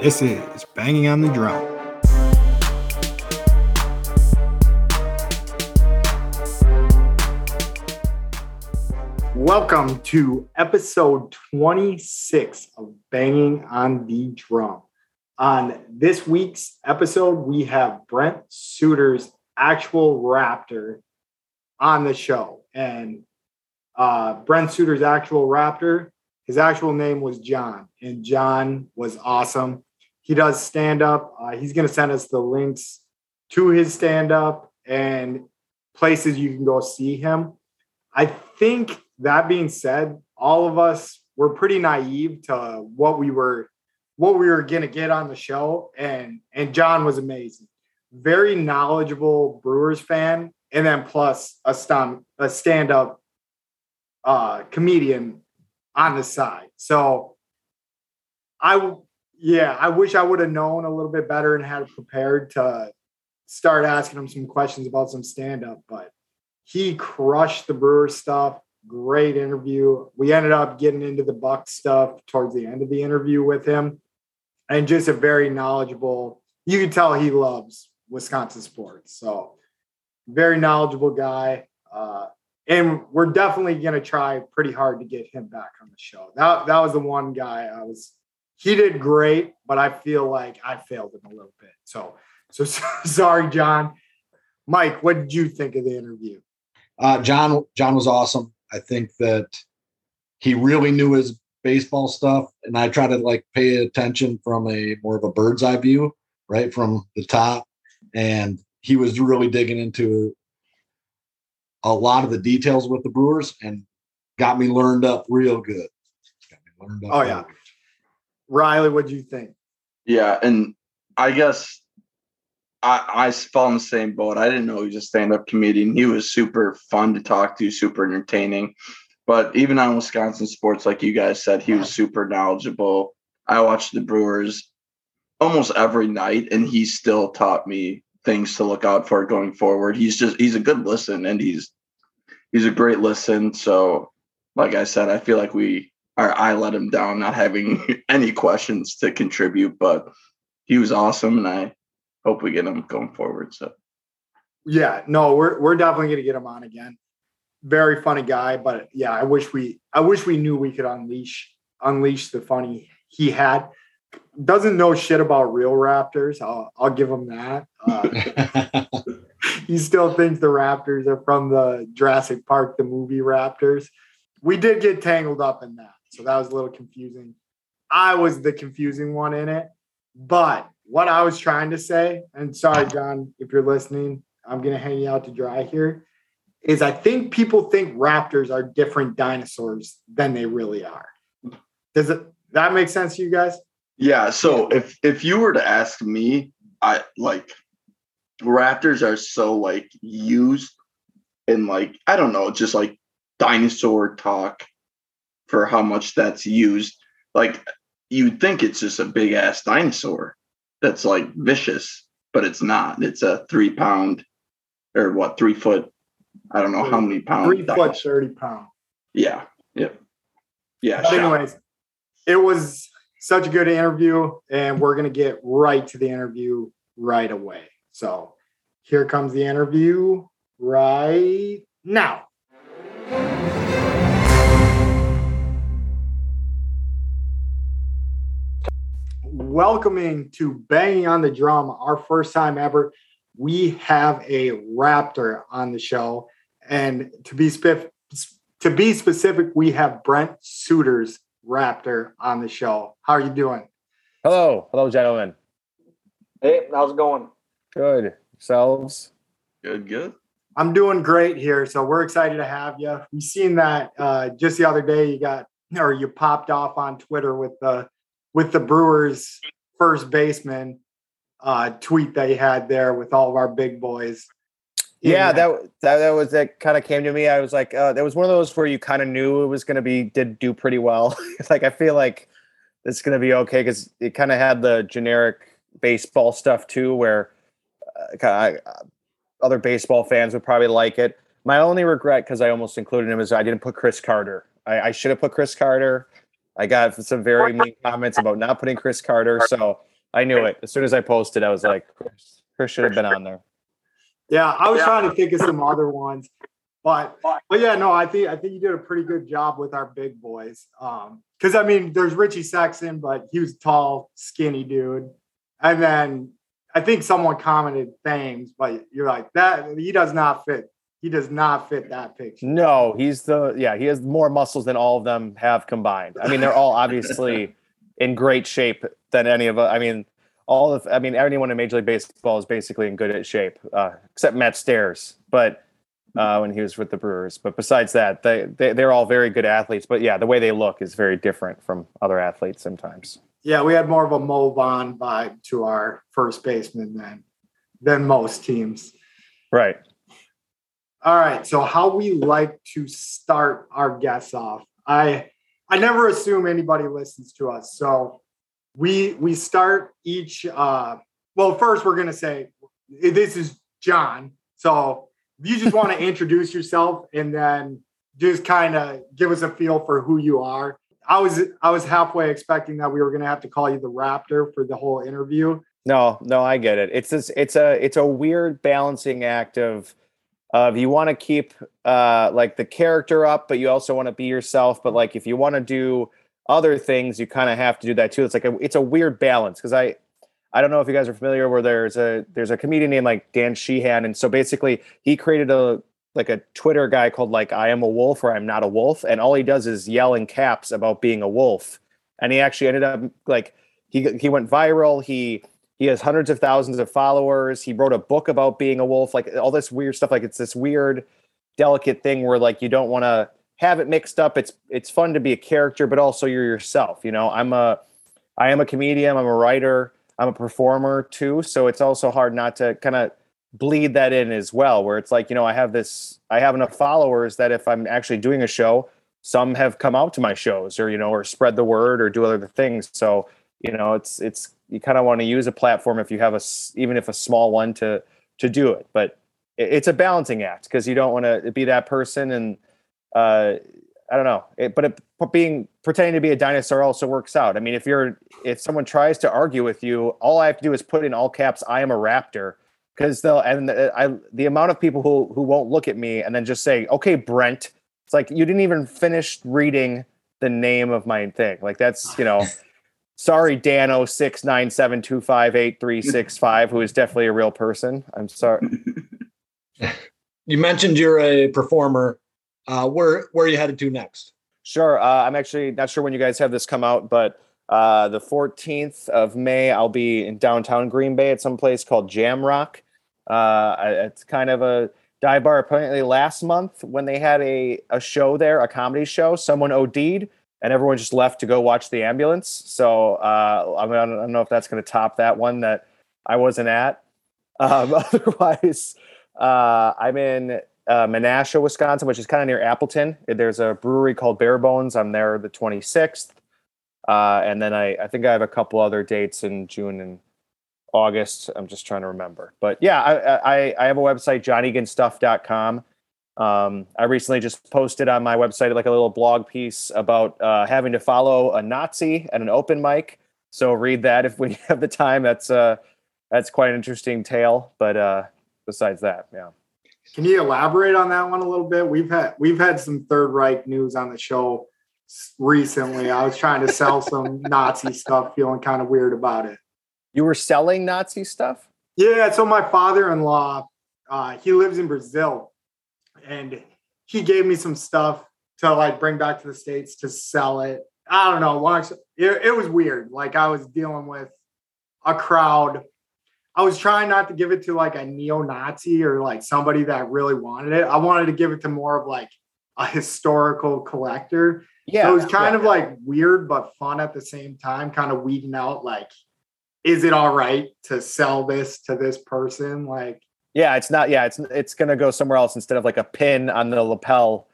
This is Banging on the Drum. Welcome to episode 26 of Banging on the Drum. On this week's episode, we have Brent Suter's actual Raptor on the show. And uh, Brent Suter's actual Raptor, his actual name was John, and John was awesome. He does stand up. Uh, he's going to send us the links to his stand up and places you can go see him. I think that being said, all of us were pretty naive to what we were what we were going to get on the show and and John was amazing. Very knowledgeable Brewers fan and then plus a stand a stand up uh comedian on the side. So I yeah, I wish I would have known a little bit better and had prepared to start asking him some questions about some stand up, but he crushed the Brewer stuff. Great interview. We ended up getting into the Buck stuff towards the end of the interview with him, and just a very knowledgeable. You can tell he loves Wisconsin sports. So, very knowledgeable guy. Uh, and we're definitely going to try pretty hard to get him back on the show. That that was the one guy I was. He did great, but I feel like I failed him a little bit. So so sorry, John. Mike, what did you think of the interview? Uh, John John was awesome. I think that he really knew his baseball stuff, and I try to like pay attention from a more of a bird's eye view, right from the top. And he was really digging into a lot of the details with the Brewers and got me learned up real good. Up oh yeah, good. Riley, what do you think? Yeah, and I guess I, I fell in the same boat. I didn't know he was a stand-up comedian. He was super fun to talk to, super entertaining. But even on Wisconsin sports, like you guys said, he was super knowledgeable. I watched the Brewers almost every night, and he still taught me things to look out for going forward. He's just he's a good listen, and he's he's a great listen. So, like I said, I feel like we are I let him down not having any questions to contribute, but he was awesome, and I hope we get him going forward. So, yeah, no, we're we're definitely gonna get him on again. Very funny guy, but yeah, I wish we I wish we knew we could unleash unleash the funny he had. Doesn't know shit about real Raptors. I'll I'll give him that. Uh, he still thinks the Raptors are from the Jurassic Park, the movie Raptors. We did get tangled up in that, so that was a little confusing. I was the confusing one in it, but what I was trying to say, and sorry, John, if you're listening, I'm going to hang you out to dry here, is I think people think raptors are different dinosaurs than they really are. Does it that make sense to you guys? Yeah. So if if you were to ask me, I like raptors are so like used in like I don't know, just like dinosaur talk for how much that's used. Like you'd think it's just a big ass dinosaur that's like vicious, but it's not. It's a three pound or what, three foot. I don't know how many pounds. Three foot, 30 pound. Yeah. Yep. Yeah. But anyways, it was such a good interview, and we're going to get right to the interview right away. So here comes the interview right now. Welcoming to Banging on the Drum, our first time ever. We have a Raptor on the show, and to be spe- to be specific, we have Brent Suter's Raptor on the show. How are you doing? Hello, hello, gentlemen. Hey, how's it going? Good. Yourselves? Good, good. I'm doing great here. So we're excited to have you. We seen that uh, just the other day. You got or you popped off on Twitter with the with the Brewers first baseman uh, tweet they had there with all of our big boys. Yeah, that, that that was that kind of came to me. I was like, uh, that was one of those where you kind of knew it was going to be did do pretty well. like I feel like it's going to be okay because it kind of had the generic baseball stuff too, where uh, I, uh, other baseball fans would probably like it. My only regret because I almost included him is I didn't put Chris Carter. I, I should have put Chris Carter I got some very mean comments about not putting Chris Carter. So I knew it. As soon as I posted, I was like, Chris, Chris should have been on there. Yeah, I was trying to think of some other ones, but but yeah, no, I think I think you did a pretty good job with our big boys. Um, because I mean, there's Richie Sexson, but he was a tall, skinny dude, and then I think someone commented Thames, but you're like that. He does not fit. He does not fit that picture. No, he's the yeah. He has more muscles than all of them have combined. I mean, they're all obviously in great shape than any of us. I mean, all of I mean, anyone in Major League Baseball is basically in good shape, uh, except Matt Stairs. But uh, when he was with the Brewers, but besides that, they, they they're all very good athletes. But yeah, the way they look is very different from other athletes sometimes. Yeah, we had more of a Mo Vaughn vibe to our first baseman than than most teams. Right. All right. So how we like to start our guests off. I I never assume anybody listens to us. So we we start each uh well first we're gonna say this is John. So you just want to introduce yourself and then just kind of give us a feel for who you are. I was I was halfway expecting that we were gonna have to call you the Raptor for the whole interview. No, no, I get it. It's this it's a it's a weird balancing act of of you want to keep uh like the character up, but you also want to be yourself. But like if you want to do other things, you kind of have to do that too. It's like a it's a weird balance because I I don't know if you guys are familiar where there's a there's a comedian named like Dan Sheehan, and so basically he created a like a Twitter guy called like I am a wolf or I'm not a wolf, and all he does is yell in caps about being a wolf, and he actually ended up like he he went viral. He he has hundreds of thousands of followers. He wrote a book about being a wolf, like all this weird stuff. Like it's this weird, delicate thing where like you don't want to have it mixed up. It's it's fun to be a character, but also you're yourself. You know, I'm a I am a comedian. I'm a writer. I'm a performer too. So it's also hard not to kind of bleed that in as well. Where it's like you know I have this I have enough followers that if I'm actually doing a show, some have come out to my shows or you know or spread the word or do other things. So you know it's it's you kind of want to use a platform if you have a even if a small one to to do it but it's a balancing act because you don't want to be that person and uh i don't know it, but it, being pretending to be a dinosaur also works out. I mean if you're if someone tries to argue with you all i have to do is put in all caps i am a raptor because they'll and the, I the amount of people who who won't look at me and then just say okay brent it's like you didn't even finish reading the name of my thing. Like that's you know sorry dan 0697258365 who is definitely a real person. I'm sorry. You mentioned you're a performer. Uh where where are you headed to next? Sure uh, i'm actually not sure when you guys have this come out but uh the 14th of may i'll be in downtown green bay at some place called jam rock. Uh it's kind of a dive bar. Apparently last month when they had a a show there a comedy show someone od'd and everyone just left to go watch the ambulance. So uh, I, mean, I don't know if that's going to top that one that I wasn't at. Um, otherwise, uh, I'm in uh, Menasha, Wisconsin, which is kind of near Appleton. There's a brewery called Bare Bones. I'm there the 26th. Uh, and then I, I think I have a couple other dates in June and August. I'm just trying to remember. But yeah, I, I, I have a website, johneganstuff.com. Um, I recently just posted on my website like a little blog piece about uh, having to follow a Nazi at an open mic. So read that if we have the time. That's uh, that's quite an interesting tale. But uh, besides that, yeah. Can you elaborate on that one a little bit? We've had we've had some Third Reich news on the show recently. I was trying to sell some Nazi stuff, feeling kind of weird about it. You were selling Nazi stuff? Yeah. So my father-in-law, uh, he lives in Brazil, and he gave me some stuff to like bring back to the states to sell it. I don't know. It, it was weird. Like I was dealing with a crowd. I was trying not to give it to like a neo-Nazi or like somebody that really wanted it. I wanted to give it to more of like a historical collector. Yeah. So it was kind yeah. of like weird but fun at the same time, kind of weeding out like, is it all right to sell this to this person? Like, yeah, it's not. Yeah, it's it's gonna go somewhere else instead of like a pin on the lapel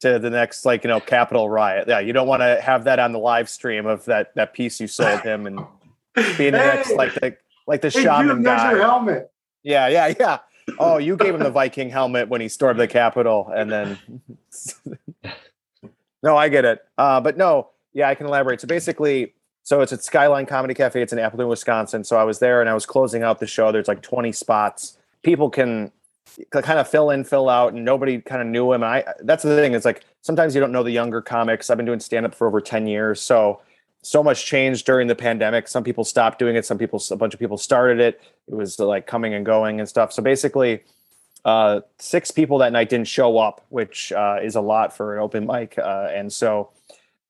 to the next like you know capital riot. Yeah, you don't want to have that on the live stream of that that piece you sold him and being the next like the like the hey, shaman guy. Helmet. Yeah, yeah, yeah. Oh, you gave him the Viking helmet when he stormed the Capitol, and then no, I get it. Uh, but no, Yeah, I can elaborate. So basically, so it's at Skyline Comedy Cafe. It's in Appleton, Wisconsin. So I was there and I was closing out the show. There's like 20 spots. People can kind of fill in, fill out, and nobody kind of knew him. And I that's the thing. It's like sometimes you don't know the younger comics. I've been doing stand up for over 10 years. So so much changed during the pandemic. Some people stopped doing it. Some people, a bunch of people started it. It was like coming and going and stuff. So basically, uh, six people that night didn't show up, which uh, is a lot for an open mic. Uh, and so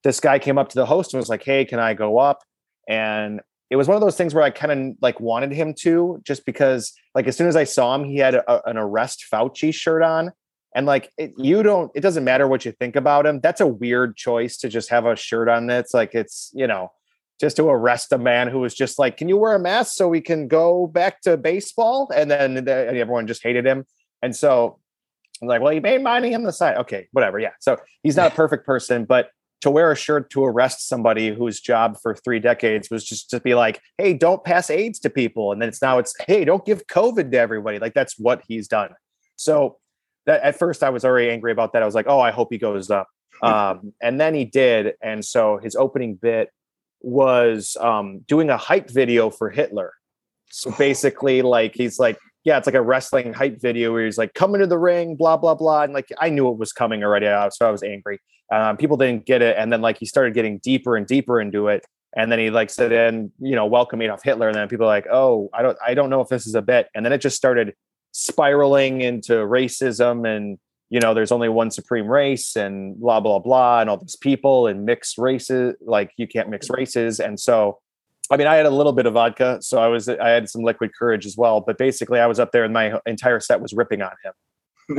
this guy came up to the host and was like, "Hey, can I go up?" And it was one of those things where I kind of like wanted him to, just because like as soon as I saw him, he had a, an arrest Fauci shirt on, and like it, you don't, it doesn't matter what you think about him. That's a weird choice to just have a shirt on. That's like it's you know just to arrest a man who was just like, "Can you wear a mask so we can go back to baseball?" And then the, everyone just hated him, and so I'm like, "Well, you made money on the side, okay, whatever, yeah." So he's not a perfect person, but to wear a shirt to arrest somebody whose job for three decades was just to be like, hey, don't pass AIDS to people. And then it's now it's, hey, don't give COVID to everybody. Like that's what he's done. So that at first I was already angry about that. I was like, oh, I hope he goes up. Um, and then he did. And so his opening bit was um, doing a hype video for Hitler. So basically, like he's like, yeah, it's like a wrestling hype video where he's like coming to the ring, blah blah blah, and like I knew it was coming already, so I was angry. Um, people didn't get it, and then like he started getting deeper and deeper into it, and then he like said, "And you know, welcome Adolf Hitler," and then people are like, "Oh, I don't, I don't know if this is a bit," and then it just started spiraling into racism and you know there's only one supreme race and blah blah blah and all these people and mixed races like you can't mix races and so i mean i had a little bit of vodka so i was i had some liquid courage as well but basically i was up there and my entire set was ripping on him.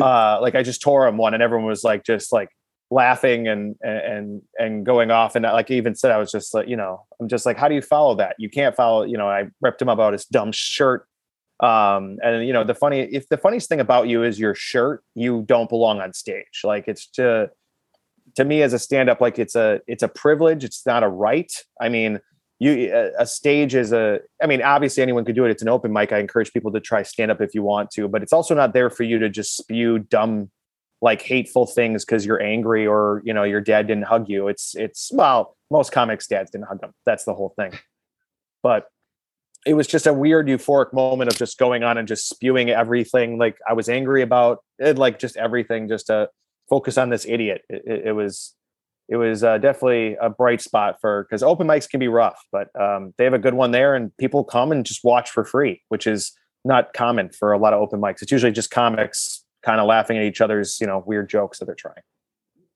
Uh like i just tore him one and everyone was like just like laughing and and and going off and like even said i was just like you know i'm just like how do you follow that? You can't follow you know i ripped him about his dumb shirt. Um and you know the funny if the funniest thing about you is your shirt you don't belong on stage. Like it's to to me as a stand up like it's a it's a privilege. It's not a right. I mean you a stage is a i mean obviously anyone could do it. It's an open mic. I encourage people to try stand up if you want to but it's also not there for you to just spew dumb like hateful things because you're angry or you know your dad didn't hug you. It's it's well most comics dads didn't hug them. That's the whole thing. But it was just a weird euphoric moment of just going on and just spewing everything like i was angry about it like just everything just to focus on this idiot. It, it, it was it was uh, definitely a bright spot for because open mics can be rough but um, they have a good one there and people come and just watch for free which is not common for a lot of open mics it's usually just comics kind of laughing at each other's you know weird jokes that they're trying.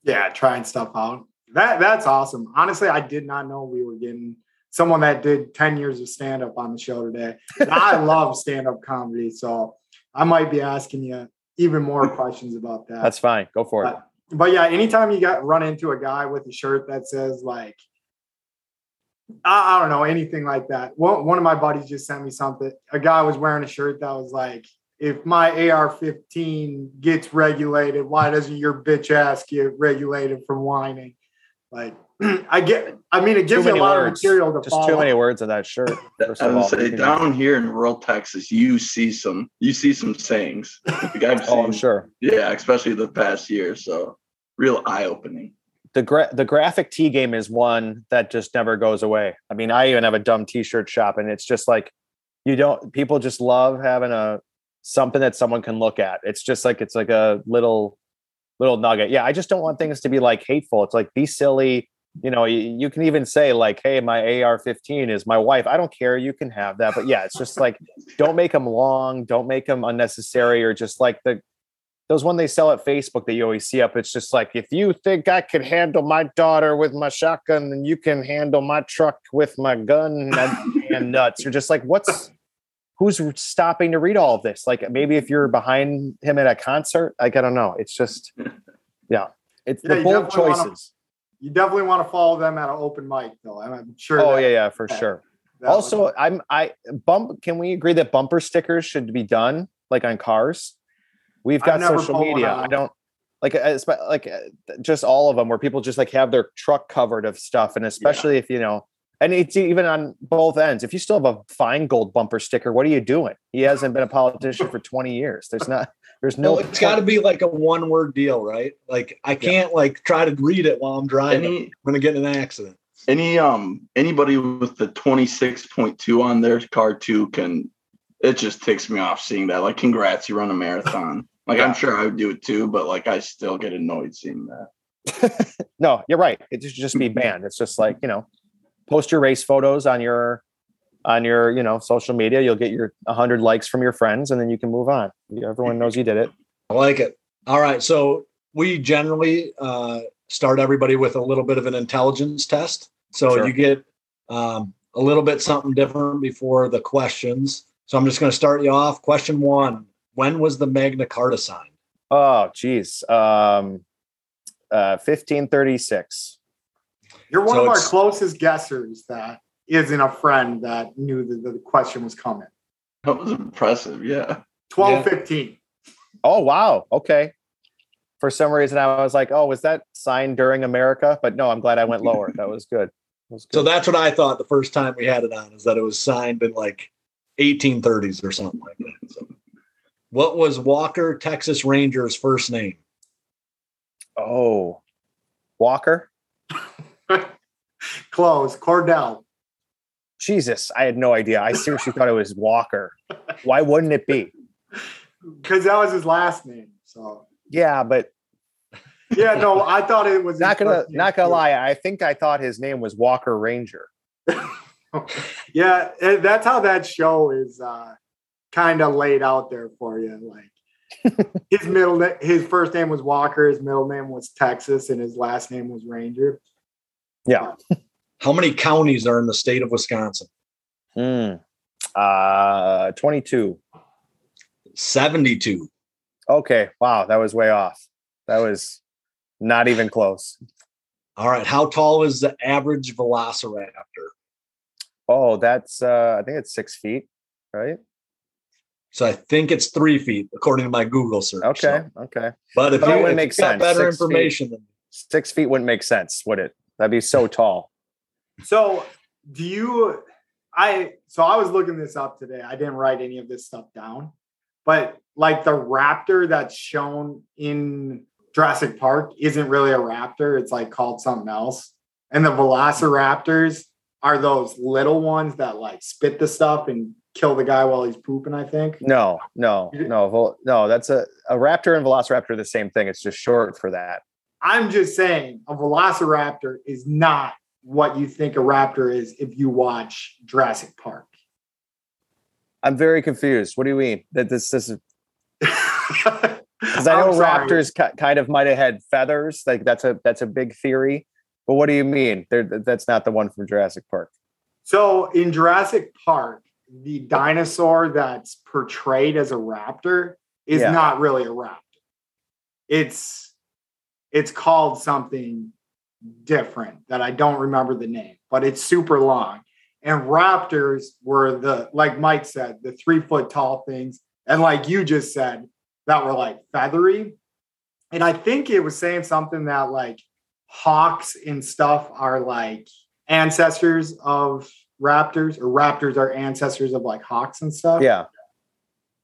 Yeah, trying stuff out. That that's awesome. Honestly, I did not know we were getting someone that did 10 years of stand up on the show today. I love stand up comedy, so I might be asking you even more questions about that. That's fine. Go for it. But yeah, anytime you got run into a guy with a shirt that says like I, I don't know anything like that. One, one of my buddies just sent me something. A guy was wearing a shirt that was like if my AR-15 gets regulated, why doesn't your bitch ass get regulated from whining? Like, I get. I mean, it gives you a lot words. of material to just follow. too many words of that shirt. I would say down here in rural Texas, you see some, you see some sayings. Like I've seen, oh, I'm sure. Yeah, especially the past year. So, real eye opening. The gra- the graphic tee game is one that just never goes away. I mean, I even have a dumb T-shirt shop, and it's just like you don't. People just love having a something that someone can look at. It's just like it's like a little little nugget. Yeah, I just don't want things to be like hateful. It's like be silly. You know, you, you can even say like, "Hey, my AR-15 is my wife." I don't care. You can have that, but yeah, it's just like don't make them long. Don't make them unnecessary, or just like the those one they sell at Facebook that you always see up. It's just like if you think I can handle my daughter with my shotgun, then you can handle my truck with my gun and, and nuts. You're just like, what's who's stopping to read all of this? Like maybe if you're behind him at a concert, like I don't know. It's just yeah, it's yeah, the bold choices. Wanna, you definitely want to follow them at an open mic, though. I'm sure. Oh that, yeah, yeah, for that, sure. That also, was, I'm I bump. Can we agree that bumper stickers should be done like on cars? We've got social media. I don't like like just all of them where people just like have their truck covered of stuff, and especially yeah. if you know and it's even on both ends. If you still have a Feingold bumper sticker, what are you doing? He hasn't been a politician for 20 years. There's not, there's no. Well, it's got to be like a one word deal, right? Like I can't yeah. like try to read it while I'm driving. Any, I'm going to get in an accident. any um anybody with the 26.2 on their car too can it just ticks me off seeing that. Like, congrats, you run a marathon. Like, I'm sure I would do it too, but like, I still get annoyed seeing that. no, you're right. It should just be banned. It's just like you know, post your race photos on your on your you know social media. You'll get your 100 likes from your friends, and then you can move on. Everyone knows you did it. I like it. All right, so we generally uh, start everybody with a little bit of an intelligence test. So Sure. you get um, a little bit something different before the questions. So I'm just going to start you off. Question one: When was the Magna Carta signed? Oh, geez. Um, uh, 1536. You're one So of our closest guessers that isn't a friend that knew that the question was coming. That was impressive. Yeah. 1215. Yeah. Oh, wow. Okay. For some reason, I was like, oh, was that signed during America? But no, I'm glad I went lower. That was good. That was good. So that's what I thought the first time we had it on is that it was signed in like 1830s or something like that. So, what was Walker Texas Rangers' first name? oh, Walker. Close. Cordell. Jesus, I had no idea. I seriously thought it was Walker. Why wouldn't it be? Because that was his last name. So Yeah, but yeah, no, I thought it was not gonna not gonna too. lie. I think I thought his name was Walker Ranger. yeah, that's how that show is uh, kind of laid out there for you. Like his middle, na- his first name was Walker, his middle name was Texas, and his last name was Ranger. Yeah. How many counties are in the state of Wisconsin? Hmm. Uh, 22. 72. Okay. Wow, that was way off. That was not even close. All right. How tall is the average velociraptor? Oh, that's uh I think it's six feet, right? So I think it's three feet, according to my Google search. Okay, So- okay. but if That you would if make you've got sense. better Six feet. information than Six feet wouldn't make sense, would it? That'd be so tall. So, do you? I so I was looking this up today. I didn't write any of this stuff down, but like the raptor that's shown in Jurassic Park isn't really a raptor. It's like called something else. And the velociraptors are those little ones that like spit the stuff and kill the guy while he's pooping. I think. No, no, no, no. That's a a raptor and velociraptor the same thing. It's just short for that. I'm just saying a velociraptor is not what you think a raptor is if you watch Jurassic Park. I'm very confused. What do you mean that this this is because I know raptors ki- kind of might have had feathers. Like that's a that's a big theory. But what do you mean? They're, that's not the one from Jurassic Park. So in Jurassic Park, the dinosaur that's portrayed as a raptor is Yeah. not really a raptor. It's it's called something different that I don't remember the name, but it's super long. And raptors were the like Mike said, the three foot tall things, and like you just said, that were like feathery. And I think it was saying something that like hawks and stuff are like ancestors of raptors, or raptors are ancestors of like hawks and stuff. Yeah,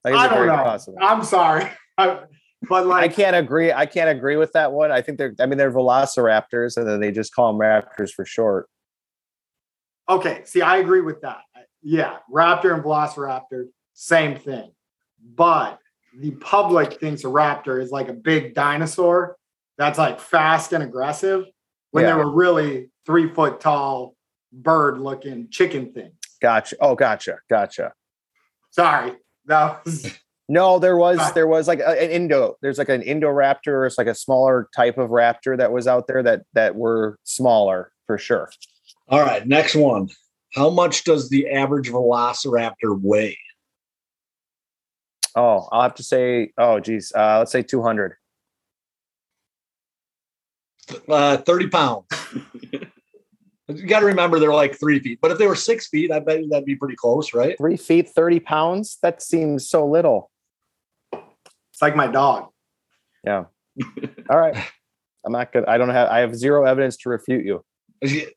i, I don't know possible. i'm sorry, I- but like I can't agree. I can't agree with that one. I think they're. I mean, they're velociraptors, and then they just call them raptors for short. okay, see, I agree with that. Yeah, raptor and velociraptor, same thing. But the public thinks a raptor is like a big dinosaur that's like fast and aggressive when Yeah. they were really three foot tall bird looking chicken thing. Gotcha. Oh, gotcha. Gotcha. Sorry. That was No, there was there was like a- an Indo. There's like an Indoraptor. It's like a smaller type of raptor that was out there that that were smaller for sure. All right, next one. How much does the average velociraptor weigh? Oh, I'll have to say. Oh, geez. Uh, let's say 200. Uh, 30 pounds. you got to remember they're like three feet, but if they were six feet, I bet that'd be pretty close, right? Three feet, 30 pounds. That seems so little. it's like my dog. Yeah. All right. I'm not good. I don't have. I have zero evidence to refute you.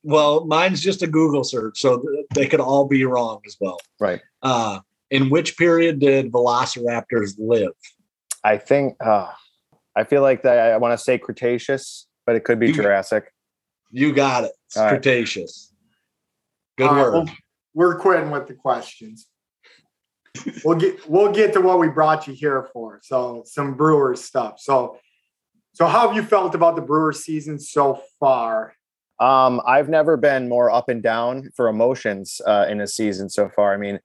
Well, mine's just a Google search, so they could all be wrong as well. Right. Uh, in which period did velociraptors live? I think. Uh, I feel like that. I want to say Cretaceous, but it could be You- Jurassic. You got it. It's All right. Cretaceous. Good All right, word. well, we're quitting with the questions. we'll get we'll get to what we brought you here for. So some Brewers stuff. So so how have you felt about the Brewers season so far? Um, I've never been more up and down for emotions uh, in a season so far. I mean,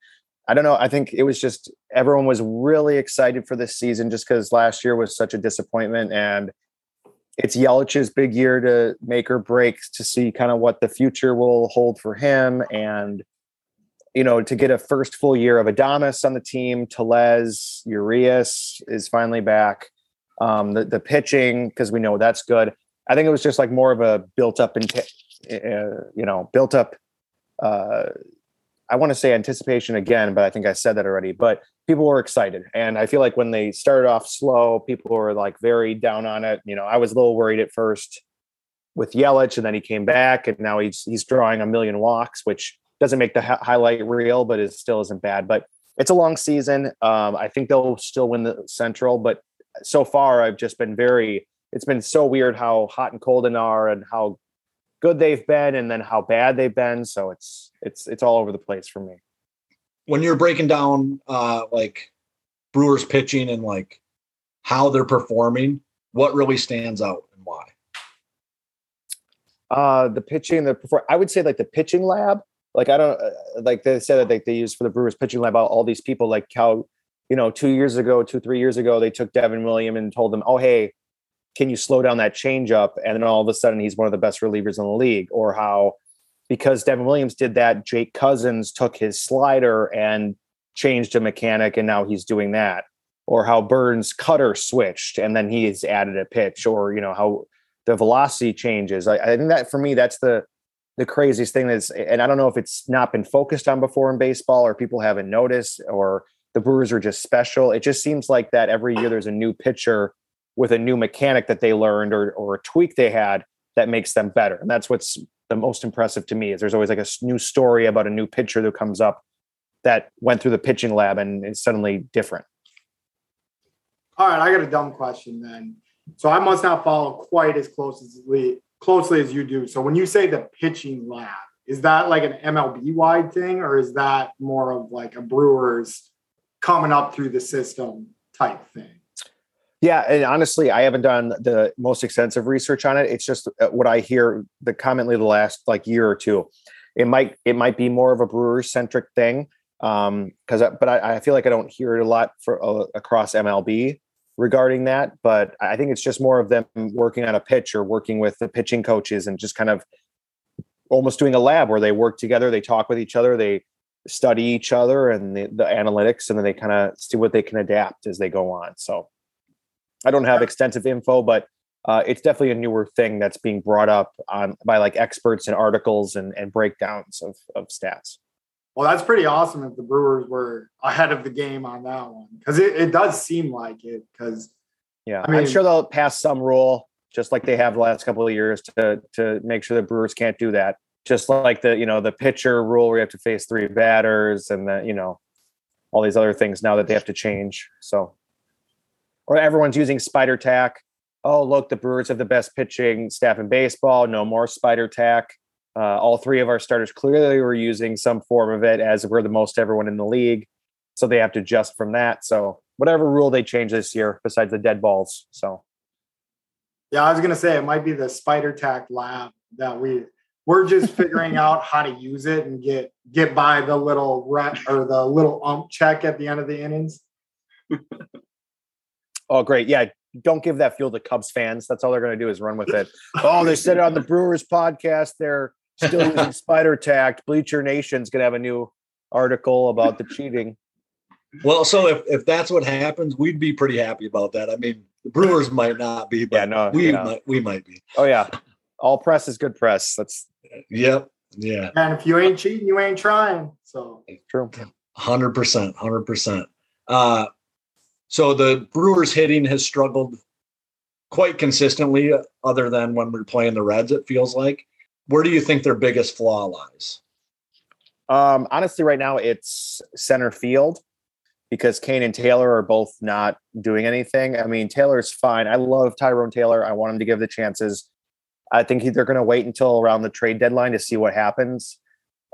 I don't know. I think it was just everyone was really excited for this season just because last year was such a disappointment, and it's Yelich's big year to make or break to see kind of what the future will hold for him, and you know, to get a first full year of Adames on the team, Tellez, Urias is finally back. Um, the the pitching because we know that's good. I think it was just like more of a built up, and uh, you know, built up. Uh, I want to say anticipation again, but I think I said that already. But people were excited, and I feel like when they started off slow, people were like very down on it. You know, I was a little worried at first with Yelich, and then he came back, and now he's he's drawing a million walks, which doesn't make the hi- highlight reel, but it still isn't bad. But it's a long season. Um, I think they'll still win the Central, but so far I've just been very. It's been so weird how hot and cold they are, and how good they've been, and then how bad they've been. So it's it's it's all over the place for me. When you're breaking down uh like Brewers pitching and like how they're performing, what really stands out and why? Uh, the pitching, the perform- I would say like the pitching lab. Like I don't uh, like they said that they, they use for the Brewers pitching lab all, all these people like how you know two years ago, two three years ago they took Devin William and told them, oh hey, can you slow down that changeup? And then all of a sudden he's one of the best relievers in the league. Or how because Devin Williams did that, Jake Cousins took his slider and changed a mechanic, and now he's doing that. Or how Burnes cutter switched and then he's added a pitch. Or you know how the velocity changes. I, I think that for me, that's the the craziest thing is, and I don't know if it's not been focused on before in baseball or people haven't noticed or the Brewers are just special. It just seems like that every year there's a new pitcher with a new mechanic that they learned or or a tweak they had that makes them better. And that's what's the most impressive to me is there's always like a new story about a new pitcher that comes up that went through the pitching lab and is suddenly different. All right, I got a dumb question then. So I must not follow quite as closely closely as you do. So when you say the pitching lab, is that like an MLB wide thing, or is that more of like a Brewers coming up through the system type thing? Yeah, and honestly, I haven't done the most extensive research on it. It's just uh, what I hear the commonly the last like year or two. It might it might be more of a brewer centric thing, um, because but I, I feel like I don't hear it a lot for uh, across MLB regarding that. But I think it's just more of them working on a pitch or working with the pitching coaches and just kind of almost doing a lab where they work together, they talk with each other, they study each other and the, the analytics, and then they kind of see what they can adapt as they go on. So. I don't have extensive info, but uh, it's definitely a newer thing that's being brought up on by like experts and articles and, and breakdowns of, of stats. Well, that's pretty awesome if the Brewers were ahead of the game on that one because it, it does seem like it. Because Yeah, I mean- I'm sure they'll pass some rule, just like they have the last couple of years, to to make sure the Brewers can't do that. Just like the you know the pitcher rule where you have to face three batters, and the you know all these other things now that they have to change. So, or everyone's using spider tack. Oh, look, the Brewers have the best pitching staff in baseball. No more spider tack. Uh, all three of our starters clearly were using some form of it, as we're the most everyone in the league. So they have to adjust from that. So whatever rule they change this year, besides the dead balls. So yeah, I was gonna say it might be the Spider Tack lab that we we're just figuring out how to use it and get get by the little ret or the little ump check at the end of the innings. Oh, great. Yeah. Don't give that fuel to Cubs fans. That's all they're going to do is run with it. oh, they said it on the Brewers podcast. They're still using spider tack. Bleacher Nation's going to have a new article about the cheating. Well, so if, if that's what happens, we'd be pretty happy about that. I mean, the Brewers might not be, but Yeah, no, we yeah. might we might be. Oh, yeah. All press is good press. That's Yep. Yeah. And if you ain't cheating, you ain't trying. So true. Hundred percent. Hundred percent. Uh so the Brewers hitting has struggled quite consistently, other than when we're playing the Reds, it feels like. Where do you think their biggest flaw lies? Um, honestly, right now it's center field because Cain and Taylor are both not doing anything. I mean, Taylor's fine. I love Tyrone Taylor. I want him to give the chances. I think they're going to wait until around the trade deadline to see what happens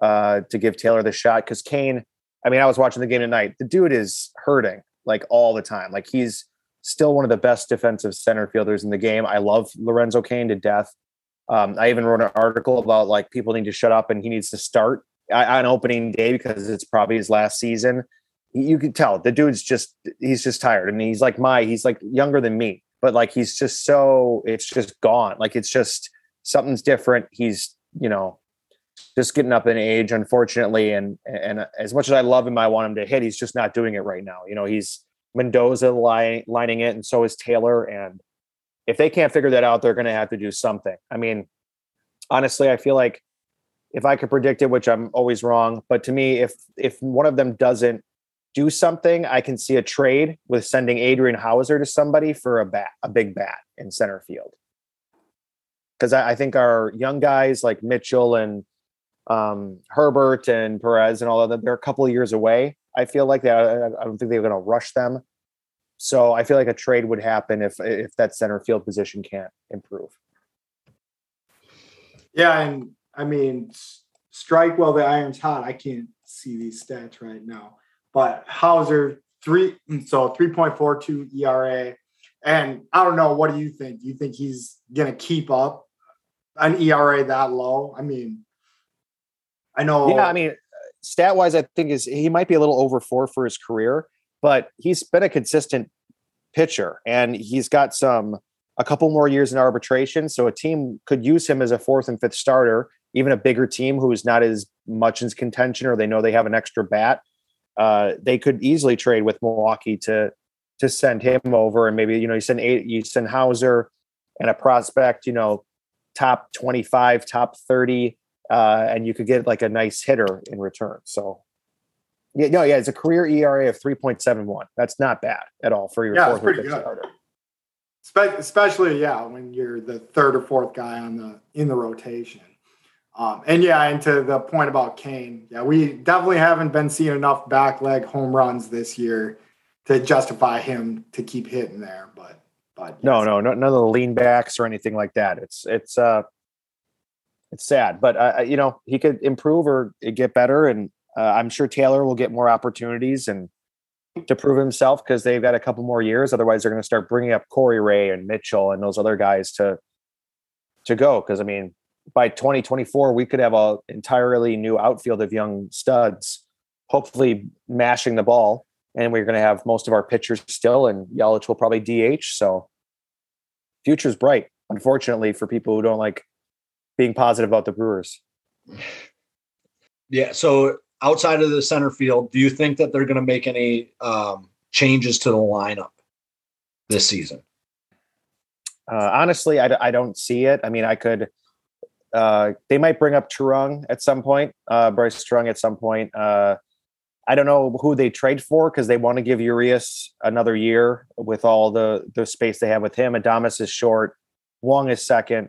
uh, to give Taylor the shot. Because Cain, I mean, I was watching the game tonight. The dude is hurting like all the time. Like he's still one of the best defensive center fielders in the game. I love Lorenzo Cain to death. Um, I even wrote an article about like people need to shut up and he needs to start on opening day because it's probably his last season. You can tell the dude's just he's just tired and he's like my he's like younger than me, but like he's just so it's just gone. Like it's just something's different. He's you know just getting up in age, unfortunately. And and as much as I love him, I want him to hit. He's just not doing it right now. You know, he's Mendoza lining it, and so is Taylor. And if they can't figure that out, they're going to have to do something. I mean, honestly, I feel like if I could predict it, which I'm always wrong, but to me, if if one of them doesn't do something, I can see a trade with sending Adrian Houser to somebody for a bat, a big bat in center field. Because I, I, think our young guys like Mitchell and um, Herbert and Perez and all of them, they're a couple of years away. I feel like that. I don't think they're going to rush them. So I feel like a trade would happen if if that center field position can't improve. Yeah, and I mean, strike while the iron's hot. I can't see these stats right now, but Houser three so three point four two ERA, and I don't know. What do you think? Do you think he's gonna keep up an ERA that low? I mean, I know. Yeah, I mean, stat wise, I think is he might be a little over four for his career, but he's been a consistent pitcher, and he's got some a couple more years in arbitration. So a team could use him as a fourth and fifth starter. Even a bigger team who is not as much in contention, or they know they have an extra bat, uh, they could easily trade with Milwaukee to to send him over, and maybe you know you send eight, you send Houser and a prospect, you know, top twenty five, top thirty uh, and you could get like a nice hitter in return. So, yeah, no, yeah, it's a career ERA of three point seven one. That's not bad at all for your yeah, fourth pretty good. starter. Spe- especially, yeah, when you're the third or fourth guy on the in the rotation. Um, and yeah, and to the point about Cain, yeah, we definitely haven't been seeing enough back leg home runs this year to justify him to keep hitting there. But but yes. no, no, no, none of the lean backs or anything like that. It's it's uh it's sad, but uh, you know he could improve or get better, and uh, I'm sure Taylor will get more opportunities and to prove himself because they've got a couple more years. Otherwise, they're going to start bringing up Corey Ray and Mitchell and those other guys to to go. Because I mean, by 2024, we could have an entirely new outfield of young studs, hopefully mashing the ball, and we're going to have most of our pitchers still, and Yelich will probably DH. So, future's bright. Unfortunately, for people who don't like being positive about the Brewers. Yeah. So outside of the center field, do you think that they're going to make any um, changes to the lineup this season? Uh, honestly, I, I don't see it. I mean, I could. Uh, they might bring up Turang at some point, uh, Brice Turang at some point. Uh, I don't know who they trade for because they want to give Urias another year with all the the space they have with him. Adames is short, Wong is second.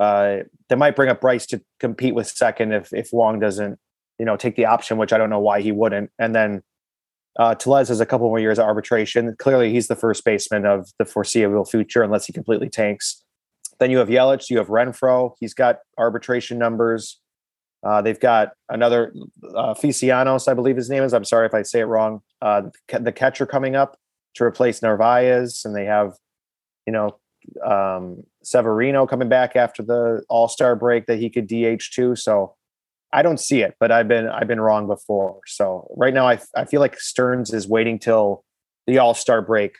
Uh, they might bring up Brice to compete with second if if Wong doesn't, you know, take the option, which I don't know why he wouldn't. And then uh, Tellez has a couple more years of arbitration. Clearly, he's the first baseman of the foreseeable future, unless he completely tanks. Then you have Yelich, you have Renfroe. He's got arbitration numbers. Uh, they've got another uh, Felicianos, I believe his name is. I'm sorry if I say it wrong. Uh, the catcher coming up to replace Narvaez, and they have, you know, um, Severino coming back after the All Star break that he could DH too. So I don't see it, but I've been I've been wrong before. So right now I I feel like Stearns is waiting till the All Star break,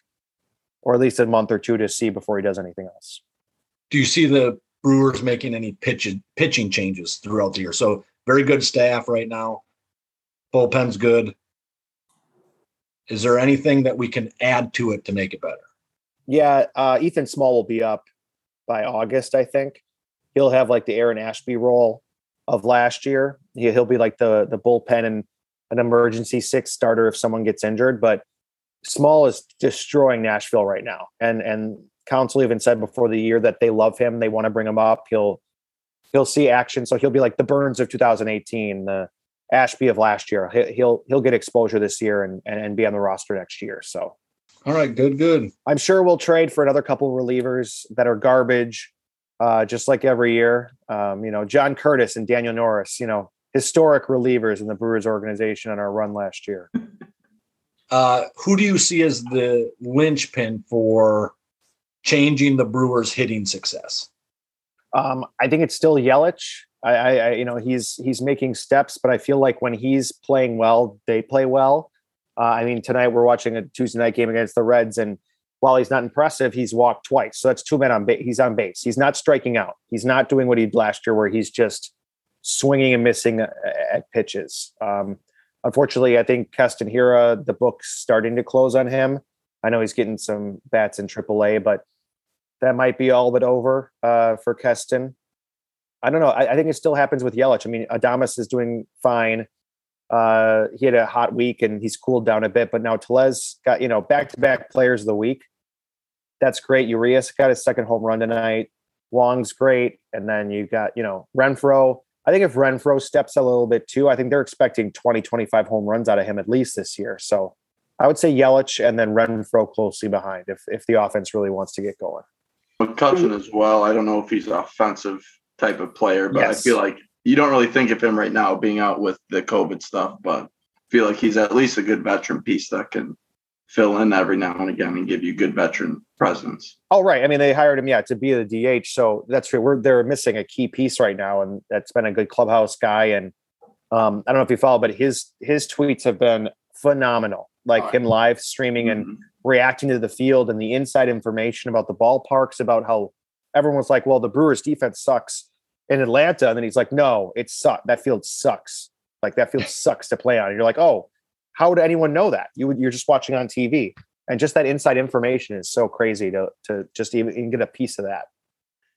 or at least a month or two to see before he does anything else. Do you see the Brewers making any pitch, pitching changes throughout the year? So very good staff right now. Bullpen's good. Is there anything that we can add to it to make it better? Yeah, uh, Ethan Small will be up by August, I think. He'll have like the Aaron Ashby role of last year. He, he'll be like the the bullpen and an emergency six starter if someone gets injured. But Small is destroying Nashville right now, and and Counsell even said before the year that they love him. They want to bring him up. He'll he'll see action, so he'll be like the Burnes of 2018, the Ashby of last year. He'll he'll get exposure this year and and be on the roster next year. So all right, good, good. I'm sure we'll trade for another couple relievers that are garbage. uh, just like every year. Um, you know, John Curtiss and Daniel Norris, you know, historic relievers in the Brewers organization on our run last year. Uh, who do you see as the linchpin for changing the Brewers' hitting success? Um, I think it's still Yelich. I, I, I, you know, he's he's making steps, but I feel like when he's playing well, they play well. Uh, I mean, tonight we're watching a Tuesday night game against the Reds, and while he's not impressive, he's walked twice, so that's two men on base. He's on base. He's not striking out. He's not doing what he did last year, where he's just swinging and missing uh, at pitches. Um, unfortunately, I think Keston Hiura, the book's starting to close on him. I know he's getting some bats in AAA, but that might be all but over uh, for Keston. I don't know. I, I, think it still happens with Yelich. I mean, Adames is doing fine. Uh, he had a hot week and he's cooled down a bit, but now Tellez got you know back to back players of the week. That's great. Urias got his second home run tonight. Wong's great, and then you got you know Renfroe. I think if Renfroe steps a little bit too, I think they're expecting 20, 25 home runs out of him at least this year. So I would say Yelich and then Renfro closely behind if if the offense really wants to get going. McCutchen as well. I don't know if he's an offensive type of player, but yes. I feel like you don't really think of him right now being out with the COVID stuff, but feel like he's at least a good veteran piece that can fill in every now and again and give you good veteran presence. Oh, right. I mean, they hired him, yeah, to be the DH. So that's true. We're they're missing a key piece right now, and that's been a good clubhouse guy. And um, I don't know if you follow, but his his tweets have been phenomenal. Like him live streaming and mm-hmm. reacting to the field and the inside information about the ballparks, about how everyone was like, "Well, the Brewers' defense sucks in Atlanta," and then he's like, "No, it sucks. That field sucks. Like that field sucks to play on." And you're like, "Oh, how would anyone know that? You you're just watching on TV, and just that inside information is so crazy to to just even, even get a piece of that.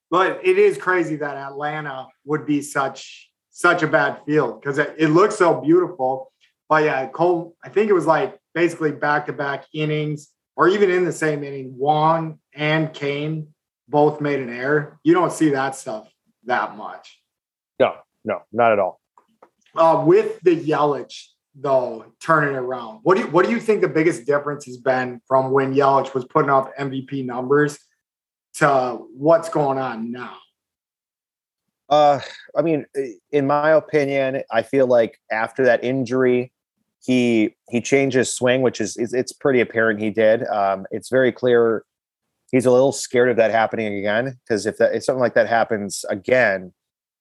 But it is crazy that Atlanta would be such such a bad field because it, it looks so beautiful. But yeah, Cole, I think it was like basically back to back innings, or even in the same inning, Wong and Cain both made an error. You don't see that stuff that much. No, no, not at all. Uh, with the Yelich though turning around. What do you, what do you think the biggest difference has been from when Yelich was putting up MVP numbers to what's going on now? Uh, I mean, in my opinion, I feel like after that injury, he he changed his swing, which is, is it's pretty apparent he did. Um, it's very clear he's a little scared of that happening again because if that if something like that happens again,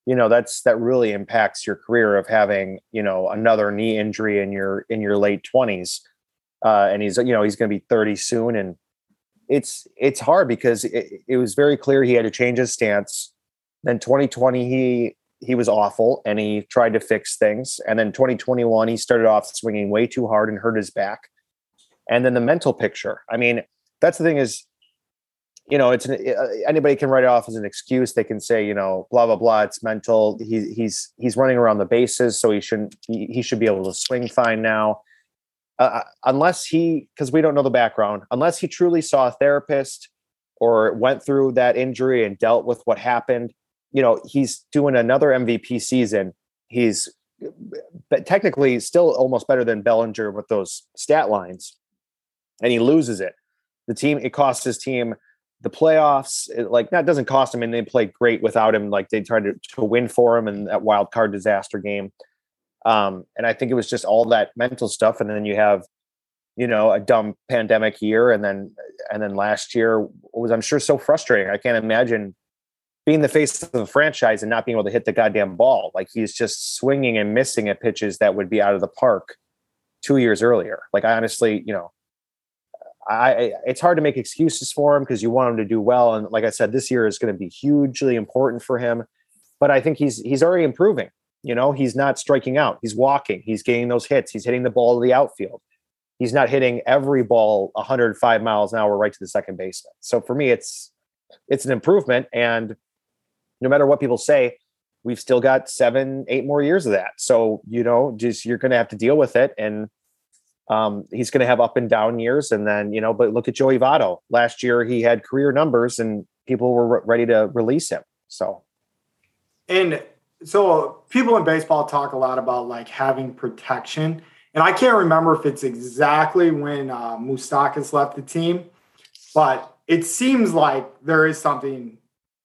you know that's that really impacts your career of having you know another knee injury in your in your late 20s uh, and he's you know he's going to be 30 soon and it's it's hard because it, it, was very clear he had to change his stance. Then 2020 he he was awful and he tried to fix things and then 2021 he started off swinging way too hard and hurt his back. And then the mental picture i mean that's the thing is you know, it's an, uh, anybody can write it off as an excuse. They can say, you know, blah blah blah. It's mental. He, he's he's running around the bases, so he shouldn't. He, he should be able to swing fine now, uh, uh unless he because we don't know the background. Unless he truly saw a therapist or went through that injury and dealt with what happened. You know, he's doing another MVP season. He's but technically still almost better than Bellinger with those stat lines, and he loses it. The team it costs his team the playoffs, it, like that doesn't cost him, and they played great without him. Like they tried to, to win for him in that wild card disaster game. Um, and I think it was just all that mental stuff. And then you have, you know, a dumb pandemic year, and then and then last year was, I'm sure, so frustrating. I can't imagine being the face of the franchise and not being able to hit the goddamn ball. Like he's just swinging and missing at pitches that would be out of the park two years earlier. Like I honestly, you know, I, it's hard to make excuses for him because you want him to do well. And like I said, this year is going to be hugely important for him. But I think he's he's already improving. You know, he's not striking out. He's walking. He's getting those hits. He's hitting the ball to the outfield. He's not hitting every ball 105 miles an hour right to the second baseman. So for me, it's it's an improvement. And no matter what people say, we've still got seven, eight more years of that. So you know, just you're going to have to deal with it and um, he's going to have up and down years, and then you know. But look at Joey Votto. Last year, he had career numbers, and people were re- ready to release him. So, and so people in baseball talk a lot about like having protection, and I can't remember if it's exactly when uh, left the team, but it seems like there is something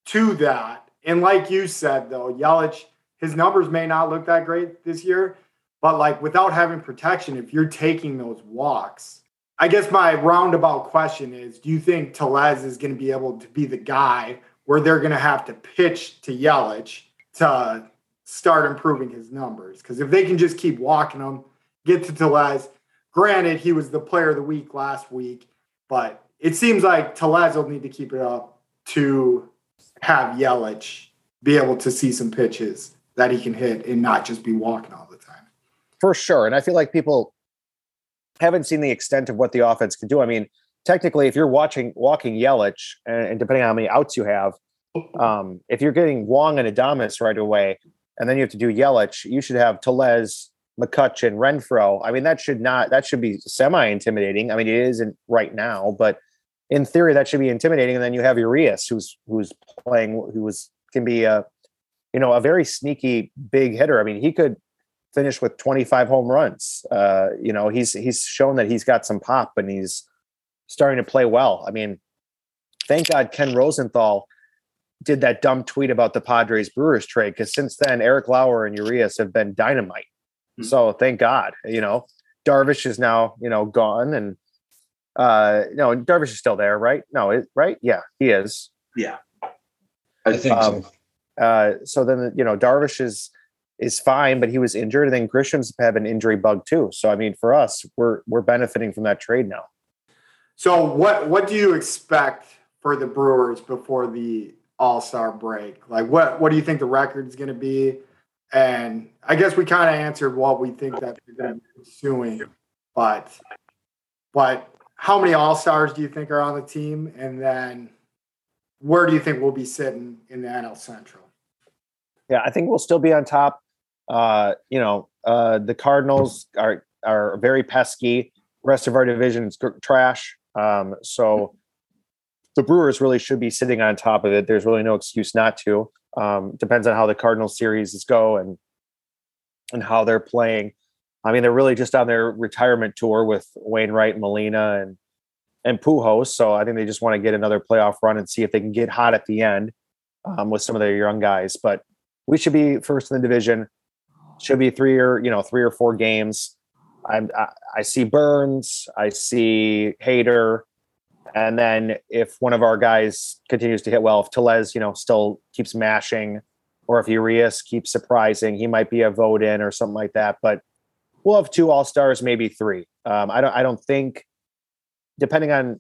to that, and like you said, though, Yelich, his numbers may not look that great this year, but like without having protection, if you're taking those walks, I guess my roundabout question is do you think Tellez is going to be able to be the guy where they're going to have to pitch to Yelich to start improving his numbers? Because if they can just keep walking him, get to Tellez, granted, he was the player of the week last week, but it seems like Tellez will need to keep it up to have Yelich be able to see some pitches that he can hit and not just be walking time. For sure. And I feel like people haven't seen the extent of what the offense can do. I mean, technically, if you're watching walking Yelich, and, depending on how many outs you have, um, if you're getting Wong and Adames right away, and then you have to do Yelich, you should have Tellez, McCutchen, Renfroe. I mean, that should not that should be semi intimidating. I mean, it isn't right now, but in theory, that should be intimidating. And then you have Urias, who's who's playing, who was can be a you know a very sneaky big hitter. I mean, he could finish with 25 home runs. Uh, you know, he's he's shown that he's got some pop and he's starting to play well. I mean, thank God Ken Rosenthal did that dumb tweet about the Padres Brewers trade because since then Eric Lauer and Urias have been dynamite. Mm-hmm. So thank God, you know, Darvish is now you know gone and uh no Darvish is still there, right? No, it, right? Yeah, he is. Yeah, I think um, so. Uh, so then you know Darvish is is fine, but he was injured, and then Grisham's have an injury bug too. So I mean, for us, we're we're benefiting from that trade now. So what what do you expect for the Brewers before the All Star break? Like what what do you think the record is going to be? And I guess we kind of answered what we think that they're going to be pursuing, but but how many All Stars do you think are on the team? And then where do you think we'll be sitting in the NL Central? Yeah, I think we'll still be on top. Uh, you know, uh, the Cardinals are are very pesky. Rest of our division is trash. Um, so the Brewers really should be sitting on top of it. There's really no excuse not to. Um, depends on how the Cardinals series go and and how they're playing. I mean, they're really just on their retirement tour with Wainwright, Molina, and and Pujols. So I think they just want to get another playoff run and see if they can get hot at the end um, with some of their young guys. But we should be first in the division. Should be three or you know three or four games. I'm, I, I see Burnes, I see Hader. And then if one of our guys continues to hit well, if Tellez, you know, still keeps mashing, or if Urias keeps surprising, he might be a vote in or something like that. But we'll have two all stars, maybe three. Um, I don't. I don't think depending on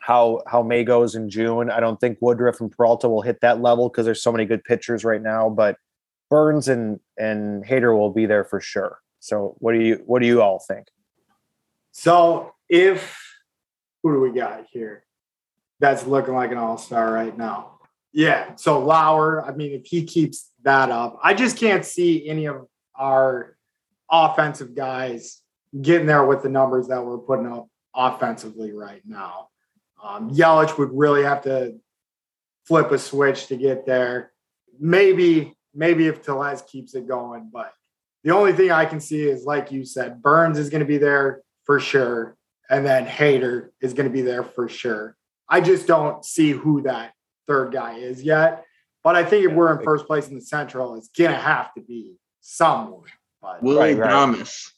how how May goes in June, I don't think Woodruff and Peralta will hit that level because there's so many good pitchers right now. But Burnes and and Hader will be there for sure. So what do you what do you all think? So if who do we got here? That's looking like an all star right now. Yeah. So Lauer, I mean, if he keeps that up, I just can't see any of our offensive guys getting there with the numbers that we're putting up offensively right now. Um, Yelich would really have to flip a switch to get there. Maybe, maybe if Tellez keeps it going, but the only thing I can see is, like you said, Burnes is going to be there for sure, and then Hader is going to be there for sure. I just don't see who that third guy is yet. But I think if we're in first place in the Central, it's going to have to be someone. But, Willy right, Adames.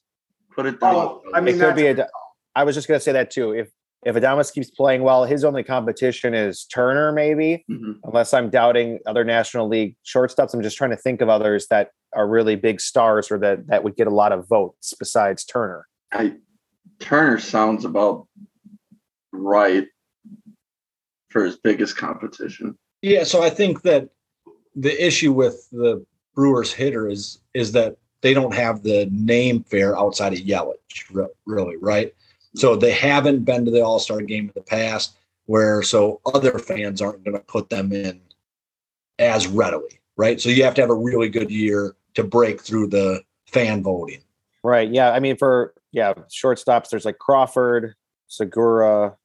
Put it down. Oh, I mean, it could be a, I was just going to say that too. If if Adames keeps playing well, his only competition is Turner, maybe, mm-hmm. unless I'm doubting other National League shortstops. I'm just trying to think of others that are really big stars or that that would get a lot of votes besides Turner. I, Turner sounds about right for his biggest competition. Yeah, so I think that the issue with the Brewers hitter is is that they don't have the name fair outside of Yelich, really, right? So they haven't been to the All Star game in the past, where so other fans aren't going to put them in as readily, right? So you have to have a really good year to break through the fan voting. Right. Yeah. I mean, for yeah, shortstops, there's like Crawford, Segura.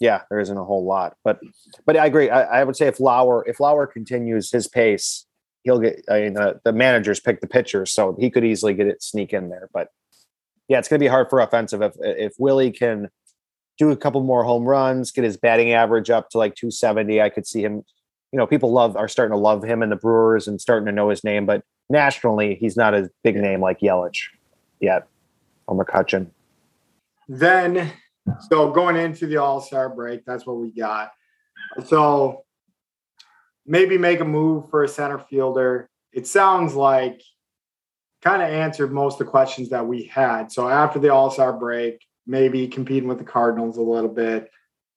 Yeah, there isn't a whole lot, but but I agree. I, I would say if Lauer if Lauer continues his pace, he'll get. I mean, the managers pick the pitchers, so he could easily get it sneak in there. But yeah, it's going to be hard for offensive if if Willie can do a couple more home runs, get his batting average up to like 270. I could see him you know, people love are starting to love him and the Brewers and starting to know his name, but nationally, he's not a big name like Yelich yet or McCutchen. Then, so going into the All Star break, that's what we got. So maybe make a move for a center fielder. It sounds like kind of answered most of the questions that we had. So after the All Star break, maybe competing with the Cardinals a little bit,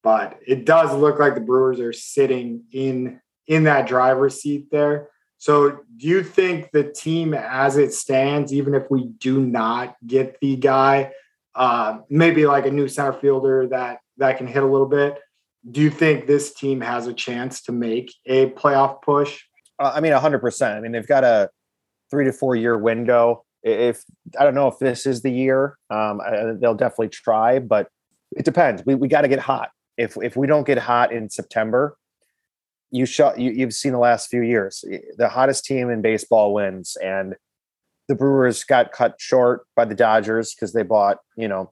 but it does look like the Brewers are sitting in in that driver's seat there. So do you think the team as it stands, even if we do not get the guy, uh, maybe like a new center fielder that that can hit a little bit, do you think this team has a chance to make a playoff push? Uh, I mean, hundred percent. I mean, they've got a three to four year window. If I don't know if this is the year, um, I, they'll definitely try, but it depends. We we got to get hot. If if we don't get hot in September, you shot you, you've seen the last few years. The hottest team in baseball wins, and the Brewers got cut short by the Dodgers because they bought you know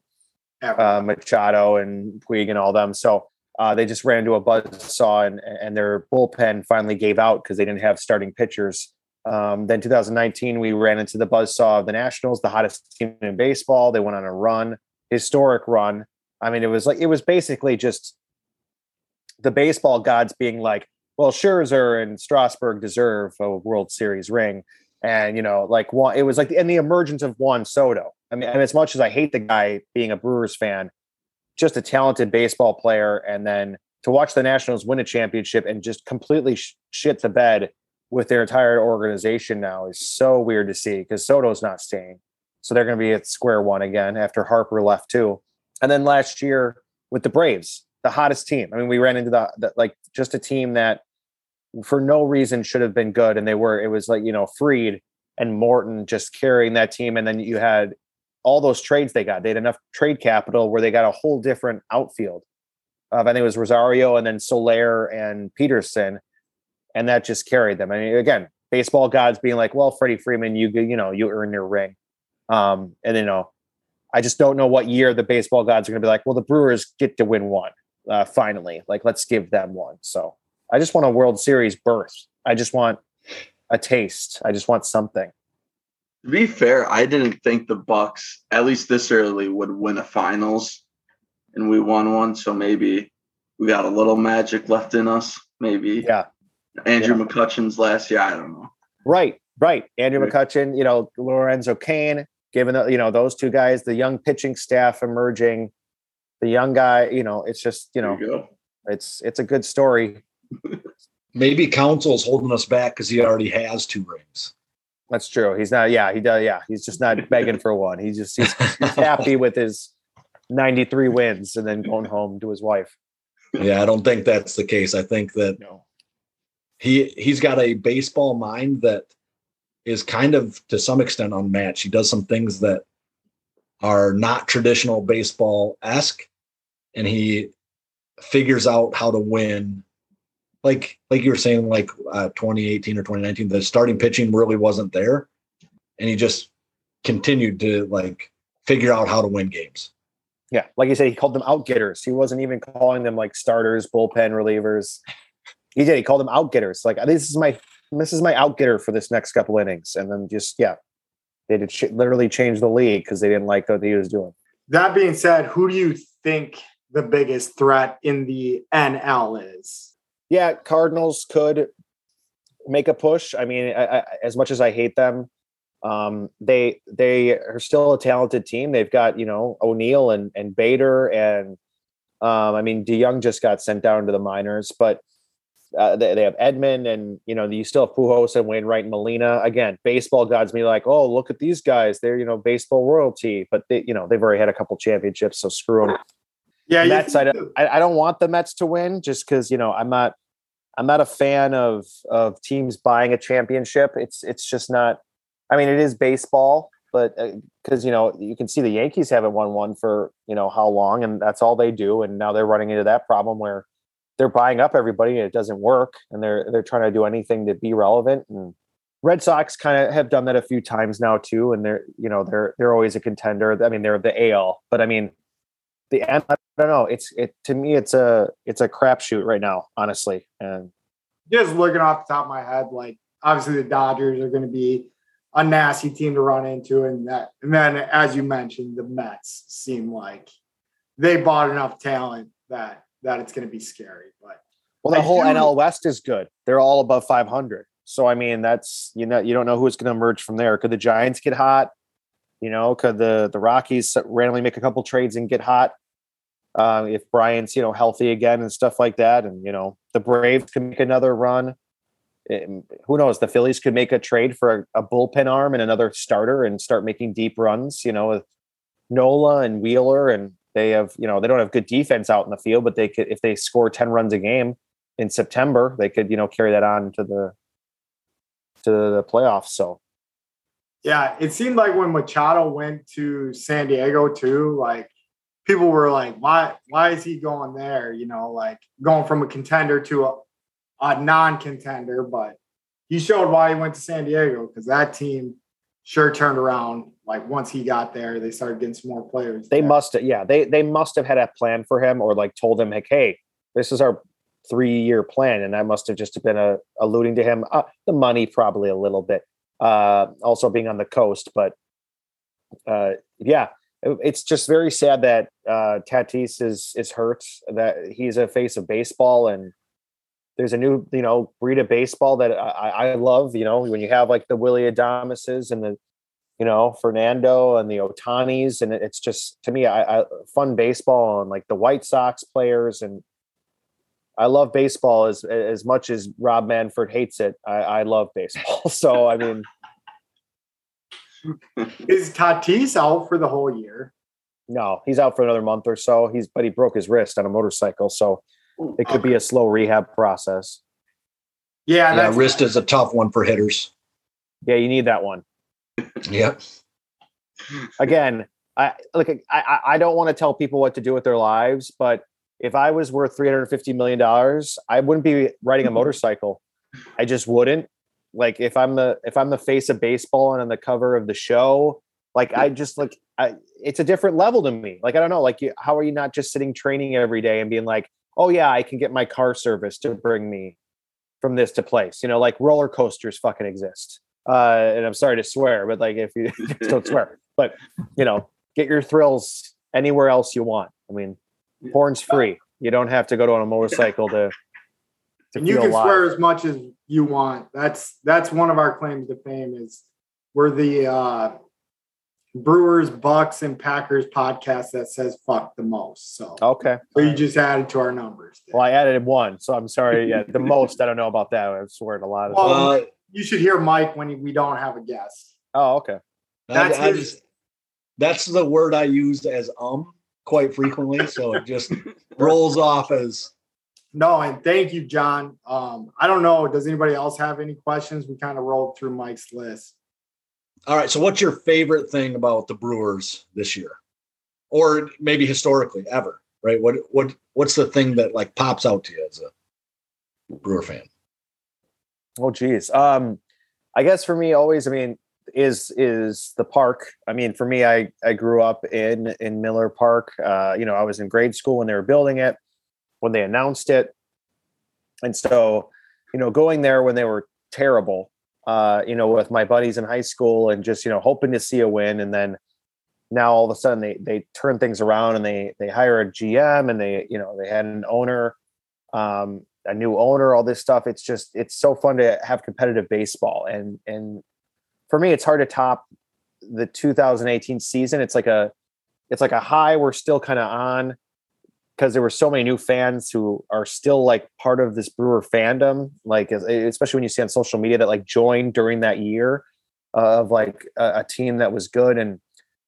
uh, Machado and Puig and all them. So uh, they just ran into a buzz saw, and and their bullpen finally gave out because they didn't have starting pitchers. Um, then 2019, we ran into the buzz saw of the Nationals, the hottest team in baseball. They went on a run, historic run. I mean, it was like it was basically just the baseball gods being like, well, Scherzer and Strasburg deserve a World Series ring. And, you know, like one, it was like, and the emergence of Juan Soto. I mean, and as much as I hate the guy being a Brewers fan, just a talented baseball player. And then to watch the Nationals win a championship and just completely sh- shit the bed with their entire organization now is so weird to see because Soto's not staying. So they're going to be at square one again after Harper left too. And then last year with the Braves, the hottest team. I mean, we ran into the, the like just a team that for no reason should have been good. And they were, it was like, you know, Fried and Morton just carrying that team. And then you had all those trades they got. They had enough trade capital where they got a whole different outfield. Uh, I think it was Rosario and then Soler and Pederson. And that just carried them. I mean, again, baseball gods being like, well, Freddie Freeman, you, you know, you earn your ring. Um, and, you know, I just don't know what year the baseball gods are going to be like, well, the Brewers get to win one uh, finally. Like, let's give them one. So I just want a World Series berth. I just want a taste. I just want something. To be fair, I didn't think the Bucks, at least this early, would win a finals, and we won one. So maybe we got a little magic left in us. Maybe, yeah. Andrew Yeah. McCutchen's last year. I don't know. Right, right. Andrew Right. McCutcheon, you know, Lorenzo Cain, given the, you know those two guys, the young pitching staff emerging, the young guy, you know, it's just you know, you it's it's a good story. Maybe Counsell's holding us back because he already has two rings. That's true. He's not. Yeah, he does. Yeah, he's just not begging for one. He's just he's, he's happy with his ninety three wins and then going home to his wife. Yeah, I don't think that's the case. I think that No. He he's got a baseball mind that is kind of to some extent unmatched. He does some things that are not traditional baseball esque, and he figures out how to win. Like like you were saying, like uh, 2018 or 2019, the starting pitching really wasn't there, and he just continued to like figure out how to win games. Yeah, like you said, he called them out getters. He wasn't even calling them like starters, bullpen relievers. He did. He called them outgetters. Like this is my this is my outgetter for this next couple innings, and then just yeah, they did literally change the league because they didn't like what he was doing. That being said, who do you think the biggest threat in the NL is? Yeah, Cardinals could make a push. I mean, I, I, as much as I hate them, um, they they are still a talented team. They've got you know O'Neill and and Bader and um, I mean DeJong just got sent down to the minors, but uh, they, they have Edman and you know you still have Pujols and Wainwright and Molina. Again, baseball gods be like, oh look at these guys, they're you know baseball royalty, but they you know they've already had a couple championships, so screw them. Yeah, Mets, I don't, I, I don't want the Mets to win just because you know I'm not I'm not a fan of of teams buying a championship. It's it's just not. I mean, it is baseball, but because you know you can see the Yankees haven't won one for you know how long, and that's all they do. And now they're running into that problem where they're buying up everybody and it doesn't work, and they're they're trying to do anything to be relevant. And Red Sox kind of have done that a few times now too, and they're you know they're they're always a contender. I mean, they're the AL, but I mean the end. I don't know. It's it to me. It's a it's a crapshoot right now, honestly. And just looking off the top of my head, like obviously the Dodgers are going to be a nasty team to run into, and that, and then as you mentioned, the Mets seem like they bought enough talent that that it's going to be scary. But well, the I whole do- NL West is good. They're all above 500. So I mean, that's you know you don't know who's going to emerge from there. Could the Giants get hot? You know, could the the Rockies randomly make a couple trades and get hot? Uh, if Brian's you know healthy again and stuff like that, and you know the Braves can make another run. Um, who knows? The Phillies could make a trade for a, a bullpen arm and another starter and start making deep runs. You know, with Nola and Wheeler, and they have you know they don't have good defense out in the field, but they could if they score ten runs a game in September, they could you know carry that on to the to the playoffs. So yeah, it seemed like when Machado went to San Diego too, like people were like, why why is he going there? You know, like going from a contender to a, a non-contender, but he showed why he went to San Diego because that team sure turned around. Like once he got there, they started getting some more players. they there. must have yeah they they must have had a plan for him or like told him like hey this is our three year plan and that must have just been a alluding to him uh, the money probably a little bit uh also being on the coast but uh yeah it's just very sad that uh tatis is is hurt that he's a face of baseball and there's a new you know breed of baseball that i i love you know when you have like the willie adamises and the you know fernando and the Ohtanis and it's just to me i, I fun baseball and like the white sox players and I love baseball as as much as Rob Manfred hates it. I, I love baseball. So I mean, Is Tatis out for the whole year? no, he's out for another month or so. He's but he broke his wrist on a motorcycle, so it could be a slow rehab process. Yeah, Yeah, wrist is a tough one for hitters. Yeah, you need that one. Yep. Again, I look. I I- I don't want to tell people what to do with their lives, but if I was worth three hundred fifty million dollars, I wouldn't be riding a motorcycle. I just wouldn't. Like if I'm the if I'm the face of baseball and on the cover of the show, like I just like I it's a different level to me. Like I don't know, like you, how are you not just sitting training every day and being like, oh yeah, I can get my car service to bring me from this to place. You know, like roller coasters fucking exist. Uh, and I'm sorry to swear, but like if you don't swear, but you know, get your thrills anywhere else you want. I mean, porn's free. You don't have to go to on a motorcycle to to and you can alive. swear as much as you want. That's that's one of our claims to fame is we're the uh, Brewers, Bucks, and Packers podcast that says "fuck" the most. So, Okay. so you just added to our numbers. there. Well, I added one, so I'm sorry. Yeah, the most I don't know about that. I've sworn a lot. Of Well, Uh, you should hear Mike when we don't have a guest. oh, okay. That's I, I his- just that's the word I use as um quite frequently, so it just rolls off as No, and thank you, John. Um, I don't know. Does anybody else have any questions? We kind of rolled through Mike's list. All right. So, what's your favorite thing about the Brewers this year, or maybe historically ever? Right? What what what's the thing that like pops out to you as a Brewer fan? Oh, geez. Um, I guess for me, always, I mean, is is the park. I mean, for me, I I grew up in in Miller Park. Uh, you know, I was in grade school when they were building it, when they announced it, and so, you know, going there when they were terrible. Uh, you know, with my buddies in high school, and just you know, hoping to see a win, and then now all of a sudden they they turn things around and they they hire a GM and they you know they had an owner um a new owner all this stuff. It's just it's so fun to have competitive baseball. And and for me it's hard to top the 2018 season. It's like a it's like a high we're still kind of on because there were so many new fans who are still like part of this brewer fandom like especially when you see on social media that like joined during that year uh, of like a, a team that was good and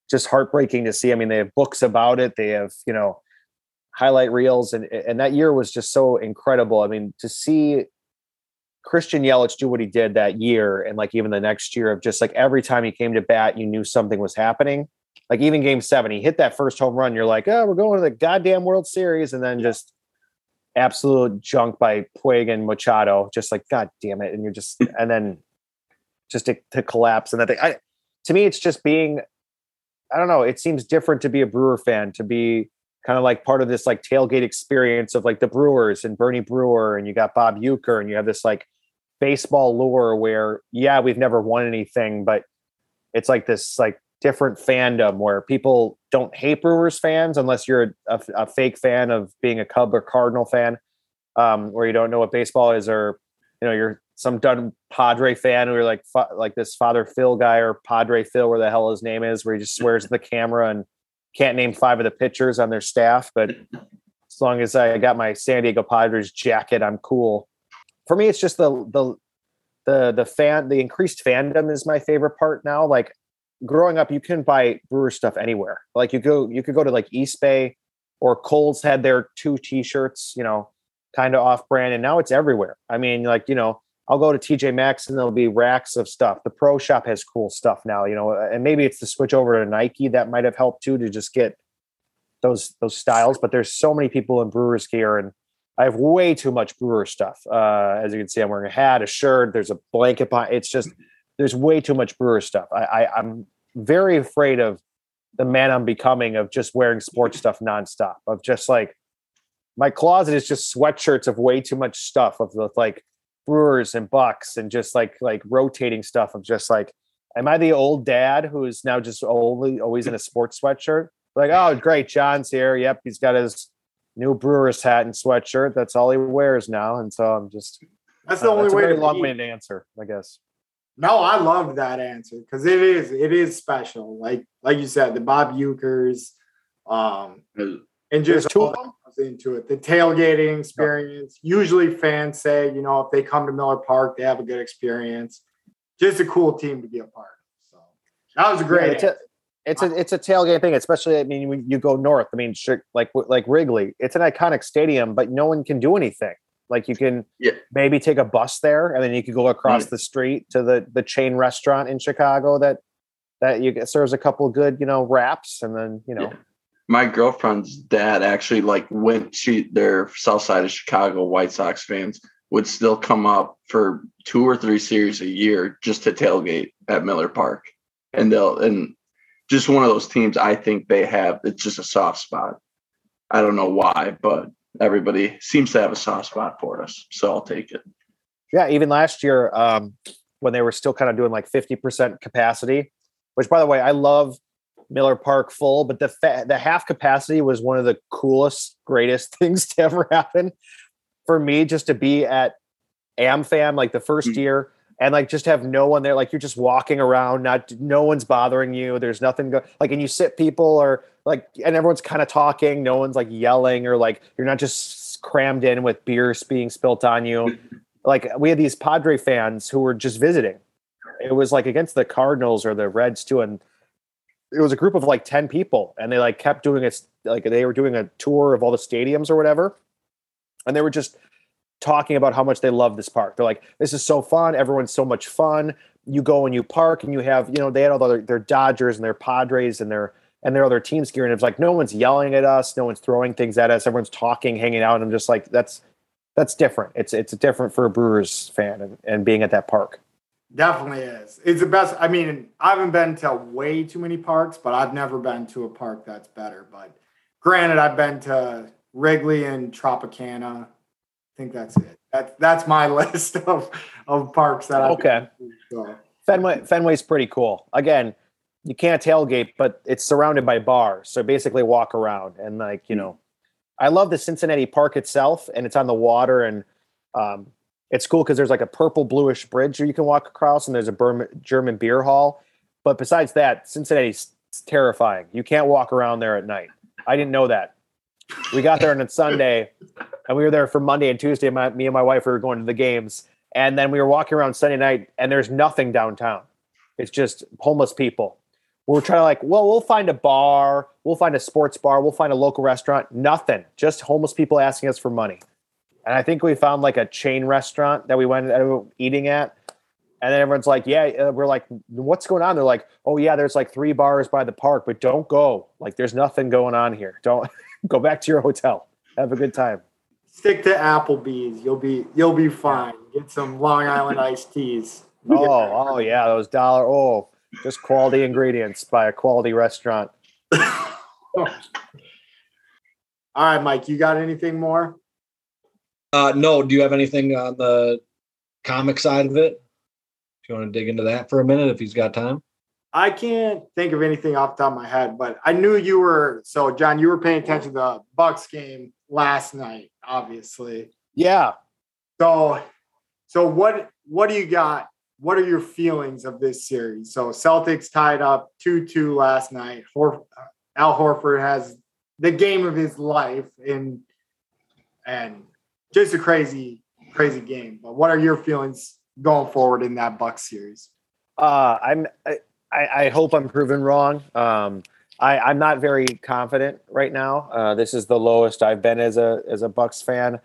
just heartbreaking to see i mean they have books about it they have you know highlight reels and and that year was just so incredible. I mean, to see Christian Yelich do what he did that year and like even the next year of just like every time he came to bat, you knew something was happening. Like even game seven, he hit that first home run. You're like, oh, we're going to the goddamn World Series. And then just absolute junk by Puig and Machado. Just like, God damn it. And you're just, and then just to, to collapse. And that thing, I, to me, it's just being, I don't know. It seems different to be a Brewer fan, to be kind of like part of this like tailgate experience of like the Brewers and Bernie Brewer and you got Bob Uecker and you have this like baseball lore where yeah we've never won anything but it's like this like different fandom where people don't hate Brewers fans unless you're a, a fake fan of being a Cub or Cardinal fan, um, or you don't know what baseball is, or you know you're some done Padre fan who are like like this Father Phil guy or Padre Phil, where the hell his name is, where he just swears at the camera and can't name five of the pitchers on their staff, but as long as I got my San Diego Padres jacket, I'm cool. For me, it's just the the the the fan the increased fandom is my favorite part now. Like growing up, you can buy brewer stuff anywhere. Like you go, you could go to like East Bay or Kohl's had their two T-shirts, you know, kind of off brand, and now it's everywhere. I mean, like you know, I'll go to TJ Maxx and there'll be racks of stuff. The Pro Shop has cool stuff now, you know, and maybe it's the switch over to Nike that might have helped too to just get those those styles. But there's so many people in Brewers gear, and I have way too much Brewer stuff. Uh, as you can see, I'm wearing a hat, a shirt. There's a blanket. Behind. It's just there's way too much brewer stuff. I, I I'm very afraid of the man I'm becoming of just wearing sports stuff nonstop. Of just like my closet is just sweatshirts of way too much stuff of the like brewers and bucks and just like like rotating stuff of just like am I the old dad who's now just only always in a sports sweatshirt? Like, oh great, John's here. Yep, he's got his new brewer's hat and sweatshirt. That's all he wears now. And so I'm just that's the uh, only way to long-winded answer, I guess. No, I love that answer because it is it is special. Like like you said, the Bob Ueckers, um, and just two into it. The tailgating experience. Usually, fans say, you know, if they come to Miller Park, they have a good experience. Just a cool team to be a part of. So that was a great. Yeah, it's, a, it's a it's a tailgate thing, especially. I mean, when you go north. I mean, like like Wrigley, it's an iconic stadium, but no one can do anything. Like you can yeah. maybe take a bus there, and then you could go across mm-hmm. the street to the the chain restaurant in Chicago that that you serves a couple good you know wraps, and then you know. Yeah. My girlfriend's dad actually like went to their south side of Chicago White Sox fans would still come up for two or three series a year just to tailgate at Miller Park. And they'll and just one of those teams I think they have it's just a soft spot. I don't know why, but everybody seems to have a soft spot for us. So I'll take it. Yeah, even last year, um, when they were still kind of doing like 50% capacity, which by the way, I love Miller Park full, but the fa- the half capacity was one of the coolest, greatest things to ever happen for me just to be at AmFam like the 1st mm-hmm. year and like just have no one there like you're just walking around not no one's bothering you there's nothing go like and you sit people or like and everyone's kind of talking no one's like yelling or like you're not just crammed in with beers being spilt on you like we had these padre fans who were just visiting it was like against the cardinals or the reds too and it was a group of like 10 people and they like kept doing it like they were doing a tour of all the stadiums or whatever and they were just talking about how much they love this park. They're like, this is so fun. Everyone's so much fun. You go and you park and you have, you know, they had all their, their Dodgers and their Padres and their and their other teams gear. And it's like no one's yelling at us, no one's throwing things at us, everyone's talking, hanging out. And I'm just like, that's that's different. It's it's different for a Brewers fan and, and being at that park. Definitely is. It's the best. I mean, I haven't been to way too many parks, but I've never been to a park that's better. But granted, I've been to Wrigley and Tropicana I think that's it. That's that's my list of of parks that I okay. So. Fenway Fenway's pretty cool. Again, you can't tailgate, but it's surrounded by bars, so basically walk around and like you know, I love the Cincinnati Park itself, and it's on the water, and um, it's cool because there's like a purple bluish bridge you can walk across, and there's a Burma, German beer hall. But besides that, Cincinnati's terrifying. You can't walk around there at night. I didn't know that. We got there on a Sunday, and we were there for Monday and Tuesday. My, me and my wife we were going to the games, and then we were walking around Sunday night, and there's nothing downtown. It's just homeless people. We're trying to like, well, we'll find a bar, we'll find a sports bar, we'll find a local restaurant. Nothing, just homeless people asking us for money. And I think we found like a chain restaurant that we went eating at. And then everyone's like, yeah, uh, we're like, what's going on? They're like, oh yeah, there's like three bars by the park, but don't go. Like, there's nothing going on here. Don't go back to your hotel. Have a good time stick to Applebee's. You'll be you'll be fine. Get some Long Island iced teas. Oh, oh yeah, those dollar. Oh, just quality ingredients by a quality restaurant. All right, Mike, you got anything more? Uh, no, do you have anything on the comic side of it? If you want to dig into that for a minute, if he's got time. I can't think of anything off the top of my head, but I knew you were. So, John, you were paying attention to the Bucks game last night, obviously. Yeah. So, so what what do you got? What are your feelings of this series? So, Celtics tied up two two last night. Hor- Al Horford has the game of his life, and and just a crazy crazy game. But what are your feelings going forward in that Bucks series? Uh, I'm. I, I hope I'm proven wrong. Um, I, I'm not very confident right now. Uh, this is the lowest I've been as a as a Bucks fan.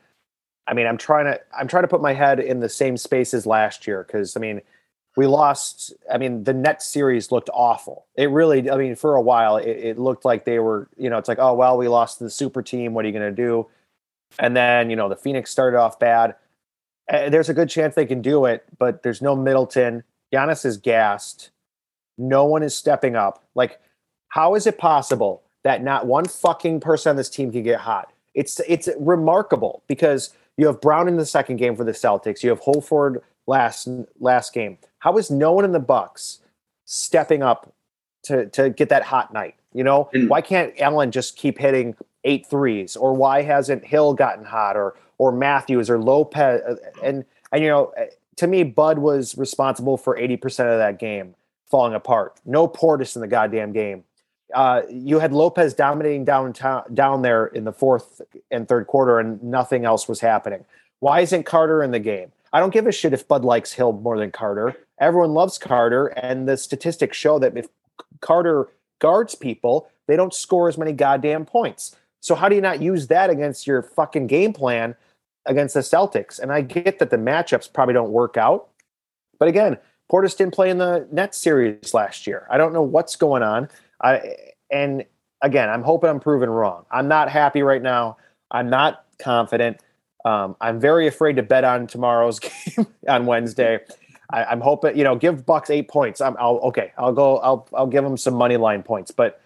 I mean, I'm trying to I'm trying to put my head in the same space as last year because I mean, we lost. I mean, the net series looked awful. It really. I mean, for a while, it, it looked like they were. You know, it's like, oh well, we lost the super team. What are you going to do? And then you know, the Phoenix started off bad. Uh, there's a good chance they can do it, but there's no Middleton. Giannis is gassed. No one is stepping up. Like, how is it possible that not one fucking person on this team can get hot? It's it's remarkable because you have Brown in the second game for the Celtics. You have Horford last last game. How is no one in the Bucks stepping up to to get that hot night? You know, why can't Allen just keep hitting eight threes, or why hasn't Hill gotten hot, or or Matthews or Lopez? And and you know, to me, Bud was responsible for eighty percent of that game falling apart. No Portis in the goddamn game. Uh, you had Lopez dominating downtown down there in the fourth and third quarter, and nothing else was happening. Why isn't Carter in the game? I don't give a shit if Bud likes Hill more than Carter. Everyone loves Carter, and the statistics show that if Carter guards people, they don't score as many goddamn points. So how do you not use that against your fucking game plan against the Celtics? And I get that the matchups probably don't work out, but again, Portis didn't play in the Nets series last year. I don't know what's going on. I and again, I'm hoping I'm proven wrong. I'm not happy right now. I'm not confident. Um, I'm very afraid to bet on tomorrow's game on Wednesday. I, I'm hoping you know give Bucks eight points. I'm I'll, okay. I'll go. I'll I'll give them some money line points, but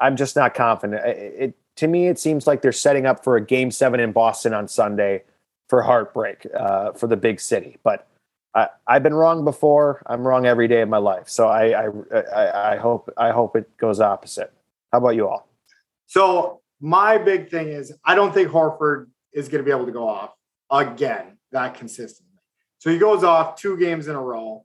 I'm just not confident. It, it to me it seems like they're setting up for a game seven in Boston on Sunday for heartbreak uh, for the big city, but. I, I've been wrong before. I'm wrong every day of my life. So I, I, I, I hope, I hope it goes opposite. How about you all? So my big thing is I don't think Horford is going to be able to go off again that consistently. So he goes off two games in a row.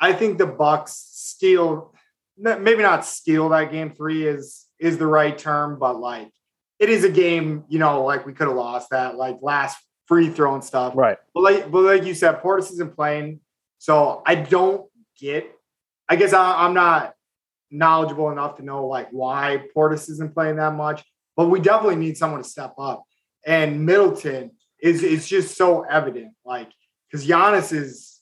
I think the Bucks steal, maybe not steal that game three is is the right term, but like it is a game. You know, like we could have lost that like last free throw and stuff. Right. But like, but like you said, Portis isn't playing, so I don't get. I guess I, I'm not knowledgeable enough to know like why Portis isn't playing that much, but we definitely need someone to step up. And Middleton is is just so evident, like because Giannis is.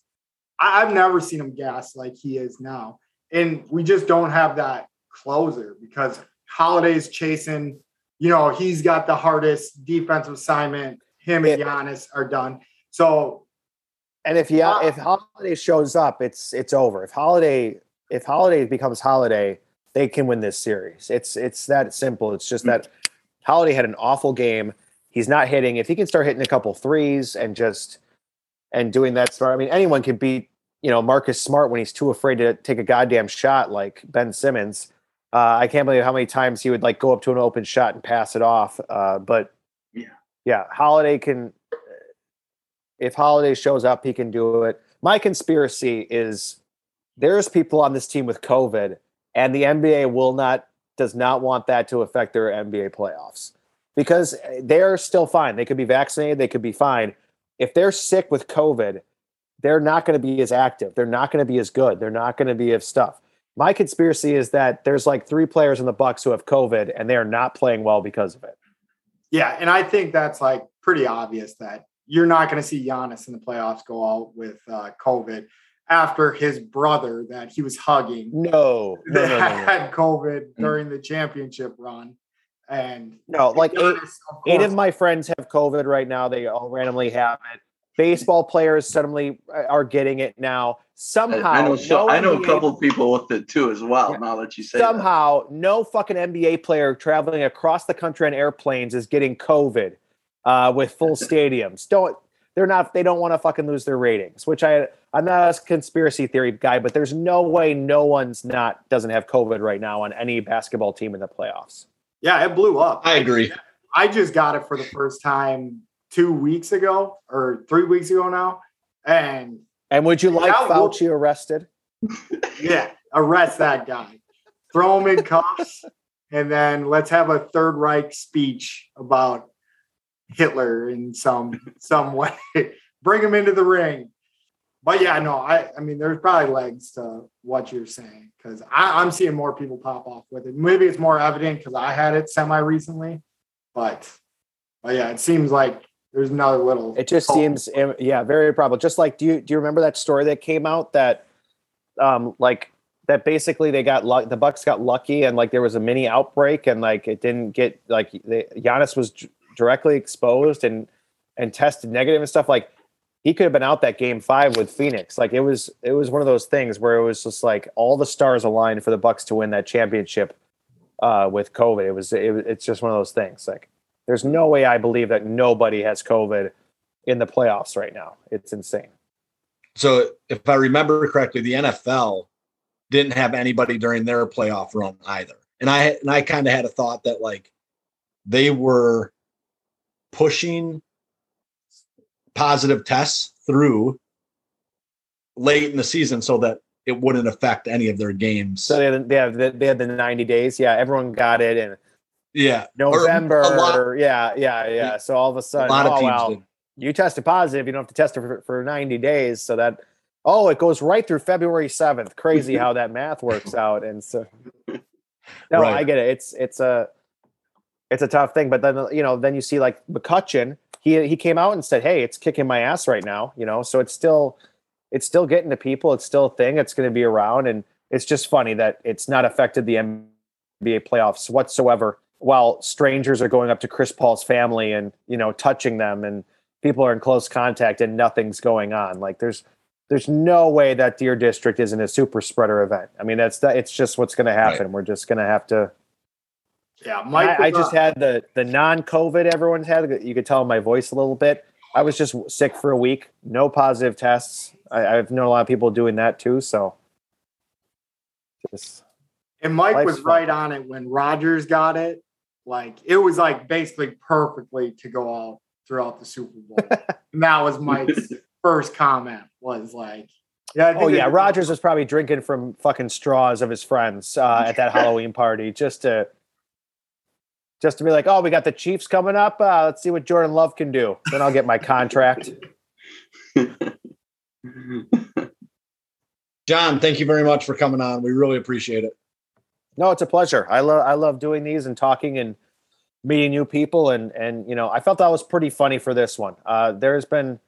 I, I've never seen him gas like he is now, and we just don't have that closer because Holiday's chasing. You know, he's got the hardest defensive assignment. Him and Giannis are done. So And if yeah, Wow. if Holiday shows up, it's it's over. If Holiday if Holiday becomes Holiday, they can win this series. It's it's that simple. It's just that Holiday had an awful game. He's not hitting. If he can start hitting a couple threes and just and doing that smart, I mean, anyone can beat you know Marcus Smart when he's too afraid to take a goddamn shot like Ben Simmons. Uh, I can't believe how many times he would like go up to an open shot and pass it off. Uh, but Yeah. Holiday can. If Holiday shows up, he can do it. My conspiracy is there's people on this team with COVID, and the NBA will not does not want that to affect their NBA playoffs because they're still fine. They could be vaccinated, they could be fine. If they're sick with COVID, they're not going to be as active. They're not going to be as good. They're not going to be as stuff. My conspiracy is that there's like three players in the Bucks who have COVID and they are not playing well because of it. Yeah, and I think that's like pretty obvious that you're not going to see Giannis in the playoffs go out with uh, COVID after his brother that he was hugging No, no, no, no, had COVID during the championship run. And No, like eight, Giannis, of eight course, of my friends have COVID right now. They all randomly have it. Baseball players suddenly uh, are getting it now. Somehow I know. So, no I know a couple of people with it too, as well. Yeah. Now that you say that. somehow no fucking NBA player traveling across the country on airplanes is getting COVID uh, with full stadiums. Don't they're not they don't want to fucking lose their ratings. Which I I'm not a conspiracy theory guy, but there's no way no one's not doesn't have COVID right now on any basketball team in the playoffs. Yeah, it blew up. I agree. I just got it for the first time two weeks ago or three weeks ago now. And And would you like well- Fauci arrested? yeah, arrest that guy, throw him in cuffs, and then let's have a Third Reich speech about Hitler in some some way. Bring him into the ring. But yeah, no, I I mean, there's probably legs to what you're saying because I'm seeing more people pop off with it. Maybe it's more evident because I had it semi recently, but but yeah, it seems like there's another little. It just seems, yeah, very probable. Just like, do you do you remember that story that came out that, um, like that basically they got luck, the Bucks got lucky and like there was a mini outbreak and like it didn't get like they, Giannis was d- directly exposed and and tested negative and stuff. Like he could have been out that game five with Phoenix. Like it was it was one of those things where it was just like all the stars aligned for the Bucks to win that championship uh, with COVID. It was it, it's just one of those things. Like there's no way I believe that nobody has COVID in the playoffs right now. It's insane. So if I remember correctly, the NFL didn't have anybody during their playoff run either. And I and I kind of had a thought that like they were pushing positive tests through late in the season so that it wouldn't affect any of their games. So they had, they have the, they had the 90 days. Yeah, everyone got it in yeah. November. a lot, yeah, yeah, yeah. So all of a a sudden, lot of oh well, you tested positive. You don't have to test it for, for 90 days. So that oh, it goes right through February 7th. Crazy how that math works out. And so no, Right. I get it. It's it's a it's a tough thing. But then you know, then you see like McCutchen, he he came out and said, Hey, it's kicking my ass right now, you know. So it's still it's still getting to people, it's still a thing, it's gonna be around, and it's just funny that it's not affected the NBA playoffs whatsoever. While strangers are going up to Chris Paul's family and you know touching them, and people are in close contact, and nothing's going on. Like there's there's no way that Deer District isn't a super spreader event. I mean, that's that. It's just what's going to happen. We're just going to have to. yeah, Mike. I, I just uh, had the the non-COVID everyone's had. You could tell in my voice a little bit. I was just sick for a week. No positive tests. I, I've known a lot of people doing that too. So, just And Mike was fun. right on it when Rodgers got it. Like it was like basically perfectly to go out throughout the Super Bowl. and that was Mike's first comment was like, yeah, I think oh yeah, Rodgers was probably drinking from fucking straws of his friends uh, at that Halloween party just to just to be like, oh, we got the Chiefs coming up. Uh, let's see what Jordan Love can do. Then I'll get my contract. John, thank you very much for coming on. We really appreciate it. No, it's a pleasure. I love I love doing these and talking and meeting new people and and you know I felt that was pretty funny for this one. Uh, there's been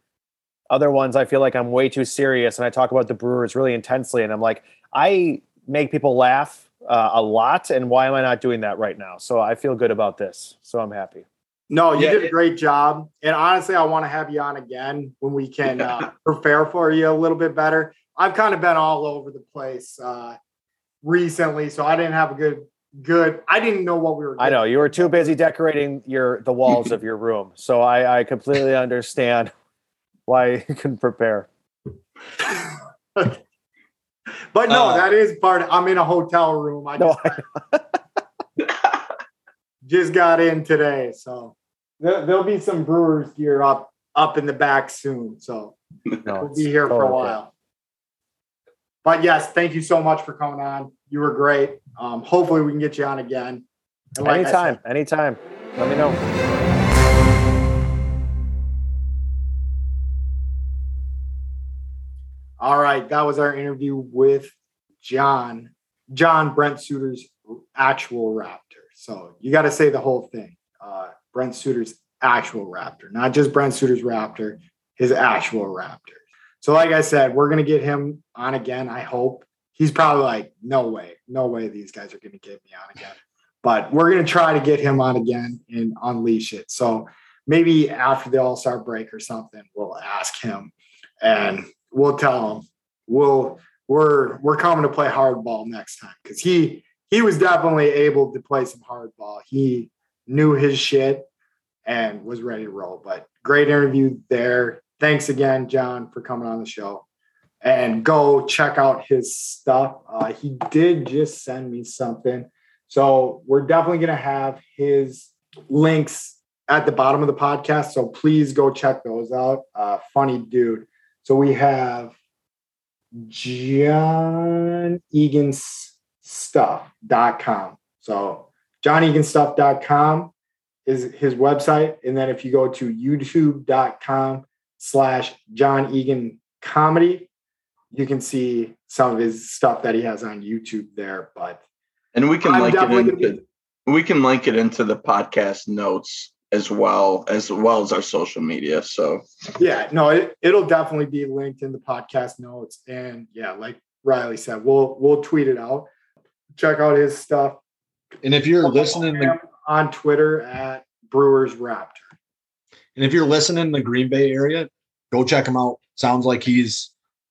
other ones I feel like I'm way too serious and I talk about the Brewers really intensely and I'm like I make people laugh uh, a lot and why am I not doing that right now? So I feel good about this. So I'm happy. No, you Yeah, did a great job. And honestly, I want to have you on again when we can uh, prepare for you a little bit better. I've kind of been all over the place uh, recently, so I didn't have a good good. I didn't know what we were. I know you were too busy decorating your the walls of your room. So I, I completely understand why you couldn't prepare. But no, Uh, that is part. Of, I'm in a hotel room. I No, just, just got in today, so there, there'll be some Brewers gear up up in the back soon. So no, we'll be here for a while. But yes, thank you so much for coming on. You were great. Um, hopefully, we can get you on again. Like I said, anytime, anytime. Let me know. All right, that was our interview with John, John Brent Suter's actual Raptor. So you got to say the whole thing. Uh, Brent Suter's actual Raptor, not just Brent Suter's Raptor, his actual Raptor. So, like I said, we're gonna get him on again. I hope he's probably like, no way, no way, these guys are gonna get me on again. But we're gonna try to get him on again and unleash it. So maybe after the All Star break or something, we'll ask him and we'll tell him we'll we're we're coming to play hardball next time because he he was definitely able to play some hardball. He knew his shit and was ready to roll. But great interview there. Thanks again, John, for coming on the show. And go check out his stuff. Uh, he did just send me something. So we're definitely going to have his links at the bottom of the podcast. So please go check those out. Uh, funny dude. So we have John Egan's stuff.com. So John johneganstuff.com is his website. And then if you go to youtube.com slash John Egan comedy, you can see some of his stuff that he has on YouTube there. But and we can I'm link it into gonna we can link it into the podcast notes as well as well as our social media. So yeah, no, it, it'll definitely be linked in the podcast notes. And yeah, like Riley said, we'll we'll tweet it out. Check out his stuff. And if you're listening, to, on Twitter at Brewers Raptor. and if you're listening in the Green Bay area, go check him out. Sounds like he's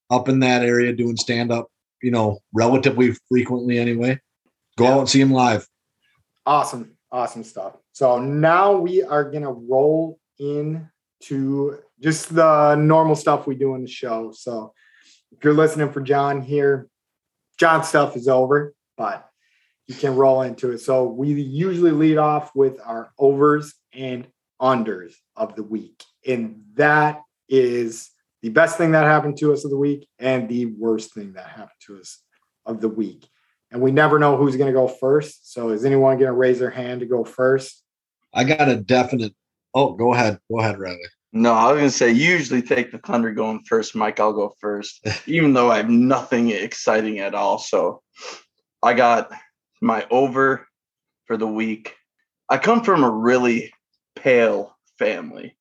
up in that area doing stand up, you know, relatively frequently anyway. Go out and see him live. Awesome, awesome stuff. So now we are gonna roll in to just the normal stuff we do in the show. So if you're listening for John here, John's stuff is over, but you can roll into it. So we usually lead off with our overs and unders of the week. And that is the best thing that happened to us of the week and the worst thing that happened to us of the week. And we never know who's going to go first. So is anyone going to raise their hand to go first? I got a definite. Oh, go ahead. Go ahead, Riley. no, I was gonna say usually take the Thunder going first. Mike, I'll go first, even though I have nothing exciting at all. So I got my over for the week. I come from a really pale family.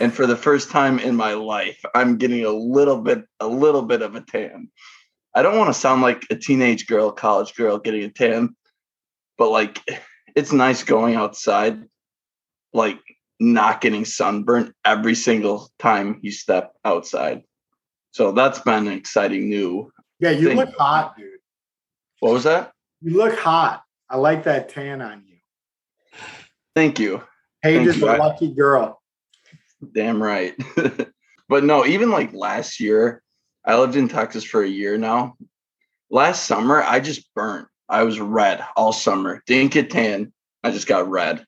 And for the first time in my life, I'm getting a little bit, a little bit of a tan. I don't want to sound like a teenage girl, college girl getting a tan, but like it's nice going outside, like not getting sunburned every single time you step outside. So that's been an exciting new. Yeah, you Thing. look hot, dude. What was that? You look hot. I like that tan on you. Thank you. Paige Thank is you. a lucky girl. Damn right. but no, even like last year, I lived in Texas for a year now. Last summer, I just burnt. I was red all summer. Didn't get tan. I just got red,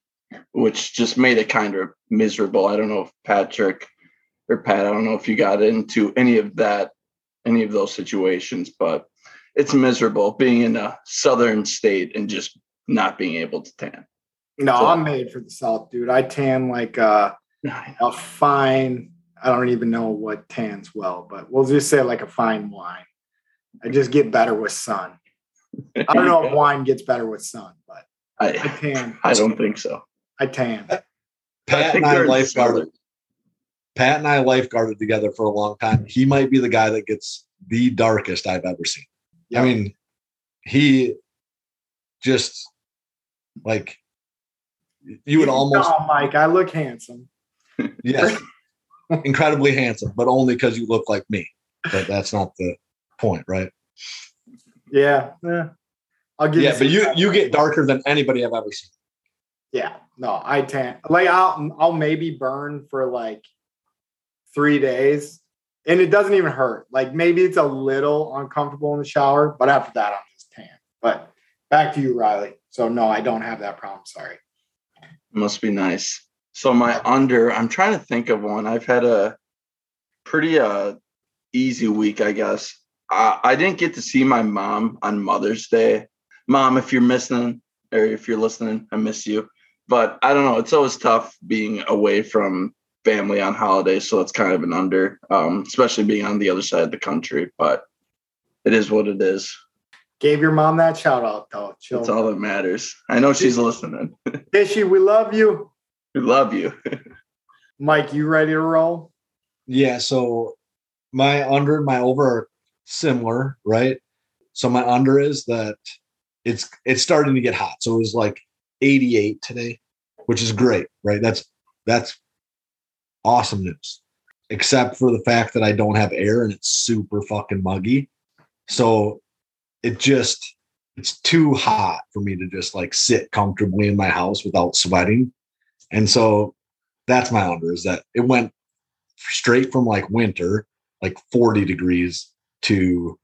which just made it kind of miserable. I don't know if Patrick or Pat, I don't know if you got into any of that, any of those situations, but it's miserable being in a southern state and just not being able to tan. No, So- I'm made for the South, dude. I tan like uh, a fine, I don't even know what tans well, but we'll just say like a fine wine. I just get better with sun. I don't know if wine gets better with sun, but I I, tan. I don't think so. I tan. Pat think and I they're in the lifeguarded. Pat and I lifeguarded together for a long time. He might be the guy that gets the darkest I've ever seen. I mean, he just like you would almost Oh, Mike, I look handsome. Yes, incredibly handsome, but only because you look like me. But that's not the point, right? Yeah, yeah. I'll give Yeah, some but you you get darker than anybody I've ever seen. Yeah, no, I tan. Like I'll I'll maybe burn for like three days, and it doesn't even hurt. Like maybe it's a little uncomfortable in the shower, but after that, I'm just tan. But back to you, Riley. So no, I don't have that problem. Sorry. Must be nice. So my under, I'm trying to think of one. I've had a pretty uh easy week, I guess. I, I didn't get to see my mom on Mother's Day. Mom, if you're missing or if you're listening, I miss you. But I don't know. It's always tough being away from family on holidays, so it's kind of an under, um, especially being on the other side of the country. But it is what it is. Gave your mom that shout out though. Chill. It's all that matters. I know she's listening. Fishy, we love you. We love you. Mike, you ready to roll? Yeah, so my under and my over are similar, right? So my under is that it's it's starting to get hot. So it was like 88 today, which is great, right? That's that's awesome news. except for the fact that I don't have air and it's super fucking muggy. So it just it's too hot for me to just like sit comfortably in my house without sweating. And so that's my under is that it went straight from like winter, like 40 degrees to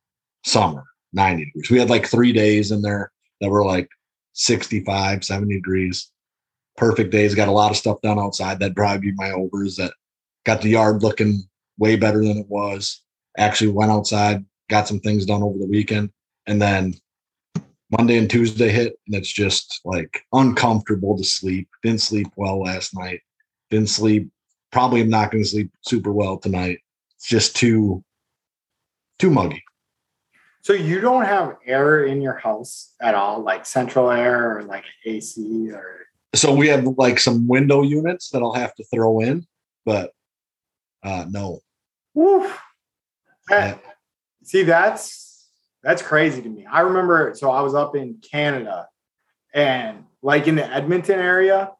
summer, 90 degrees. We had like three days in there that were like 65, 70 degrees. Perfect days. Got a lot of stuff done outside. That'd probably be my overs that got the yard looking way better than it was. Actually went outside, got some things done over the weekend. And then Monday and Tuesday hit, and it's just like uncomfortable to sleep. Didn't sleep well last night. Didn't sleep. Probably am not going to sleep super well tonight. It's just too, too muggy. So you don't have air in your house at all, like central air or like AC or So we have like some window units that I'll have to throw in, but uh no. Woof. Yeah. See, that's that's crazy to me. I remember, so I was up in Canada and like in the Edmonton area,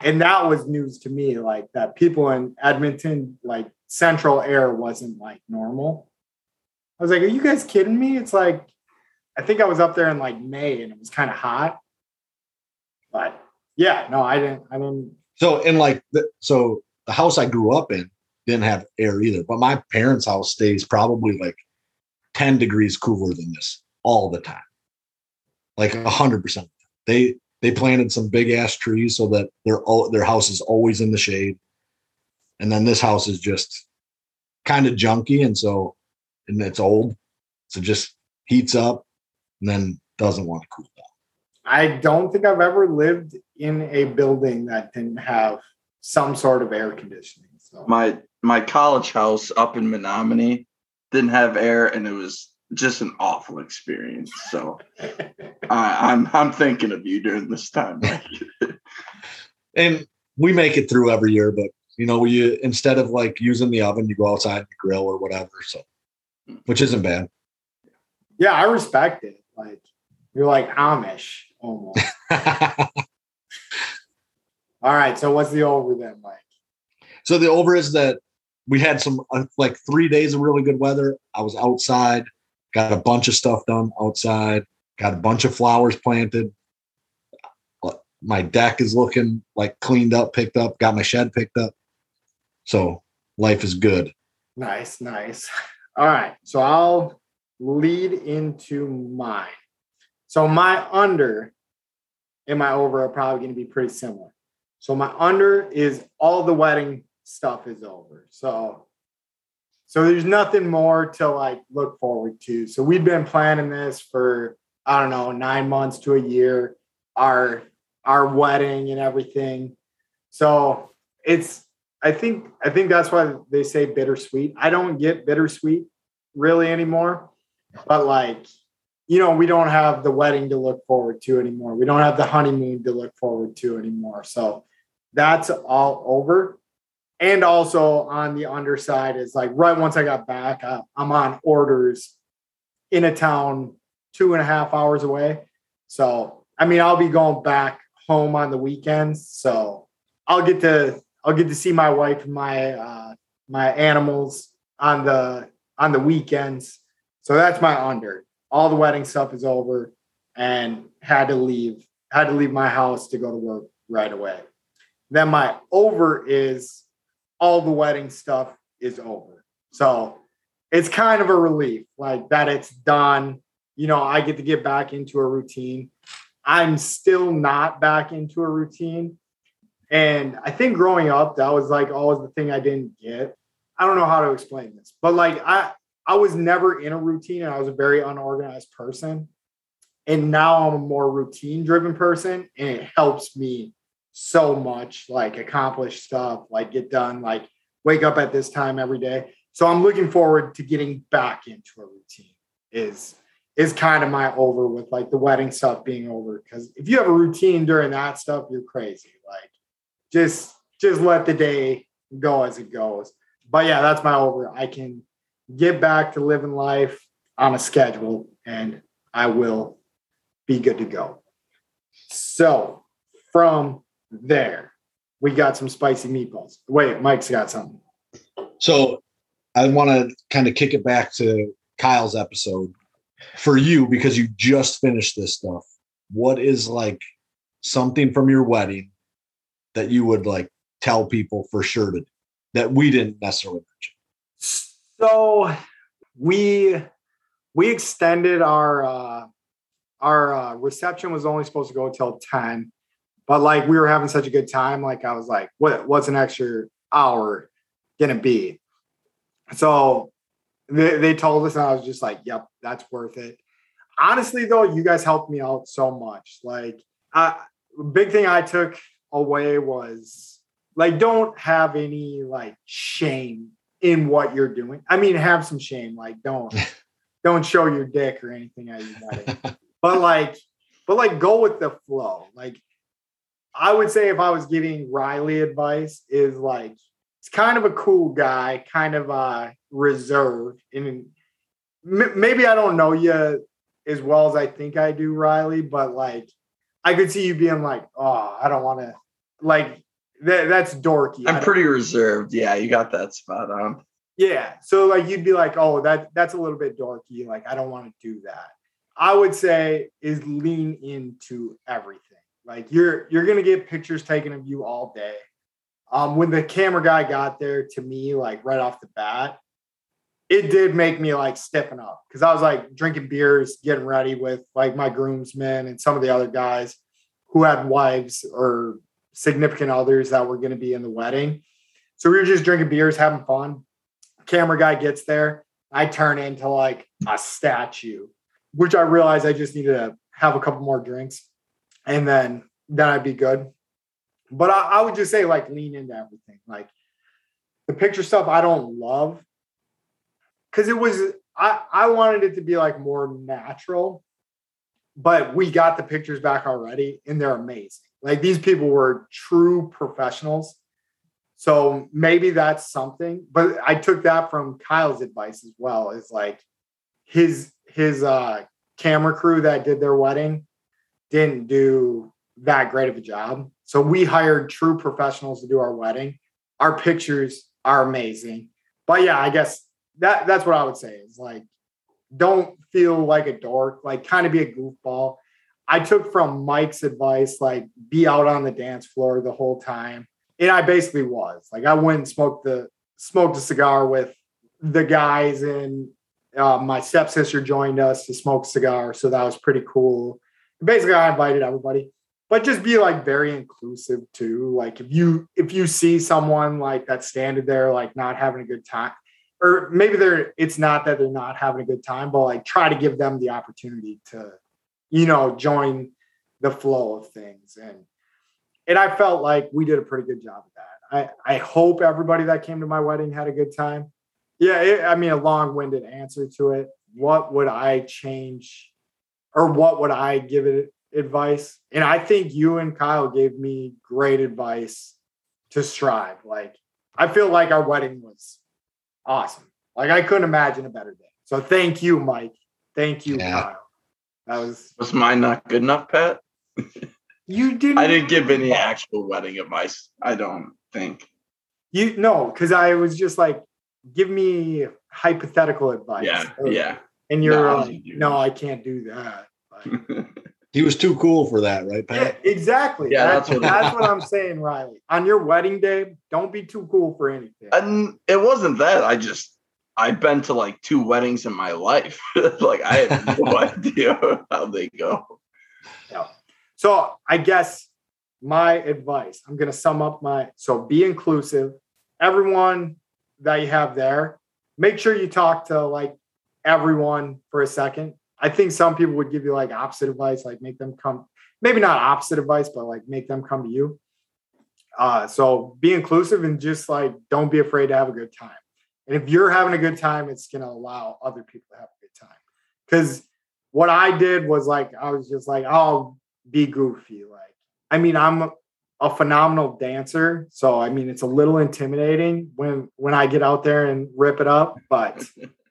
and that was news to me. Like that people in Edmonton, like central air wasn't like normal. I was like, are you guys kidding me? It's like, I think I was up there in like May and it was kind of hot. But yeah, no, I didn't, I didn't. So in like the, so the house I grew up in didn't have air either, but my parents' house stays probably like 10 degrees cooler than this all the time. Like a hundred percent. They they planted some big ass trees so that their their house is always in the shade. And then this house is just kind of junky and so and it's old. So just heats up and then doesn't want to cool down. I don't think I've ever lived in a building that didn't have some sort of air conditioning. So My my college house up in Menominee didn't have air, and it was just an awful experience. So I, I'm I'm thinking of you during this time. And we make it through every year but you know you instead of like using the oven you go outside and grill or whatever so which isn't bad yeah, I respect it. Like you're like Amish almost. All right. So what's the over then, Mike? so the over is that we had some uh, like three days of really good weather i was outside got a bunch of stuff done outside got a bunch of flowers planted my deck is looking like cleaned up picked up got my shed picked up so life is good Nice, nice. All right. So I'll lead into mine. So my under and my over are probably going to be pretty similar. So my under is all the wedding stuff is over. So so there's nothing more to like look forward to. So we've been planning this for I don't know, 9 months to a year our our wedding and everything. So it's I think I think that's why they say bittersweet. I don't get bittersweet really anymore, but like you know, we don't have the wedding to look forward to anymore. We don't have the honeymoon to look forward to anymore. So that's all over. And also on the underside is like right once I got back, I, I'm on orders in a town two and a half hours away. So I mean, I'll be going back home on the weekends. So I'll get to I'll get to see my wife and my uh, my animals on the on the weekends. So that's my under. All the wedding stuff is over, and had to leave had to leave my house to go to work right away. Then my over is all the wedding stuff is over. So it's kind of a relief, like that it's done. You know, I get to get back into a routine. I'm still not back into a routine. And I think growing up, that was like always the thing I didn't get. I don't know how to explain this, but like I I was never in a routine and I was a very unorganized person. And now I'm a more routine driven person and it helps me so much like accomplish stuff, like get done, like wake up at this time every day. So I'm looking forward to getting back into a routine is is kind of my over with like the wedding stuff being over. Because if you have a routine during that stuff you're crazy. Like just just let the day go as it goes. But yeah that's my over. I can get back to living life on a schedule and i will be good to go. So from there we got some spicy meatballs wait mike's got something So I want to kind of kick it back to Kyle's episode for you because you just finished this stuff. What is like something from your wedding that you would like tell people for sure to do that we didn't necessarily mention? So we we extended our uh our uh, reception was only supposed to go till 10 but like we were having such a good time like i was like what what's an extra hour gonna be? So they, they told us and i was just like yep that's worth it. Honestly though you guys helped me out so much like I, big thing i took away was like don't have any like shame in what you're doing. I mean have some shame like don't don't show your dick or anything at wedding. But like but like go with the flow. Like i would say if i was giving riley advice is like it's kind of a cool guy kind of uh reserved and maybe i don't know you as well as i think i do riley but like i could see you being like oh i don't want to like that, that's dorky I'm pretty reserved. Yeah, you got that spot on. yeah. So like you'd be like, oh, that that's a little bit dorky. Like I don't want to do that. I would say is lean into everything. Like you're you're gonna get pictures taken of you all day. Um, when the camera guy got there to me, like right off the bat, it did make me like stepping up because I was like drinking beers, getting ready with like my groomsmen and some of the other guys who had wives or significant others that were going to be in the wedding. So we were just drinking beers, having fun camera guy gets there, I turn into like a statue, which I realized I just needed to have a couple more drinks and then then I'd be good. But I, I would just say like lean into everything. Like the picture stuff I don't love because it was I, I wanted it to be like more natural, but we got the pictures back already and they're amazing. Like these people were true professionals. So maybe that's something. But I took that from Kyle's advice as well. Is like his his uh camera crew that did their wedding didn't do that great of a job. So we hired true professionals to do our wedding. Our pictures are amazing. But yeah, I guess that that's what I would say is like don't feel like a dork, like kind of be a goofball. I took from Mike's advice, like be out on the dance floor the whole time. And I basically was. Like I went and smoked the smoked a cigar with the guys and uh, my stepsister joined us to smoke a cigar. So that was pretty cool. Basically, I invited everybody. But just be like very inclusive too. Like if you if you see someone like that standing there like not having a good time, or maybe they're it's not that they're not having a good time, but like try to give them the opportunity to, you know, join the flow of things. And and I felt like we did a pretty good job of that. I I hope everybody that came to my wedding had a good time. Yeah, it, I mean a long-winded answer to it. What would I change, or what would I give it advice? And I think you and Kyle gave me great advice to strive. Like I feel like our wedding was awesome. Like I couldn't imagine a better day. So thank you, Mike. Thank you, Yeah. Kyle. That was Was mine not good enough, Pat? you didn't. I didn't give any actual wedding advice. I don't think. You no, because I was just like, give me hypothetical advice. Yeah, yeah. And you're No, I like, no. I can't do that. Like, He was too cool for that, right, yeah, Pat? exactly. Yeah, that's, that's that's, what- what I'm saying, Riley. On your wedding day, don't be too cool for anything. and it wasn't that. I just I've been to like two weddings in my life. like I have no idea how they go. Yeah. So I guess my advice, I'm going to sum up my so be inclusive. Everyone that you have there, make sure you talk to like everyone for a second. I think some people would give you like opposite advice, like make them come, maybe not opposite advice, but like make them come to you. Uh, so be inclusive and just like don't be afraid to have a good time. And if you're having a good time, it's going to allow other people to have a good time. Because what I did was like, I was just like, I'll be goofy. Like, I mean, I'm a phenomenal dancer, so I mean, it's a little intimidating when when I get out there and rip it up, but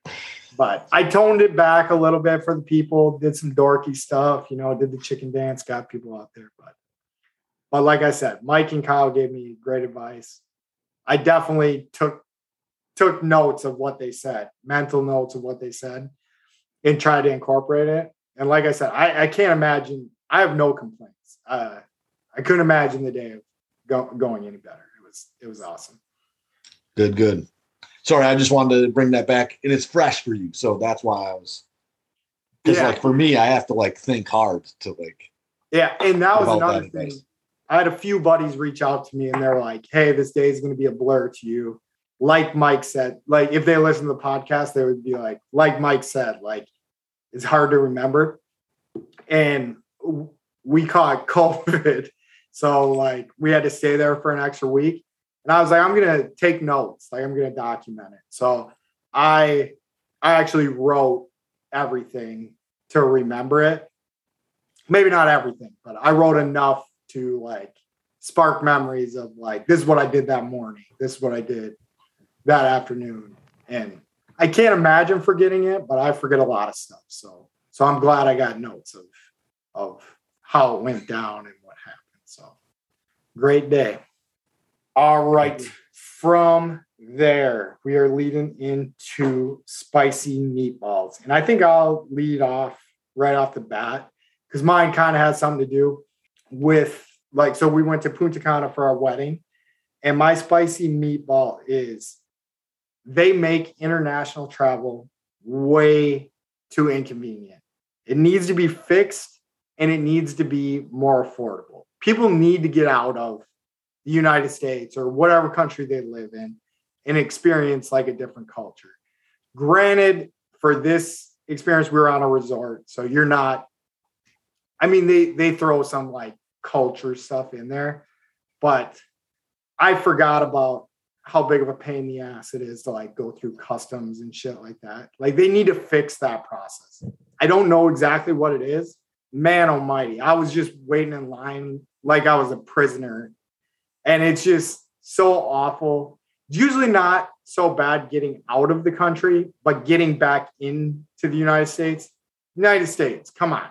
but I toned it back a little bit for the people. Did some dorky stuff, you know, did the chicken dance, got people out there, but but like I said, Mike and Kyle gave me great advice. I definitely took took notes of what they said, mental notes of what they said, and tried to incorporate it. And like I said, I, I can't imagine. I have no complaints. Uh, I couldn't imagine the day of go, going any better. It was it was awesome. Good, good. Sorry, I just wanted to bring that back, and it's fresh for you, so that's why I was. Because Yeah. like for me, I have to like think hard to like. Yeah, and that was another that thing. advice. I had a few buddies reach out to me and they're like, "Hey, this day is going to be a blur to you." Like Mike said, like if they listen to the podcast, they would be like, like Mike said, like it's hard to remember. And we caught COVID, so like we had to stay there for an extra week. And I was like, I'm gonna take notes, like I'm gonna document it. So I I actually wrote everything to remember it maybe not everything, but I wrote enough to like spark memories of like this is what I did that morning, this is what I did that afternoon, and I can't imagine forgetting it, but I forget a lot of stuff. So so I'm glad I got notes of of how it went down and what happened. So great day. All right. From there, we are leading into spicy meatballs. And I think I'll lead off right off the bat because mine kind of has something to do with like so we went to Punta Cana for our wedding, and my spicy meatball is they make international travel way too inconvenient. It needs to be fixed and it needs to be more affordable. People need to get out of the United States or whatever country they live in and experience like a different culture. Granted, for this experience, we were on a resort, so you're not I mean, they they throw some like culture stuff in there, but I forgot about how big of a pain in the ass it is to like go through customs and shit like that. Like they need to fix that process. I don't know exactly what it is. Man almighty. I was just waiting in line like I was a prisoner. And it's just so awful. Usually not so bad getting out of the country, but getting back into the United States. United States, come on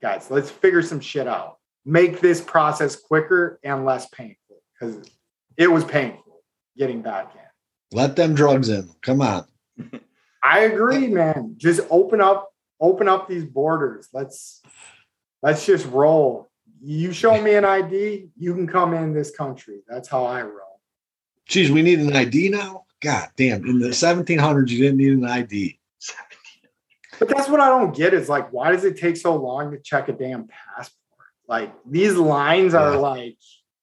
guys, let's figure some shit out. Make this process quicker and less painful because it was painful getting back in. Let them drugs in. Come on. I agree, man. Just open up, open up these borders. Let's let's just roll. You show me an ID, you can come in this country. That's how I roll. Geez, we need an ID now. God damn! In the 1700s, you didn't need an ID. But that's what I don't get is like, why does it take so long to check a damn passport? Like these lines are Yeah. like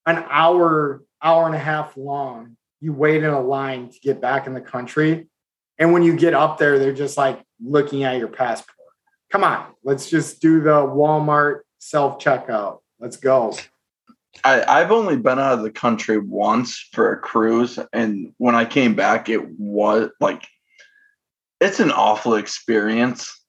an hour, hour and a half long. You wait in a line to get back in the country. And when you get up there, they're just like looking at your passport. Come on, let's just do the Walmart self checkout. Let's go. I, I've only been out of the country once for a cruise, and when I came back, it was like it's an awful experience.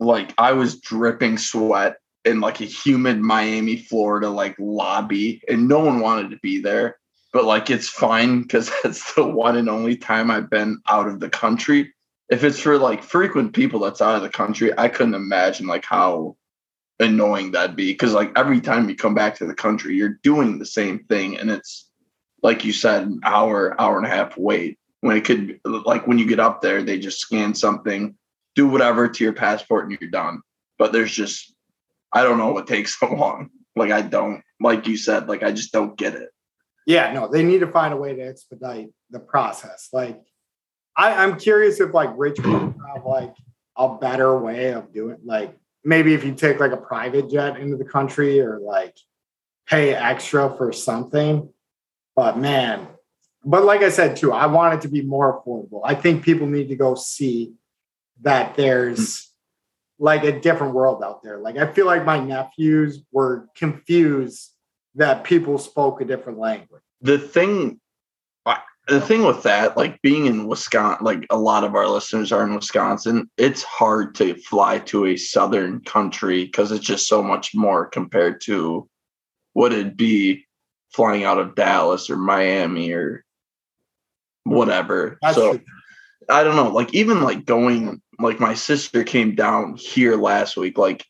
Like I was dripping sweat in like a humid Miami, Florida like lobby, and no one wanted to be there. But like it's fine because that's the one and only time I've been out of the country. If it's for like frequent people that's out of the country, I couldn't imagine like how annoying that'd be because like every time you come back to the country you're doing the same thing and it's like you said an hour hour and a half wait. When it could like when you get up there they just scan something do whatever to your passport and you're done. But there's just i don't know what takes so long. Like i don't like you said like i just don't get it. Yeah, no, they need to find a way to expedite the process. Like, I, I'm curious if like rich people have like a better way of doing like maybe if you take like a private jet into the country or like pay extra for something. But man, but like I said too, I want it to be more affordable. I think people need to go see that there's mm. like a different world out there. Like I feel like my nephews were confused that people spoke a different language. the thing the thing with that like being in wisconsin like a lot of our listeners are in wisconsin it's hard to fly to a southern country because it's just so much more compared to what it'd be flying out of dallas or miami or whatever That's so the- I don't know, like even like going like my sister came down here last week, like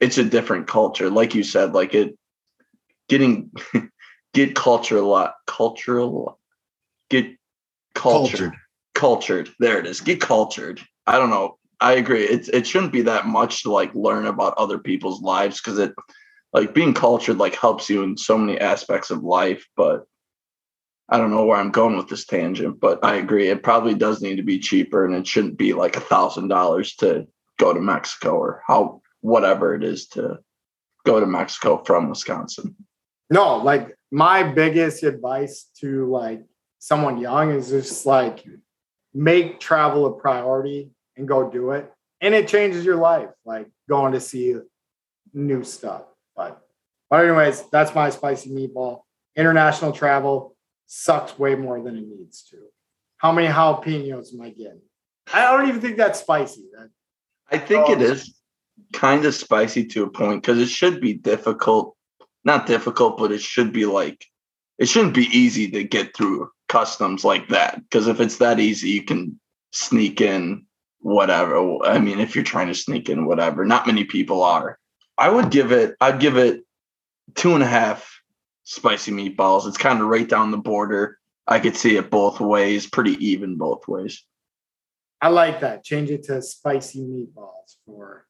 it's a different culture. Like you said, like it getting get culture a lot cultural get culture. Cultured. cultured. There it is. Get cultured. I don't know. I agree. It it shouldn't be that much to like learn about other people's lives because it like being cultured like helps you in so many aspects of life. But I don't know where I'm going with this tangent, but I agree. It probably does need to be cheaper and it shouldn't be like a thousand dollars to go to Mexico or how whatever it is to go to Mexico from Wisconsin. No, like my biggest advice to like someone young is just like make travel a priority and go do it. And it changes your life, like going to see new stuff. But but anyways, that's my spicy meatball. International travel sucks way more than it needs to. How many jalapenos am I getting? I don't even think that's spicy. That, I think it Oh. is kind of spicy to a point because it should be difficult. Not difficult, but it should be like it shouldn't be easy to get through customs like that. Because if it's that easy, you can sneak in whatever. I mean, if you're trying to sneak in whatever, not many people are. I would give it, I'd give it two and a half spicy meatballs. It's kind of right down the border. I could see it both ways, pretty even both ways. I like that. Change it to spicy meatballs for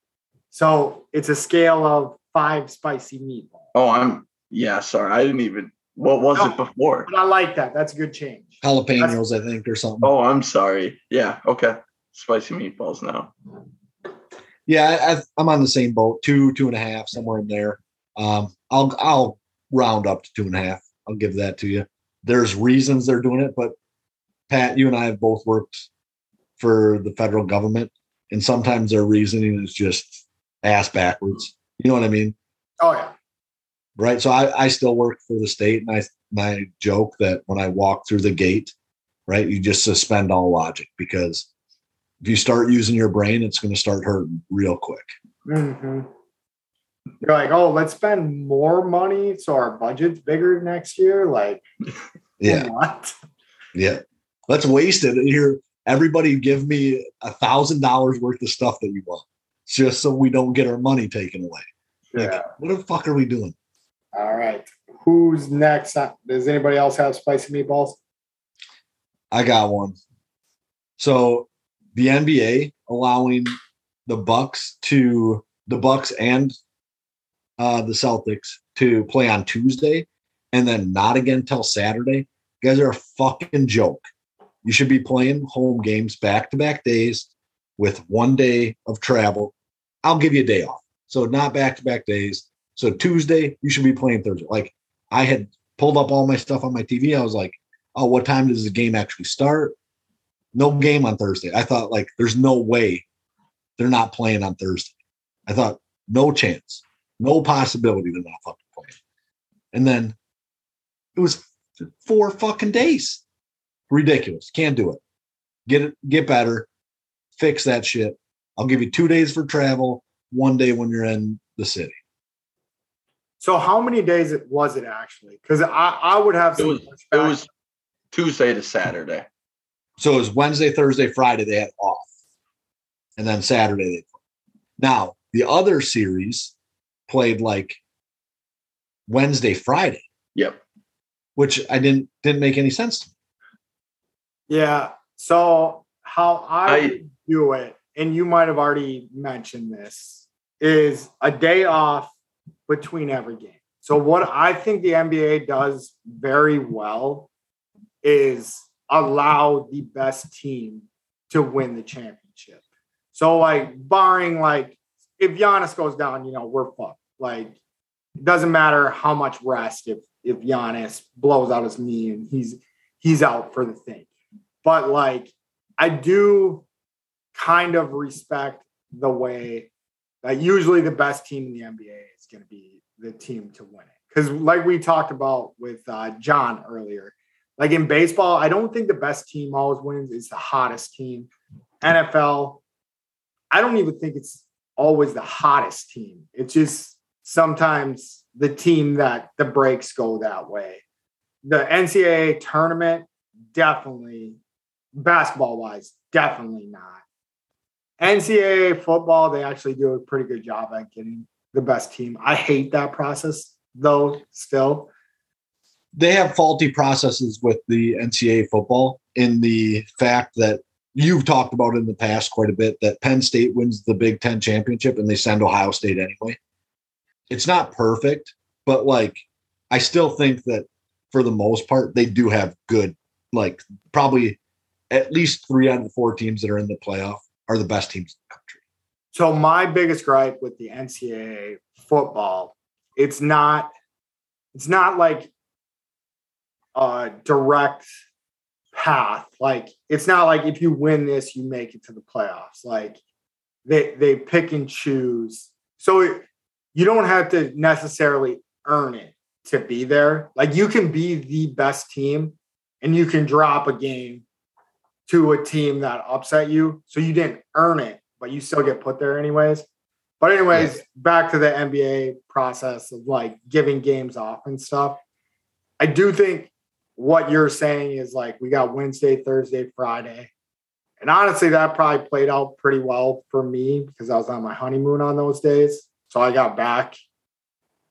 so it's a scale of five spicy meatballs. Oh, I'm yeah, sorry. I didn't even what was No. it before? But I like that. That's a good change. Jalapenos, I think, or something. Oh, I'm sorry. Yeah, okay. Spicy meatballs now. Yeah, I, I'm on the same boat. Two, two and a half, somewhere in there. Um, I'll I'll round up to two and a half. I'll give that to you. There's reasons they're doing it, but Pat, you and I have both worked for the federal government, and sometimes their reasoning is just ass backwards. You know what I mean? Oh yeah. Right? So I, I still work for the state, and I I joke that when I walk through the gate, right, you just suspend all logic because if you start using your brain, it's going to start hurting real quick. hmm You're like, oh, let's spend more money so our budget's bigger next year. Like, Yeah, what? yeah. Let's waste it here. Everybody, give me a thousand dollars worth of stuff that you want, just so we don't get our money taken away. Like, Yeah. what the fuck are we doing? All right. Who's next? Does anybody else have spicy meatballs? I got one. So the NBA allowing the Bucks to the Bucks and uh, the Celtics to play on Tuesday and then not again till Saturday. You guys are a fucking joke. You should be playing home games back to back days with one day of travel. I'll give you a day off. So not back to back days. So Tuesday, you should be playing Thursday. Like I had pulled up all my stuff on my TV. I was like, oh, what time does the game actually start? No game on Thursday. I thought like there's no way they're not playing on Thursday. I thought no chance, no possibility they're not fucking playing. And then it was four fucking days. Ridiculous. Can't do it. Get it, get better, fix that shit. I'll give you two days for travel, one day when you're in the city. So, how many days it was it actually? Because I, I would have It was it was Tuesday to Saturday. So it was Wednesday, Thursday, Friday they had off. And then Saturday they now the other series played like Wednesday, Friday, Yep. which I didn't didn't make any sense to me. Yeah. So how I, I- do it, and you might have already mentioned this, is a day off between every game. So what I think the NBA does very well is allow the best team to win the championship. So like barring like if Giannis goes down, you know, we're fucked. Like it doesn't matter how much rest if if Giannis blows out his knee and he's he's out for the thing. But like I do kind of respect the way that usually the best team in the NBA going to be the team to win it. Because like we talked about with uh, John earlier, like in baseball, I don't think the best team always wins. It's the hottest team. NFL, I don't even think it's always the hottest team. It's just sometimes the team that the breaks go that way. The NCAA tournament, definitely, basketball wise, definitely not. NCAA football, they actually do a pretty good job at getting the best team. I hate that process though, still. they have faulty processes with the NCAA football in the fact that you've talked about in the past quite a bit that Penn State wins the Big Ten championship and they send Ohio State anyway. It's not perfect, but like I still think that for the most part, they do have good, like probably at least three out of the four teams that are in the playoff are the best teams in the country. So my biggest gripe with the NCAA football, it's not, it's not like a direct path. Like it's not like if you win this, you make it to the playoffs. Like they they pick and choose. So it, you don't have to necessarily earn it to be there. Like you can be the best team and you can drop a game to a team that upset you. So you didn't earn it, but you still get put there anyways. But anyways, yeah. back to the NBA process of like giving games off and stuff. I do think what you're saying is like we got Wednesday, Thursday, Friday. And honestly, that probably played out pretty well for me because I was on my honeymoon on those days. So I got back.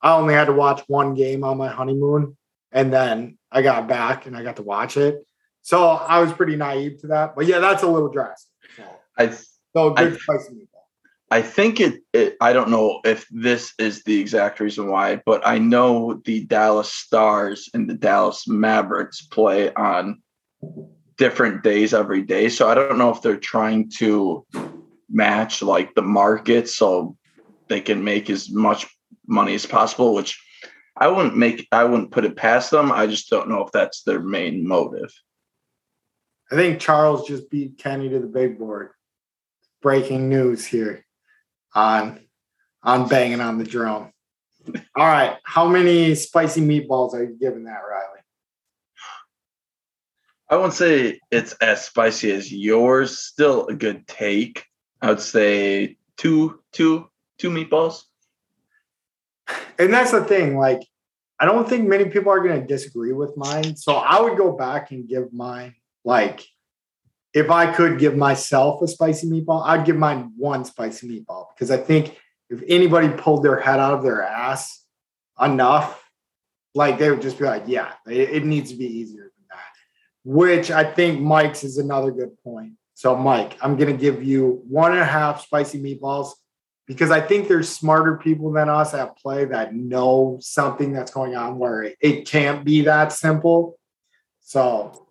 I only had to watch one game on my honeymoon. And then I got back and I got to watch it. So I was pretty naive to that. But yeah, that's a little drastic. So, I, so good I. I think it, it, I don't know if this is the exact reason why, but I know the Dallas Stars and the Dallas Mavericks play on different days every day. So I don't know if they're trying to match like the market so they can make as much money as possible, which I wouldn't make I wouldn't put it past them. I just don't know if that's their main motive. I think Charles just beat Kenny to the big board. Breaking news here on on banging on the drum. All right, how many spicy meatballs are you giving that, Riley? I wouldn't say it's as spicy as yours. Still a good take. I would say two, two, two meatballs. And that's the thing. Like, I don't think many people are going to disagree with mine. So I would go back and give mine like if I could give myself a spicy meatball, I'd give mine one spicy meatball because I think if anybody pulled their head out of their ass enough, like they would just be like, yeah, it, it needs to be easier than that. Which I think Mike's is another good point. So, Mike, I'm going to give you one and a half spicy meatballs because I think there's smarter people than us at play that know something that's going on where it, it can't be that simple. So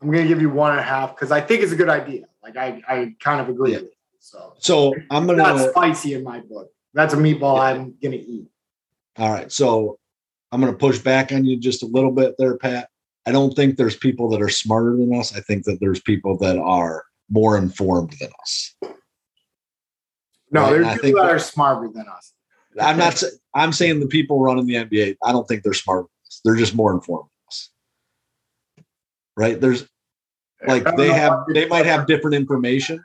I'm going to give you one and a half because I think it's a good idea. Like I, I kind of agree yeah. with it. So, so I'm going to not spicy in my book. That's a meatball yeah. I'm going to eat. All right. So I'm going to push back on you just a little bit there, Pat. I don't think there's people that are smarter than us. I think that there's people that are more informed than us. No, right? there's people that are smarter than us. I'm not. I'm saying the people running the NBA. I don't think they're smarter. They're just more informed right? There's like they have they might have different information.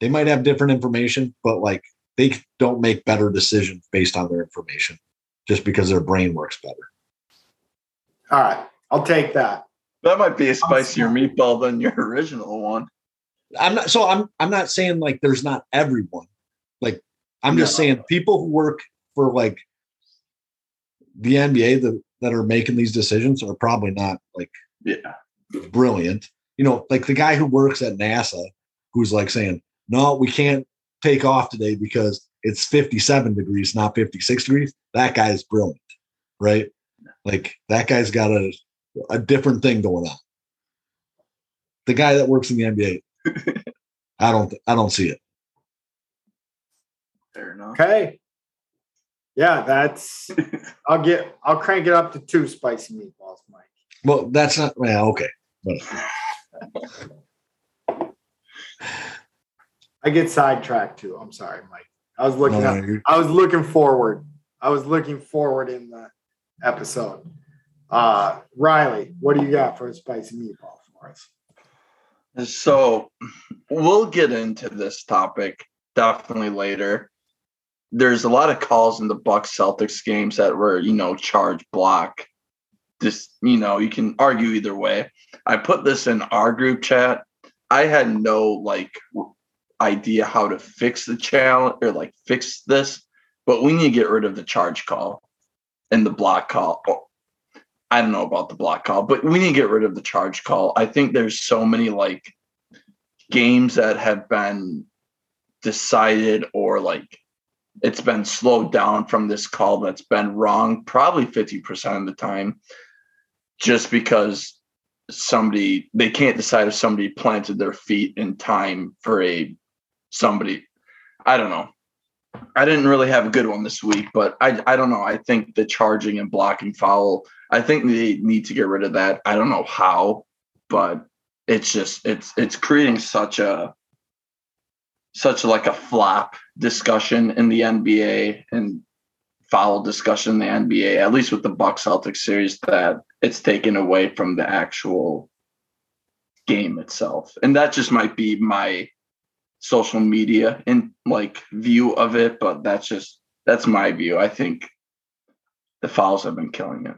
They might have different information, but like they don't make better decisions based on their information just because their brain works better. All right, I'll take that. That might be a spicier meatball than your original one. I'm not so I'm I'm not saying like there's not everyone. Like I'm just saying people who work for like the NBA that, that are making these decisions are probably not like yeah. Brilliant. You know, like the guy who works at NASA who's like saying, no, we can't take off today because it's 57 degrees, not 56 degrees. That guy is brilliant, right? Like that guy's got a, a different thing going on. The guy that works in the NBA, I don't, I don't see it. Fair enough. Okay. Yeah, that's. I'll get. I'll crank it up to two spicy meatballs, Mike. Well, that's not. Well, okay. I get sidetracked too. I'm sorry, Mike. I was looking no, up, I was looking forward. I was looking forward in the episode. Uh Riley, what do you got for a spicy meatball for us? So we'll get into this topic definitely later. There's a lot of calls in the Bucks Celtics games that were, you know, charge block just you know you can argue either way. I put this in our group chat. I had no like idea how to fix the challenge or like fix this but we need to get rid of the charge call and the block call. Oh, I don't know about the block call, but we need to get rid of the charge call. I think there's so many like games that have been decided or like it's been slowed down from this call that's been wrong probably 50% of the time just because somebody they can't decide if somebody planted their feet in time for a somebody. I don't know. I didn't really have a good one this week but i i don't know. I think the charging and blocking foul i think they need to get rid of that. I don't know how but it's just it's it's creating such a such like a flop discussion in the nba and foul discussion in the nba at least with the bucks celtics series that it's taken away from the actual game itself. And that just might be my social media and like view of it, but that's just that's my view. I think the fouls have been killing it.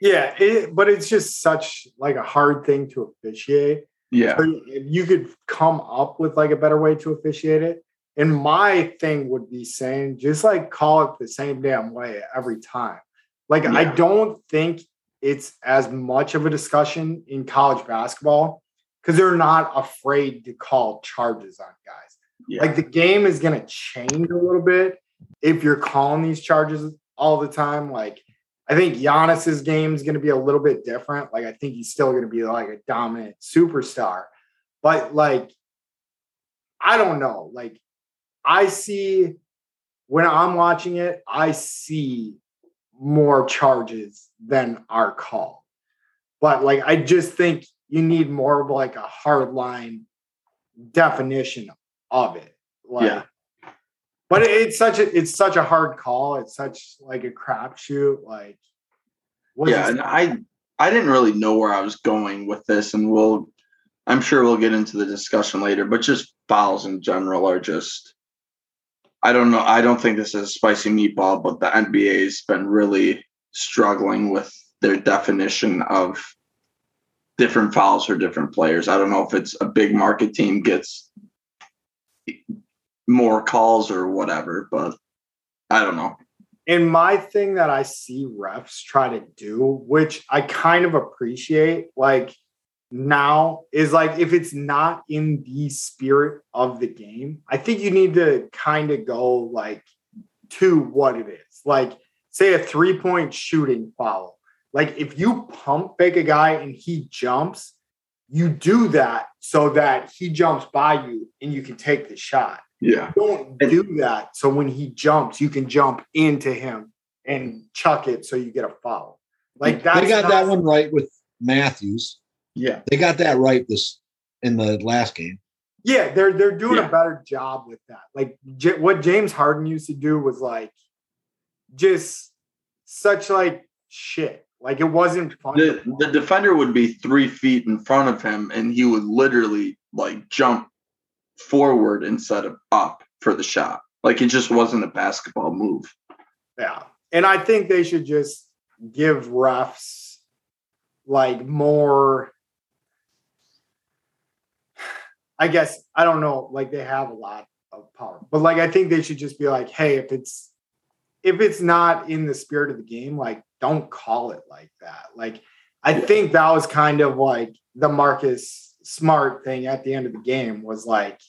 Yeah, it, but it's just such like a hard thing to officiate. Yeah. So you could come up with like a better way to officiate it. And my thing would be saying just like call it the same damn way every time. Like Yeah. I don't think it's as much of a discussion in college basketball because they're not afraid to call charges on guys. Yeah. Like the game is going to change a little bit if you're calling these charges all the time. Like I think Giannis's game is going to be a little bit different. Like I think he's still going to be like a dominant superstar, but like I don't know. Like I see when I'm watching it, I see more charges than are called. But like I just think you need more of like a hard line definition of it. Like Yeah. but it- it's such a it's such a hard call. It's such like a crapshoot. Like yeah, and I I didn't really know where I was going with this, and we'll I'm sure we'll get into the discussion later, but just fouls in general are just I don't know. I don't think this is a spicy meatball, but the NBA's been really struggling with their definition of different fouls for different players. I don't know if it's a big market team gets more calls or whatever, but I don't know. And my thing that I see refs try to do, which I kind of appreciate, like now, is like if it's not in the spirit of the game, I think you need to kind of go like to what it is. Like, say a three point shooting foul. Like, if you pump fake a guy and he jumps, you do that so that he jumps by you and you can take the shot Yeah. don't And- do that. So when he jumps, you can jump into him and chuck it so you get a foul. Like that's they got not- that one right with Matthews. Yeah. They got that right this in the last game. Yeah, they're they're doing Yeah. a better job with that. Like J- what James Harden used to do was like just such like shit. Like it wasn't fun. the the defender would be three feet in front of him and he would literally like jump forward instead of up for the shot like it just wasn't a basketball move Yeah. And I think they should just give refs like more I guess I don't know, like they have a lot of power. But like I think they should just be like, hey, if it's if it's not in the spirit of the game, like don't call it like that. Like I think that was kind of like the Marcus Smart thing at the end of the game was like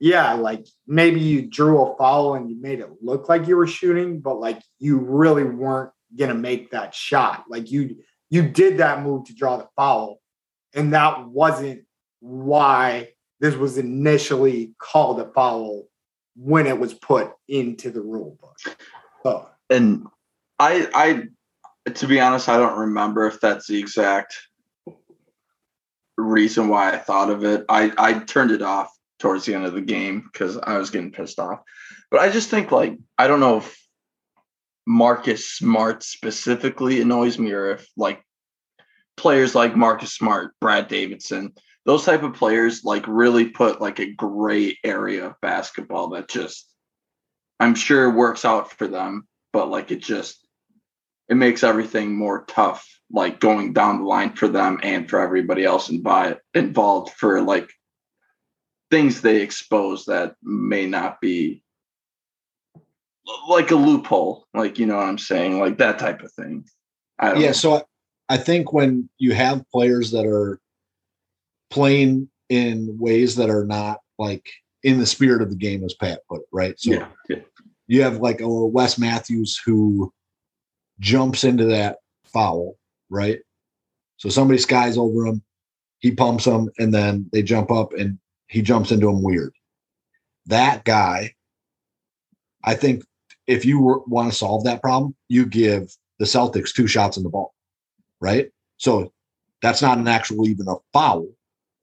yeah, like maybe you drew a foul and you made it look like you were shooting, but like you really weren't gonna make that shot. Like you you did that move to draw the foul, and that wasn't why this was initially called a foul when it was put into the rule book. So and i i to be honest i don't remember if that's the exact reason why i thought of it i i turned it off towards the end of the game because i was getting pissed off but i just think like i don't know if marcus smart specifically annoys me or if like players like marcus smart brad davidson those type of players like really put like a gray area of basketball that just i'm sure works out for them but like it just it makes everything more tough like going down the line for them and for everybody else invi- involved for like things they expose that may not be like a loophole like you know what i'm saying like that type of thing yeah know. so I, I think when you have players that are playing in ways that are not like in the spirit of the game as pat put it right so yeah, yeah. you have like a wes matthews who jumps into that foul right so somebody skies over him he pumps him and then they jump up and he jumps into him weird that guy i think if you were, want to solve that problem you give the celtics two shots in the ball right? So that's not an actual even a foul,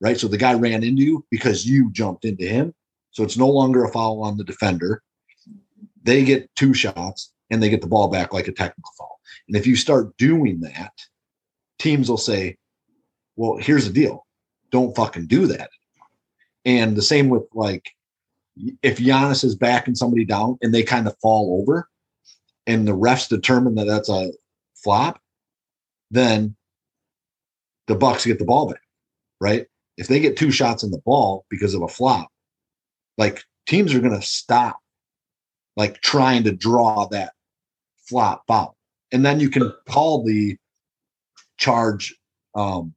right? So the guy ran into you because you jumped into him. So it's no longer a foul on the defender. They get two shots and they get the ball back like a technical foul. And if you start doing that, teams will say, well, here's the deal. Don't fucking do that. And the same with like if Giannis is backing somebody down and they kind of fall over and the refs determine that that's a flop, then the Bucks get the ball back, right? If they get two shots in the ball because of a flop, like teams are going to stop like trying to draw that flop foul. And then you can call the charge um,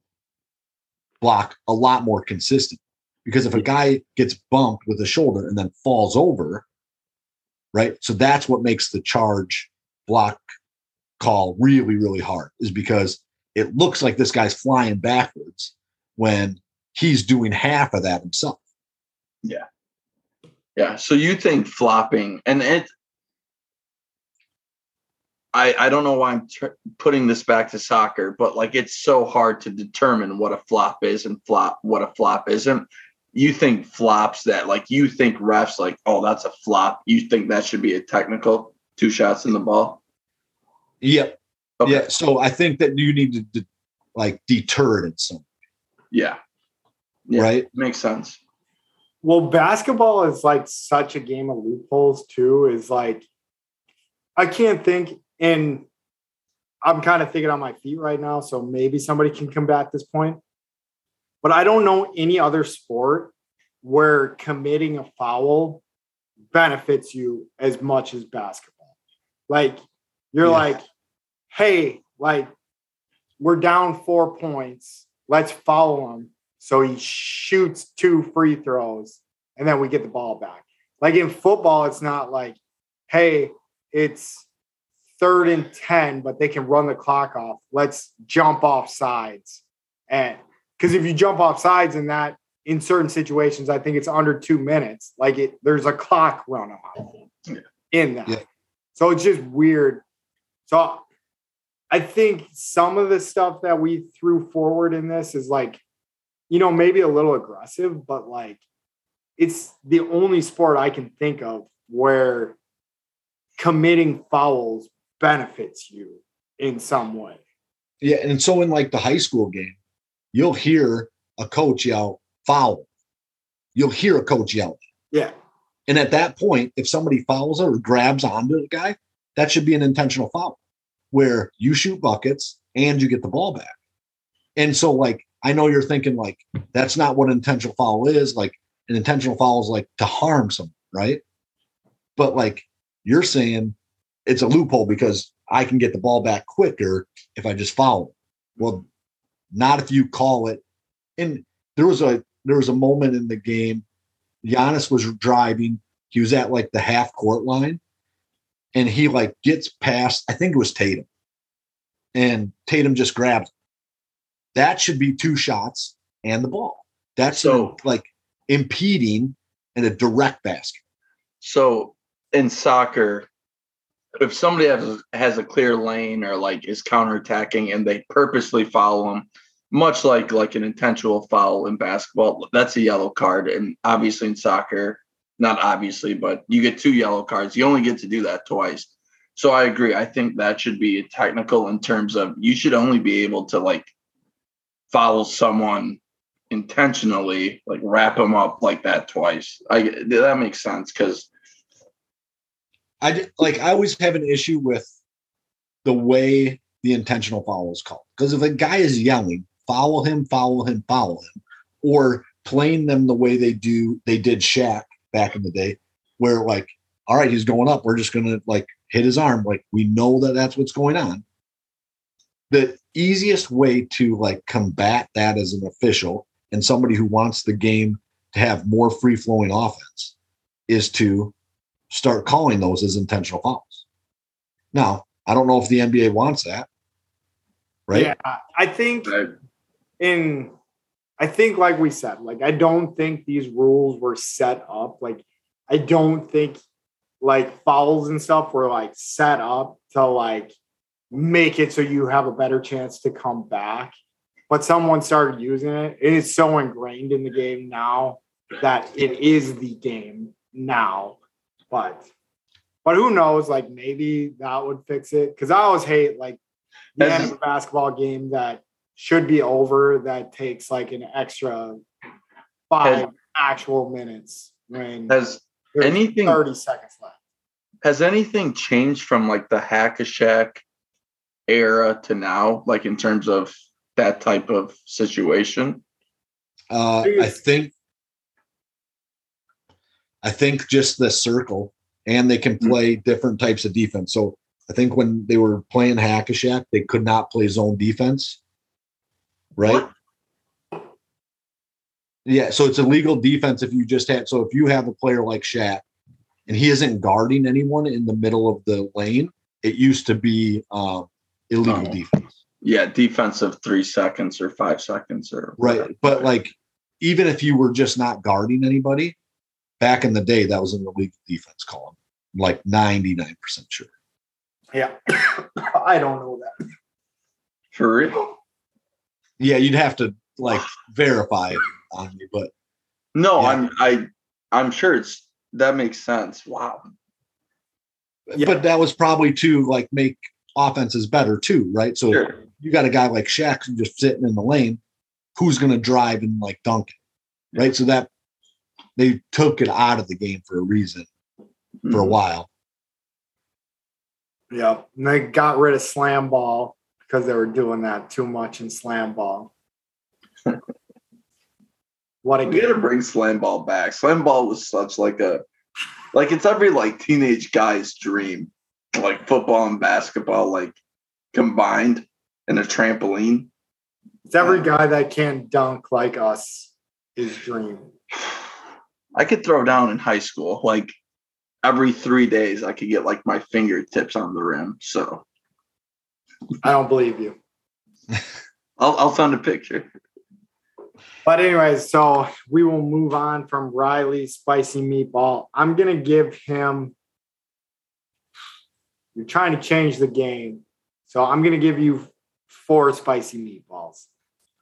block a lot more consistent because if a guy gets bumped with a shoulder and then falls over, right? So that's what makes the charge block call really, really hard is because it looks like this guy's flying backwards when he's doing half of that himself. Yeah. Yeah. So you think flopping and it I I don't know why I'm tr- putting this back to soccer, but like it's so hard to determine what a flop is and flop what a flop isn't. You think flops that like you think refs like, oh, that's a flop. You think that should be a technical two shots in the ball? Yep. Okay. Yeah. So I think that you need to de- like deter it in some way. Yeah. Yeah. right. Makes sense. Well, basketball is like such a game of loopholes too. Is like I can't think, and I'm kind of thinking on my feet right now, so maybe somebody can combat this point. But I don't know any other sport where committing a foul benefits you as much as basketball. Like you're Yeah. like, hey, like we're down four points. Let's follow him. So he shoots two free throws and then we get the ball back. Like in football, it's not like, hey, it's third and 10, but they can run the clock off. Let's jump off sides. And because if you jump off sides in that, in certain situations, I think it's under two minutes. Like it, there's a clock run off in that. Yeah. So it's just weird. So I think some of the stuff that we threw forward in this is like, you know, maybe a little aggressive, but like it's the only sport I can think of where committing fouls benefits you in some way. Yeah. And so in like the high school game, you'll hear a coach yell foul. You'll hear a coach yell. Yeah. And at that point, if somebody fouls or grabs onto the guy, that should be an intentional foul where you shoot buckets and you get the ball back. And so, like, I know you're thinking, like, that's not what intentional foul is. Like, an intentional foul is like to harm someone, right? But like, you're saying it's a loophole because I can get the ball back quicker if I just foul. Well, not if you call it. And there was a there was a moment in the game. Giannis was driving. He was at like the half court line, and he like gets past. I think it was Tatum, and Tatum just grabs. That should be two shots and the ball. That's So- like impeding and a direct basket. So in soccer, if somebody has has a clear lane or like is counterattacking and they purposely follow them, much like like an intentional foul in basketball, that's a yellow card. And obviously in soccer, not obviously, but you get two yellow cards. You only get to do that twice. So I agree. I think that should be a technical in terms of you should only be able to like foul someone intentionally, like wrap them up like that twice. I that makes sense because I like I always have an issue with the way the intentional foul is called. Because if a guy is yelling, follow him, follow him, follow him, or playing them the way they do, they did Shaq back in the day, where like, all right, he's going up, we're just gonna like hit his arm, like we know that that's what's going on. The easiest way to like combat that as an official and somebody who wants the game to have more free flowing offense is to start calling those as intentional fouls. Now, I don't know if the NBA wants that. Right? Yeah, I think Right. in I think like we said, like I don't think these rules were set up. Like I don't think like fouls and stuff were like set up to like make it so you have a better chance to come back. But someone started using it. It is so ingrained in the game now that it is the game now. But but who knows? Like maybe that would fix it. Because I always hate like the end of a basketball game that should be over that takes like an extra five actual minutes when Has anything- 30 seconds left. has anything changed from like the hack a Shaq era to now, like in terms of that type of situation? Uh, I think I think just the circle and they can play different types of defense. So I think when they were playing hack a Shaq, they could not play zone defense. Right? Yeah, so it's illegal defense if you just had so if you have a player like Shaq and he isn't guarding anyone in the middle of the lane, it used to be um, illegal Oh. defense. Yeah, defensive three seconds or five seconds or Right. whatever. But like, even if you were just not guarding anybody, back in the day, that was an illegal defense call. I'm like 99% sure. Yeah. I don't know that. for real. Yeah, you'd have to like verify it on me, but No, Yeah. I'm I I'm sure it's that makes sense. Wow. Yeah. but that was probably to like make offenses better too, right? So Sure. you got a guy like Shaq just sitting in the lane, who's going to drive and like dunk it, right? So that they took it out of the game for a reason for a Mhm. while. Yep. And they got rid of slam ball because they were doing that too much in slam ball. what a We gotta bring slam ball back. Slam ball was such like a like it's every like teenage guy's dream. Like football and basketball like combined in a trampoline. It's every um, guy that can dunk like us is dream. I could throw down in high school. Like every three days I could get like my fingertips on the rim. So I don't believe you. I'll I'll send a picture. But anyways, so we will move on from Riley's spicy meatball. I'm gonna give him. You're trying to change the game, so I'm gonna give you four spicy meatballs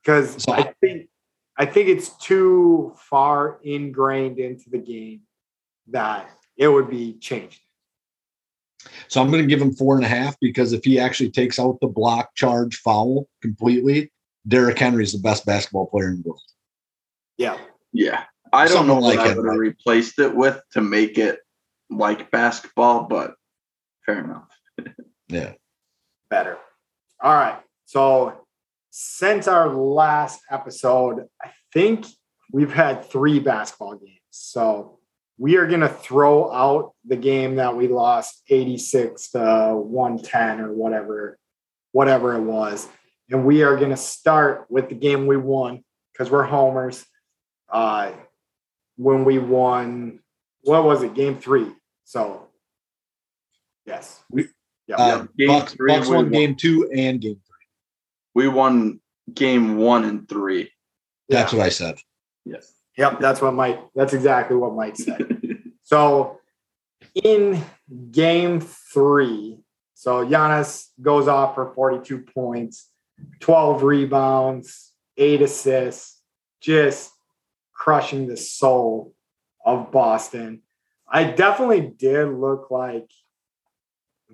because So- I think I think it's too far ingrained into the game that it would be changed. So I'm going to give him four and a half because if he actually takes out the block charge foul completely, Derrick Henry is the best basketball player in the world. Yeah, Yeah. I don't Something know what I would have replaced it with to make it like basketball, but fair enough. Yeah. better. All right. So since our last episode, I think we've had three basketball games. So we are going to throw out the game that we lost 86 to 110 or whatever, whatever it was. And we are going to start with the game we won because we're homers. Uh, when we won, what was it? Game three. So, yes. We- yeah. Uh, Game Bucks, three, Bucks we won won. game two and game three. We won game one and three. That's what I said. Yes. Yep, that's what Mike. That's exactly what Mike said. so, in game three, so Giannis goes off for 42 points, 12 rebounds, eight assists, just crushing the soul of Boston. I definitely did look like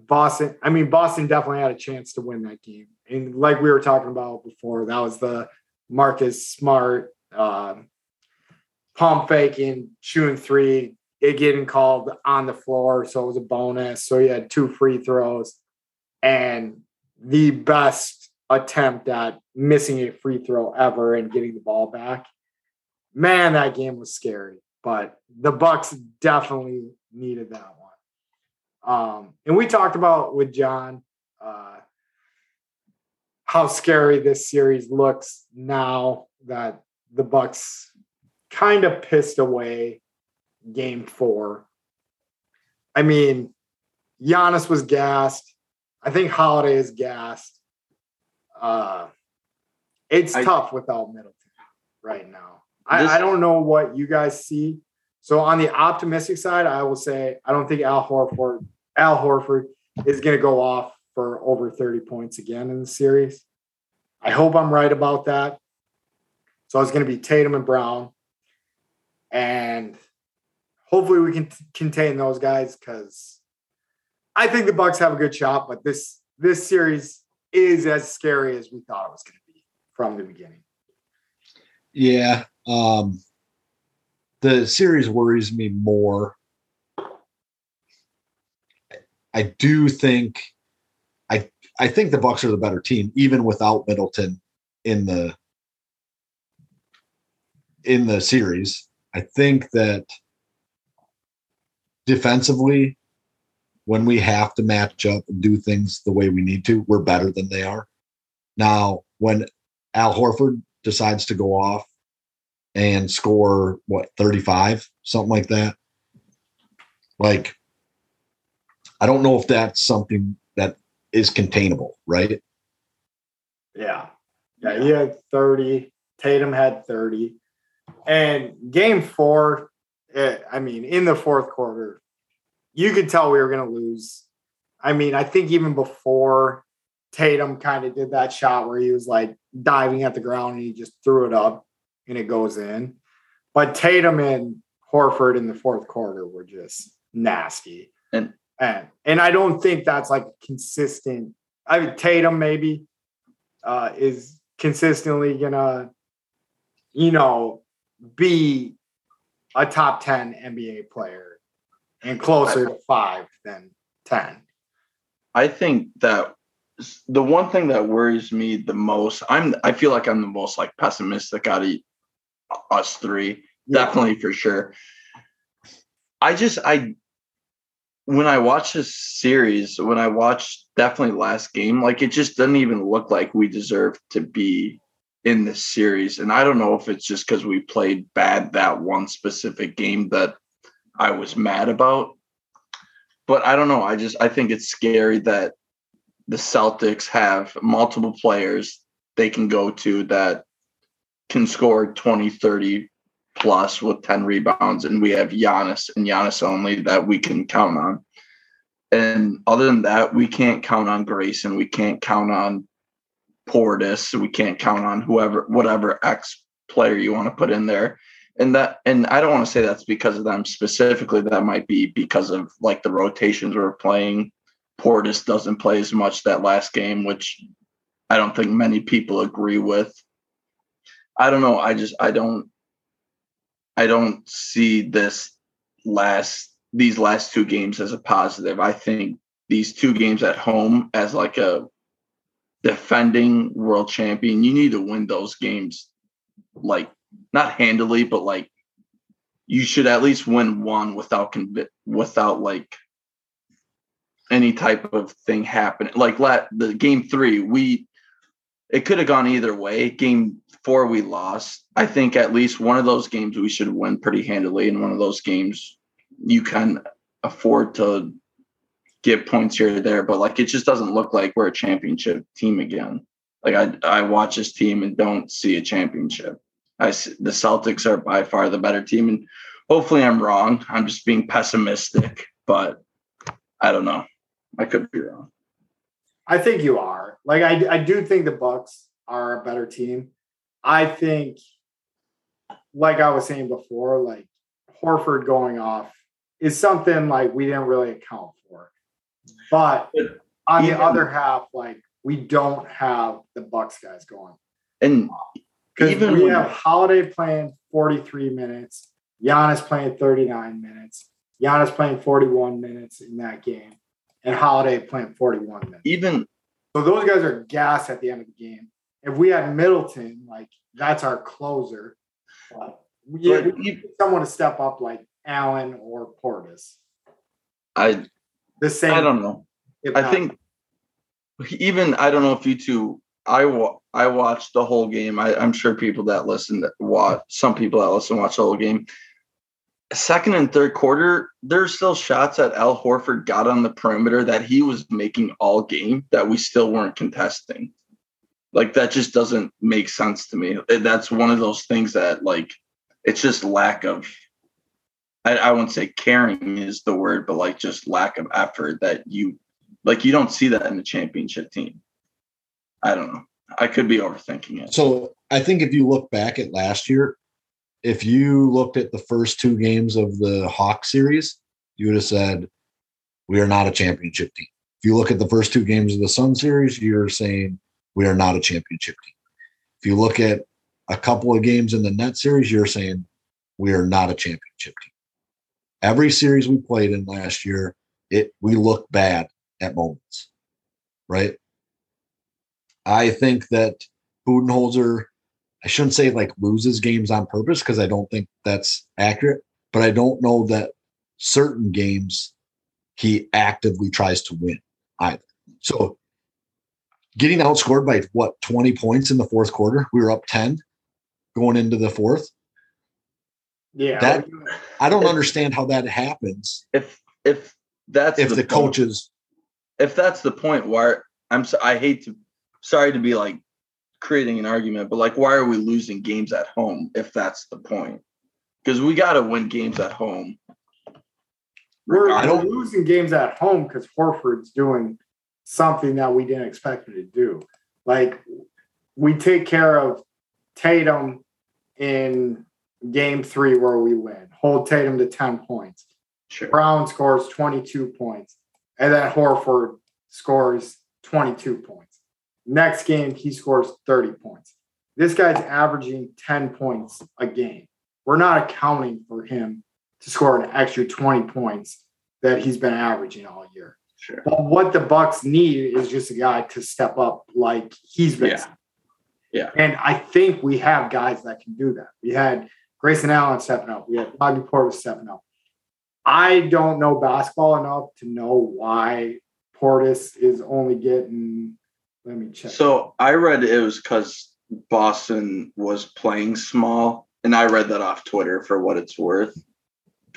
Boston. I mean, Boston definitely had a chance to win that game. And like we were talking about before, that was the Marcus Smart um, pump faking, shooting three, it getting called on the floor. So it was a bonus. So he had two free throws and the best attempt at missing a free throw ever and getting the ball back. Man, that game was scary. But the Bucks definitely needed that. Um, and we talked about with John uh, how scary this series looks now that the Bucks kind of pissed away game four. I mean, Giannis was gassed. I think Holiday is gassed. Uh, it's I- tough without Middleton right now. This- I, I don't know what you guys see. So on the optimistic side, I will say I don't think Al Horford Al Horford is going to go off for over 30 points again in the series. I hope I'm right about that. So it's going to be Tatum and Brown. And hopefully we can t- contain those guys because I think the Bucks have a good shot, but this this series is as scary as we thought it was going to be from the beginning. Yeah. Um, the series worries me more. I do think I I think the Bucks are the better team, even without Middleton in the in the series. I think that defensively, when we have to match up and do things the way we need to, we're better than they are. Now, when Al Horford decides to go off and score what 35 something like that like i don't know if that's something that is containable right Yeah. Yeah, he had 30. Tatum had 30. And game four, it, I mean, in the fourth quarter, you could tell we were going to lose. I mean, I think even before Tatum kind of did that shot where he was like diving at the ground and he just threw it up and it goes in. But Tatum and Horford in the fourth quarter were just nasty. And- and, and I don't think that's like consistent. I mean, Tatum maybe uh, is consistently gonna, you know, be a top 10 NBA player and closer to five than 10. I think that the one thing that worries me the most, I'm I feel like I'm the most like pessimistic out of us three, definitely for sure. I just I when I watch this series, when I watch definitely last game, like it just doesn't even look like we deserve to be in this series. And I don't know if it's just because we played bad that one specific game that I was mad about. But I don't know. I just I think it's scary that the Celtics have multiple players they can go to that can score 20, 30 plus with 10 rebounds. And we have Giannis and Giannis only that we can count on. And other than that, we can't count on Grayson. We can't count on Portis. We can't count on whoever, whatever X player you want to put in there. And that, and I don't want to say that's because of them specifically. That might be because of like the rotations we're playing. Portis doesn't play as much that last game, which I don't think many people agree with. I don't know. I just I don't I don't see this last these last two games as a positive. I think these two games at home as like a defending world champion, you need to win those games like not handily, but like you should at least win one without convi- without like any type of thing happening. Like la- the game three, we it could have gone either way. Game four, we lost. I think at least one of those games we should win pretty handily, and one of those games you can afford to get points here or there. But like it just doesn't look like we're a championship team again. Like I I watch this team and don't see a championship. I s- the Celtics are by far the better team, and hopefully I'm wrong. I'm just being pessimistic, but I don't know. I could be wrong. I think you are. Like I, I do think the Bucks are a better team. I think, like I was saying before, like Horford going off is something like we didn't really account for. But on the other half, like we don't have the Bucks guys going And uh, because Even we have Holiday playing 43 minutes, Giannis playing 39 minutes, Giannis playing 41 minutes in that game, and Holiday playing 41 minutes. even So those guys are gas at the end of the game. If we had Middleton, like that's our closer. But yeah, But we need someone to step up like Allen or Portis. I The same. I don't know. if I not- think even I don't know if you two I wa- I watched the whole game. I, I'm sure people that listen that watch some people that listen watch the whole game. Second and third quarter, there's still shots that Al Horford got on the perimeter that he was making all game that we still weren't contesting. Like that just doesn't make sense to me. That's one of those things that like it's just lack of I, I wouldn't say caring is the word, but like just lack of effort that you like you don't see that in the championship team. I don't know. I could be overthinking it. So I think if you look back at last year, if you looked at the first two games of the Hawk series, you would have said, We are not a championship team. If you look at the first two games of the Sun series, you're saying we are not a championship team. If you look at a couple of games in the net series, you're saying we are not a championship team. Every series we played in last year, it we look bad at moments, right? I think that Budenholzer, I shouldn't say like loses games on purpose because I don't think that's accurate, but I don't know that certain games he actively tries to win either. So getting outscored by what 20 points in the fourth quarter, we were up 10 going into the fourth. Yeah. That I don't understand how that happens If if that's if the, point- coaches if that's the point, why I'm so I hate to sorry to be like creating an argument, but like why are we losing games at home if that's the point? Because we got to win games at home. We're, we're losing games at home because Horford's doing something that we didn't expect him to do. Like we take care of Tatum in game three where we win, hold Tatum to 10 points. Sure. Brown scores 22 points, and then Horford scores 22 points. Next game, he scores 30 points. This guy's averaging 10 points a game. We're not accounting for him to score an extra 20 points that he's been averaging all year. Sure. But what the Bucks need is just a guy to step up like he's been. Yeah. Yeah. And I think we have guys that can do that. We had Grayson Allen stepping up. We had Bobby Portis stepping up. I don't know basketball enough to know why Portis is only getting. Let me check. So I read it was because Boston was playing small, and I read that off Twitter for what it's worth.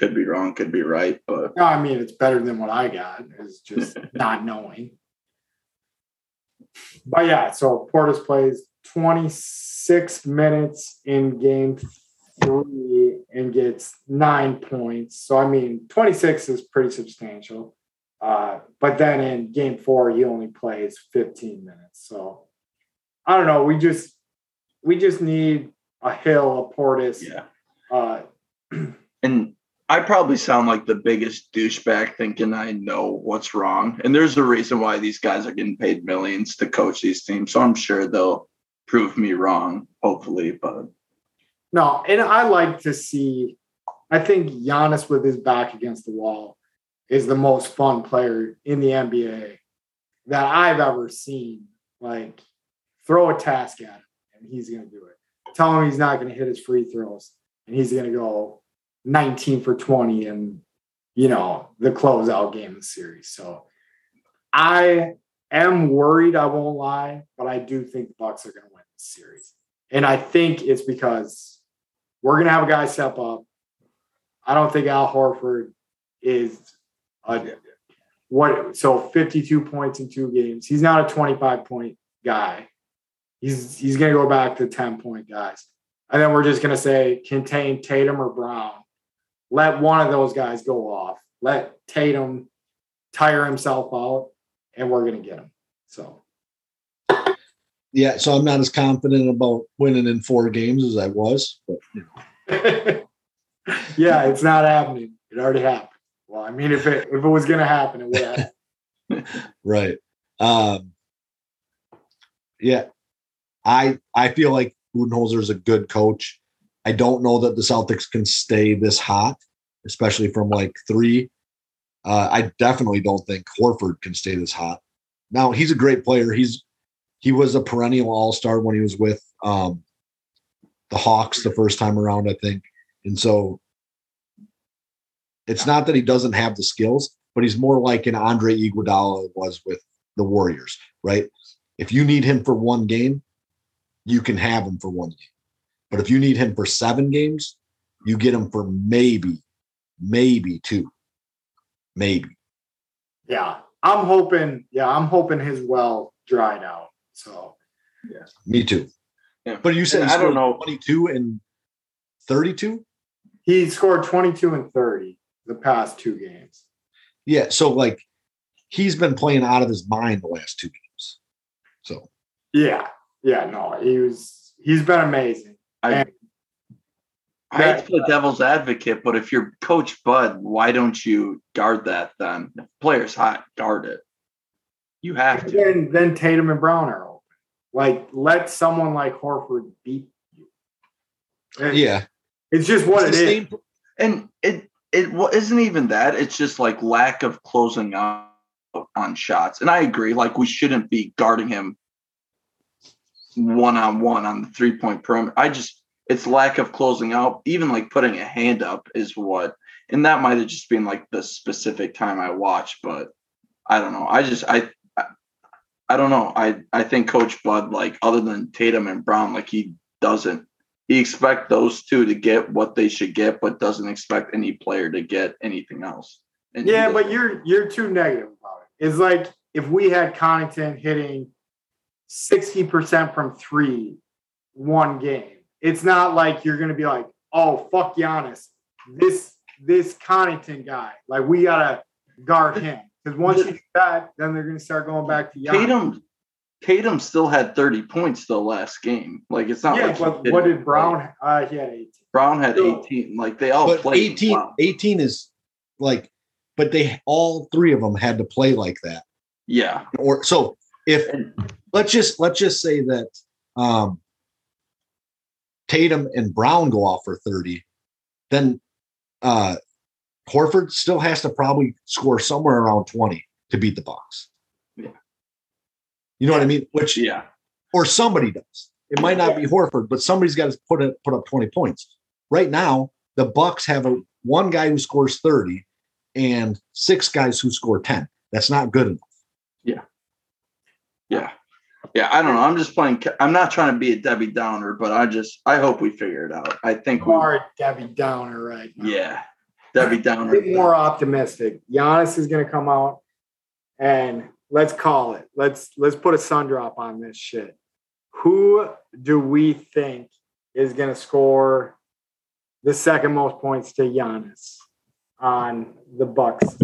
Could be wrong, could be right, but No, I mean it's better than what I got. Is just not knowing. But yeah, so Portis plays 26 minutes in game three and gets nine points. So I mean, 26 is pretty substantial. Uh, but then in game four, he only plays 15 minutes. So I don't know. We just we just need a hill a Portis. yeah. Uh, And I probably sound like the biggest douchebag thinking I know what's wrong. And there's a reason why these guys are getting paid millions to coach these teams. So I'm sure they'll prove me wrong, hopefully. But No, and I like to see. I think Giannis with his back against the wall is the most fun player in the NBA that I've ever seen. Like, throw a task at him, and he's going to do it. Tell him he's not going to hit his free throws, and he's going to go 19 for 20 and you know the closeout game of the series. So, I am worried. I won't lie, but I do think the Bucks are going to win this series. And I think it's because we're going to have a guy step up. I don't think Al Horford is a what so 52 points in two games. He's not a 25 point guy. He's he's going to go back to 10 point guys. And then we're just going to say contain Tatum or Brown. Let one of those guys go off. Let Tatum tire himself out and we're going to get him. So yeah, so I'm not as confident about winning in four games as I was, but you know. yeah, it's not happening. It already happened. Well, I mean, if it if it was gonna happen, it would happen. right. Um yeah. I I feel like Budenholzer is a good coach. I don't know that the Celtics can stay this hot, especially from like three. Uh, I definitely don't think Horford can stay this hot. Now he's a great player. He's he was a perennial all star when he was with um, the Hawks the first time around, I think. And so it's not that he doesn't have the skills, but he's more like an Andre Iguodala was with the Warriors, right? If you need him for one game, you can have him for one game. But if you need him for seven games, you get him for maybe, maybe two. Maybe. Yeah. I'm hoping, yeah, I'm hoping his well dried out. So yeah, Me too. Yeah. But you said he I don't know. 22 and 32? he scored 22 and 30 the past two games. Yeah. So like he's been playing out of his mind the last two games. So Yeah. Yeah. No, he was, he's been amazing. I, And- I hate to play devil's advocate, but if you're Coach Bud, why don't you guard that then? If player's hot, guard it. You have to. Then, then Tatum and Brown are open. Like, let someone like Horford beat you. And yeah. It's just what it It's same- And it it wa- isn't even that. It's just like lack of closing out on shots. And I agree. Like we shouldn't be guarding him one on one on the three point perimeter. I just it's lack of closing out. Even like putting a hand up is what. And that might have just been like the specific time I watched, but I don't know. I just I. I- I don't know. I, I think Coach Bud, like other than Tatum and Brown, like he doesn't he expect those two to get what they should get, but doesn't expect any player to get anything else. And Yeah, but you're you're too negative about it. It's like if we had Connaughton hitting 60% from three one game. It's not like you're gonna be like, oh fuck Giannis. This this Connaughton guy, like we gotta guard him. Because once you do that, then they're gonna start going back to Giannis. Tatum Tatum still had 30 points the last game. Like it's not yeah, like but what did Brown? Uh, he had 18. Brown had No. 18. Like they all but played 18, well. 18 is like, but they all three of them had to play like that. Yeah. Or so if let's just let's just say that um Tatum and Brown go off for 30, then uh Horford still has to probably score somewhere around 20 to beat the Bucks. Yeah. You know what I mean? Which Yeah. or somebody does. It might not be Horford, but somebody's got to put it put up 20 points. Right now, the Bucks have a one guy who scores 30 and six guys who score 10. That's not good enough. Yeah. Yeah. I don't know. I'm just playing. I'm not trying to be a Debbie Downer, but I just, I hope we figure it out. I think we, are Debbie Downer right now. yeah. Debbie Downer. bit more optimistic. Giannis is going to come out and let's call it. Let's let's put a sun drop on this shit. Who do we think is going to score the second most points to Giannis on the Bucks?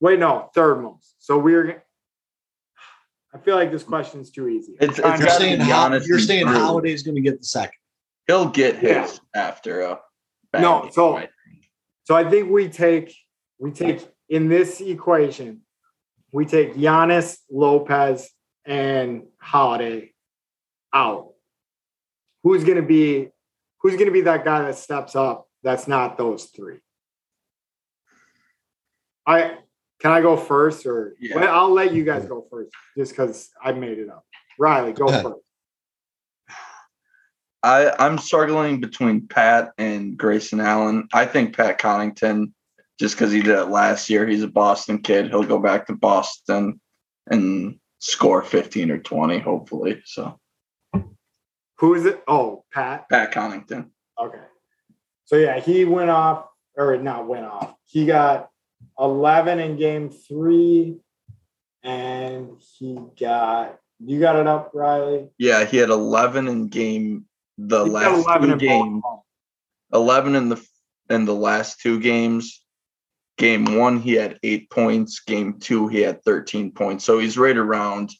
Wait, no, third most. So we're. I feel like this question is too easy. It's- I'm it's You're trying gotta saying be how, you're saying Holiday's going to get the second. He'll get his Yeah. after a. No, bang, so- right? So I think we take we take in this equation, we take Giannis, Lopez, and Holiday out. Who's gonna be who's gonna be that guy that steps up that's not those three? I can I go first or Yeah. well, I'll let you guys go first just because I made it up. Riley, go Go first. I, I'm struggling between Pat and Grayson Allen. I think Pat Connaughton, just because he did it last year, he's a Boston kid. He'll go back to Boston and score 15 or 20, hopefully. So Who is it? Oh, Pat. Pat Connaughton. Okay. So yeah, he went off, or not went off. He got 11 in game three, and he got. You got it up, Riley. Yeah, he had 11 in game the He last 11 two games. 11 in the in the last two games. Game one, he had eight points. Game two, he had 13 points. So he's right around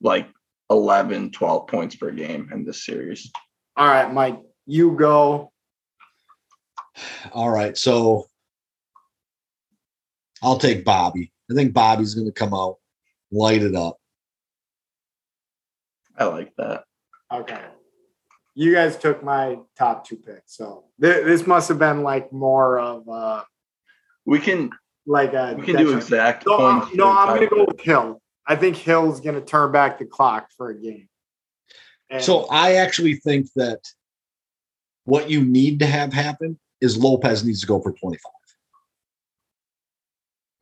like 11, 12 points per game in this series. All right, Mike, you go. All right. So I'll take Bobby. I think Bobby's going to come out, light it up. I like that. Okay. You guys took my top two picks, so th- this must have been like more of uh We can like a. we can do exact No, I'm- no, I'm gonna go with Hill. I think Hill's gonna turn back the clock for a game. And- So I actually think that what you need to have happen is Lopez needs to go for 25.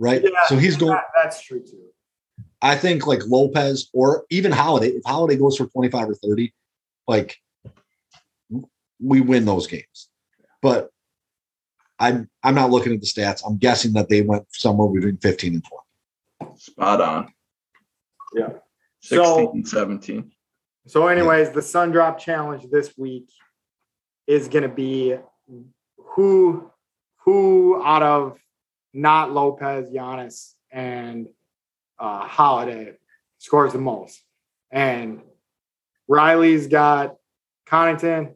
Right? Yeah, so he's going That- that's true too. I think like Lopez or even Holiday, if Holiday goes for 25 or 30, like we win those games. But I'm I'm not looking at the stats. I'm guessing that they went somewhere between 15 and 20. Spot on. Yeah. 16 So- and 17. So, anyways, the Sun Drop Challenge this week is going to be who who out of not Lopez, Giannis, and uh, Holiday scores the most. And Riley's got Connaughton,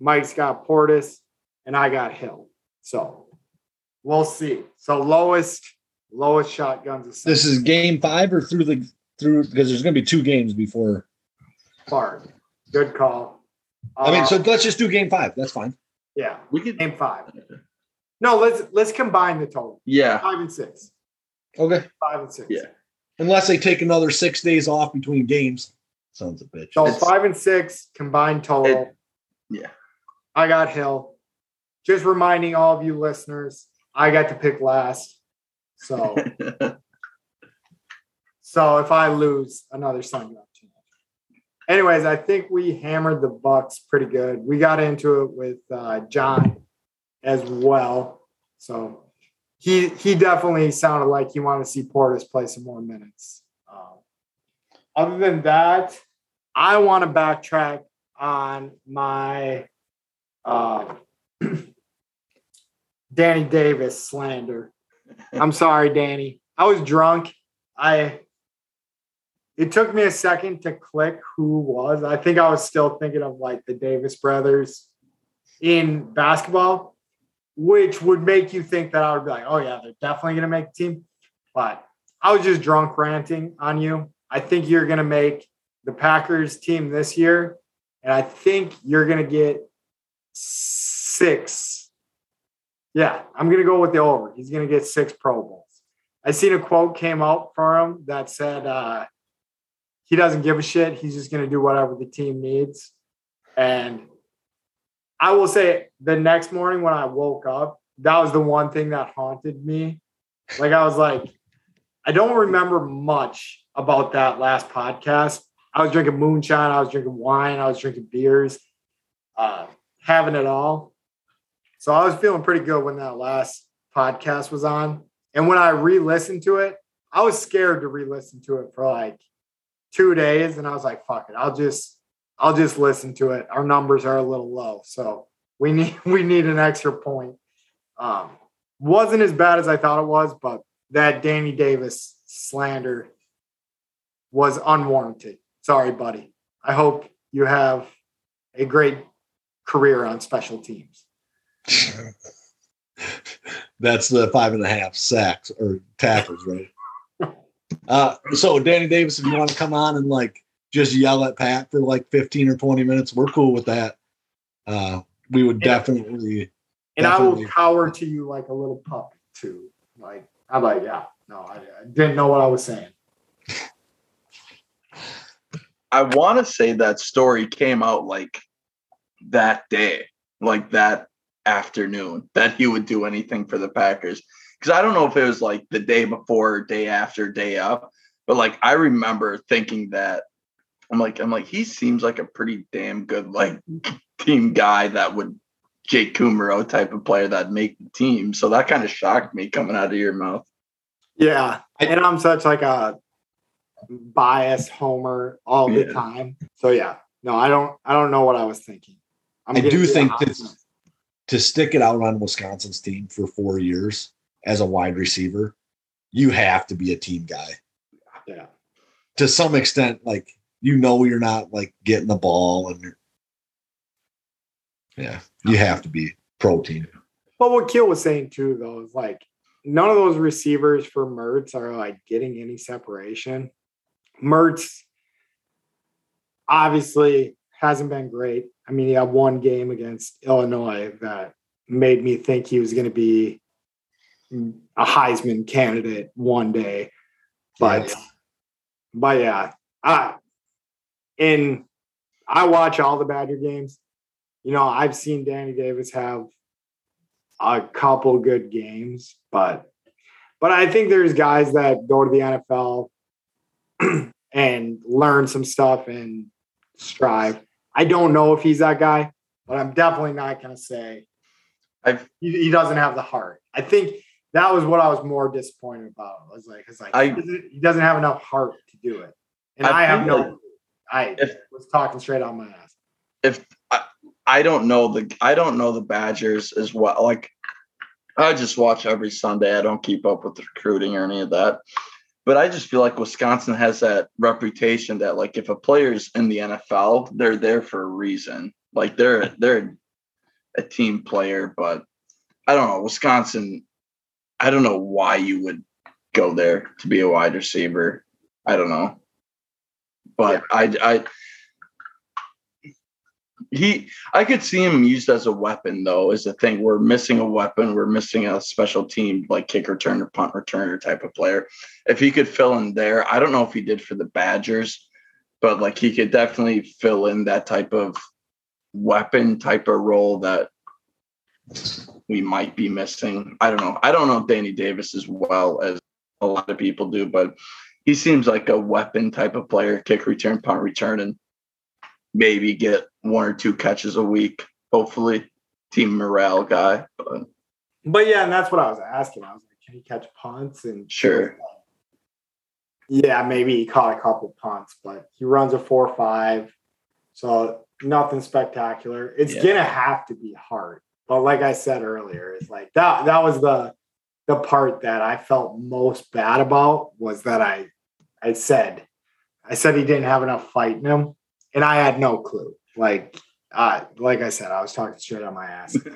Mike's got Portis, and I got Hill. So we'll see. So lowest lowest shotguns. Is This is game five or through the through because there's gonna be two games before. Clark. Good call. I mean, Uh, so let's just do game five. That's fine. yeah, We can game five. No, let's let's combine the total. yeah, Five and six. Okay. Five and six. Yeah. Unless they take another six days off between games. Sons of bitch. So It's- five and six combined total. It- yeah. I got Hill. Just reminding all of you listeners, I got to pick last. So so if I lose, another sun drop. Anyways, I think we hammered the Bucks pretty good. We got into it with uh, John as well. So he he definitely sounded like he wanted to see Portis play some more minutes. Um, other than that, I want to backtrack on my uh, Danny Davis slander. I'm sorry, Danny. I was drunk. I it took me a second to click who was. I think I was still thinking of like the Davis brothers in basketball, which would make you think that I would be like, oh yeah, they're definitely gonna make the team. But I was just drunk ranting on you. I think you're gonna make the Packers team this year, and I think you're gonna get six. Yeah, I'm gonna go with the over. He's gonna get six Pro Bowls. I seen a quote came out for him that said uh, he doesn't give a shit. He's just gonna do whatever the team needs. And I will say the next morning when I woke up, that was the one thing that haunted me. Like I was like, I don't remember much about that last podcast. I was drinking moonshine, I was drinking wine, I was drinking beers, uh, having it all. So I was feeling pretty good when that last podcast was on. And when I re-listened to it, I was scared to re-listen to it for like two days. And I was like, fuck it. I'll just I'll just listen to it. Our numbers are a little low. So we need we need an extra point. Um wasn't as bad as I thought it was, but that Danny Davis slander was unwarranted. Sorry, buddy. I hope you have a great career on special teams. That's the five and a half sacks or tackles, right? Uh, so Danny Davis, if you want to come on and like just yell at Pat for like 15 or 20 minutes, we're cool with that. Uh, we would Yeah. definitely And I will Definitely. cower to you like a little puppy too. Like I'm like, yeah, no, I, I didn't know what I was saying. I want to say that story came out like that day, like that afternoon, that he would do anything for the Packers. Because I don't know if it was like the day before, day after, day up, but like I remember thinking that I'm like, I'm like, he seems like a pretty damn good like team guy that would Jake Kumerow type of player that make the team. So that kind of shocked me coming out of your mouth. Yeah, and I'm such like a biased homer all the time. So yeah, no, I don't. I don't know what I was thinking. I'm I do think opposite. that- to stick it out on Wisconsin's team for four years as a wide receiver, you have to be a team guy. Yeah, To some extent, like you know you're not like getting the ball and yeah, you have to be protein. but what Keel was saying too, though, is like none of those receivers for Mertz are like getting any separation. Mertz obviously hasn't been great. I mean, he had one game against Illinois that made me think he was going to be a Heisman candidate one day. But, but yeah, I, in, I watch all the Badger games. You know, I've seen Danny Davis have a couple good games, but, but I think there's guys that go to the NFL and learn some stuff and strive. I don't know if he's that guy, but I'm definitely not going to say I've he, he doesn't have the heart. I think that was what I was more disappointed about. I was like, it's like I- he, doesn't, have enough heart to do it, and I I, have no. like I if- was talking straight on my ass. if I, I don't know the I don't know the Badgers as well. Like I just watch every Sunday. I don't keep up with the recruiting or any of that. But I just feel like Wisconsin has that reputation that like if a player's in the NFL, they're there for a reason. Like they're they're a team player, but I don't know. Wisconsin, I don't know why you would go there to be a wide receiver. I don't know. But I I he I could see him used as a weapon though, is the thing. We're missing a weapon, we're missing a special team like kick returner, punt returner type of player. If he could fill in there, I don't know if he did for the Badgers, but like he could definitely fill in that type of weapon type of role that we might be missing. I don't know. I don't know Danny Davis as well as a lot of people do, but he seems like a weapon type of player, kick return, punt return, and maybe get one or two catches a week. Hopefully, team morale guy. But But yeah, and that's what I was asking. I was like, can he catch punts? And Sure. Yeah, maybe he caught a couple punts, but he runs a four five, so nothing spectacular. It's Yeah. gonna have to be hard. But like I said earlier, it's like that that was the the part that I felt most bad about was that I I said I said he didn't have enough fight in him, and I had no clue. Like uh, like I said, I was talking straight on my ass.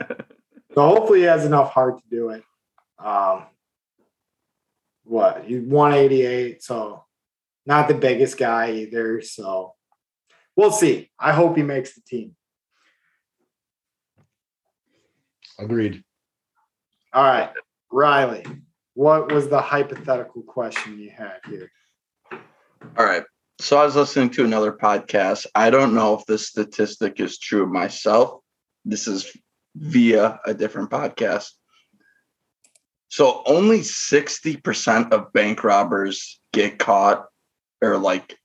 So hopefully he has enough heart to do it. Um, what he's 188, so not the biggest guy either. So we'll see. I hope he makes the team. Agreed. All right, Riley, what was the hypothetical question you had here? All right. So I was listening to another podcast. I don't know if this statistic is true myself. This is via a different podcast. So only 60% of bank robbers get caught or like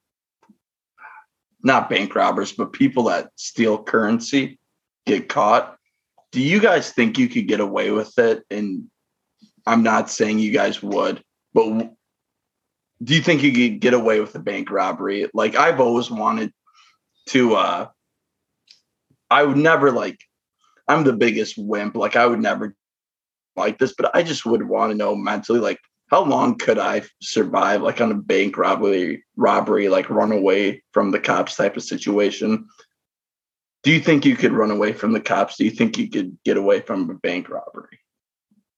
not bank robbers, but people that steal currency get caught. Do you guys think you could get away with it? And I'm not saying you guys would, but do you think you could get away with a bank robbery? Like I've always wanted to uh I would never like I'm the biggest wimp. Like I would never like this, but I just would want to know mentally like how long could I survive like on a bank robbery robbery, like run away from the cops type of situation? Do you think you could run away from the cops? Do you think you could get away from a bank robbery?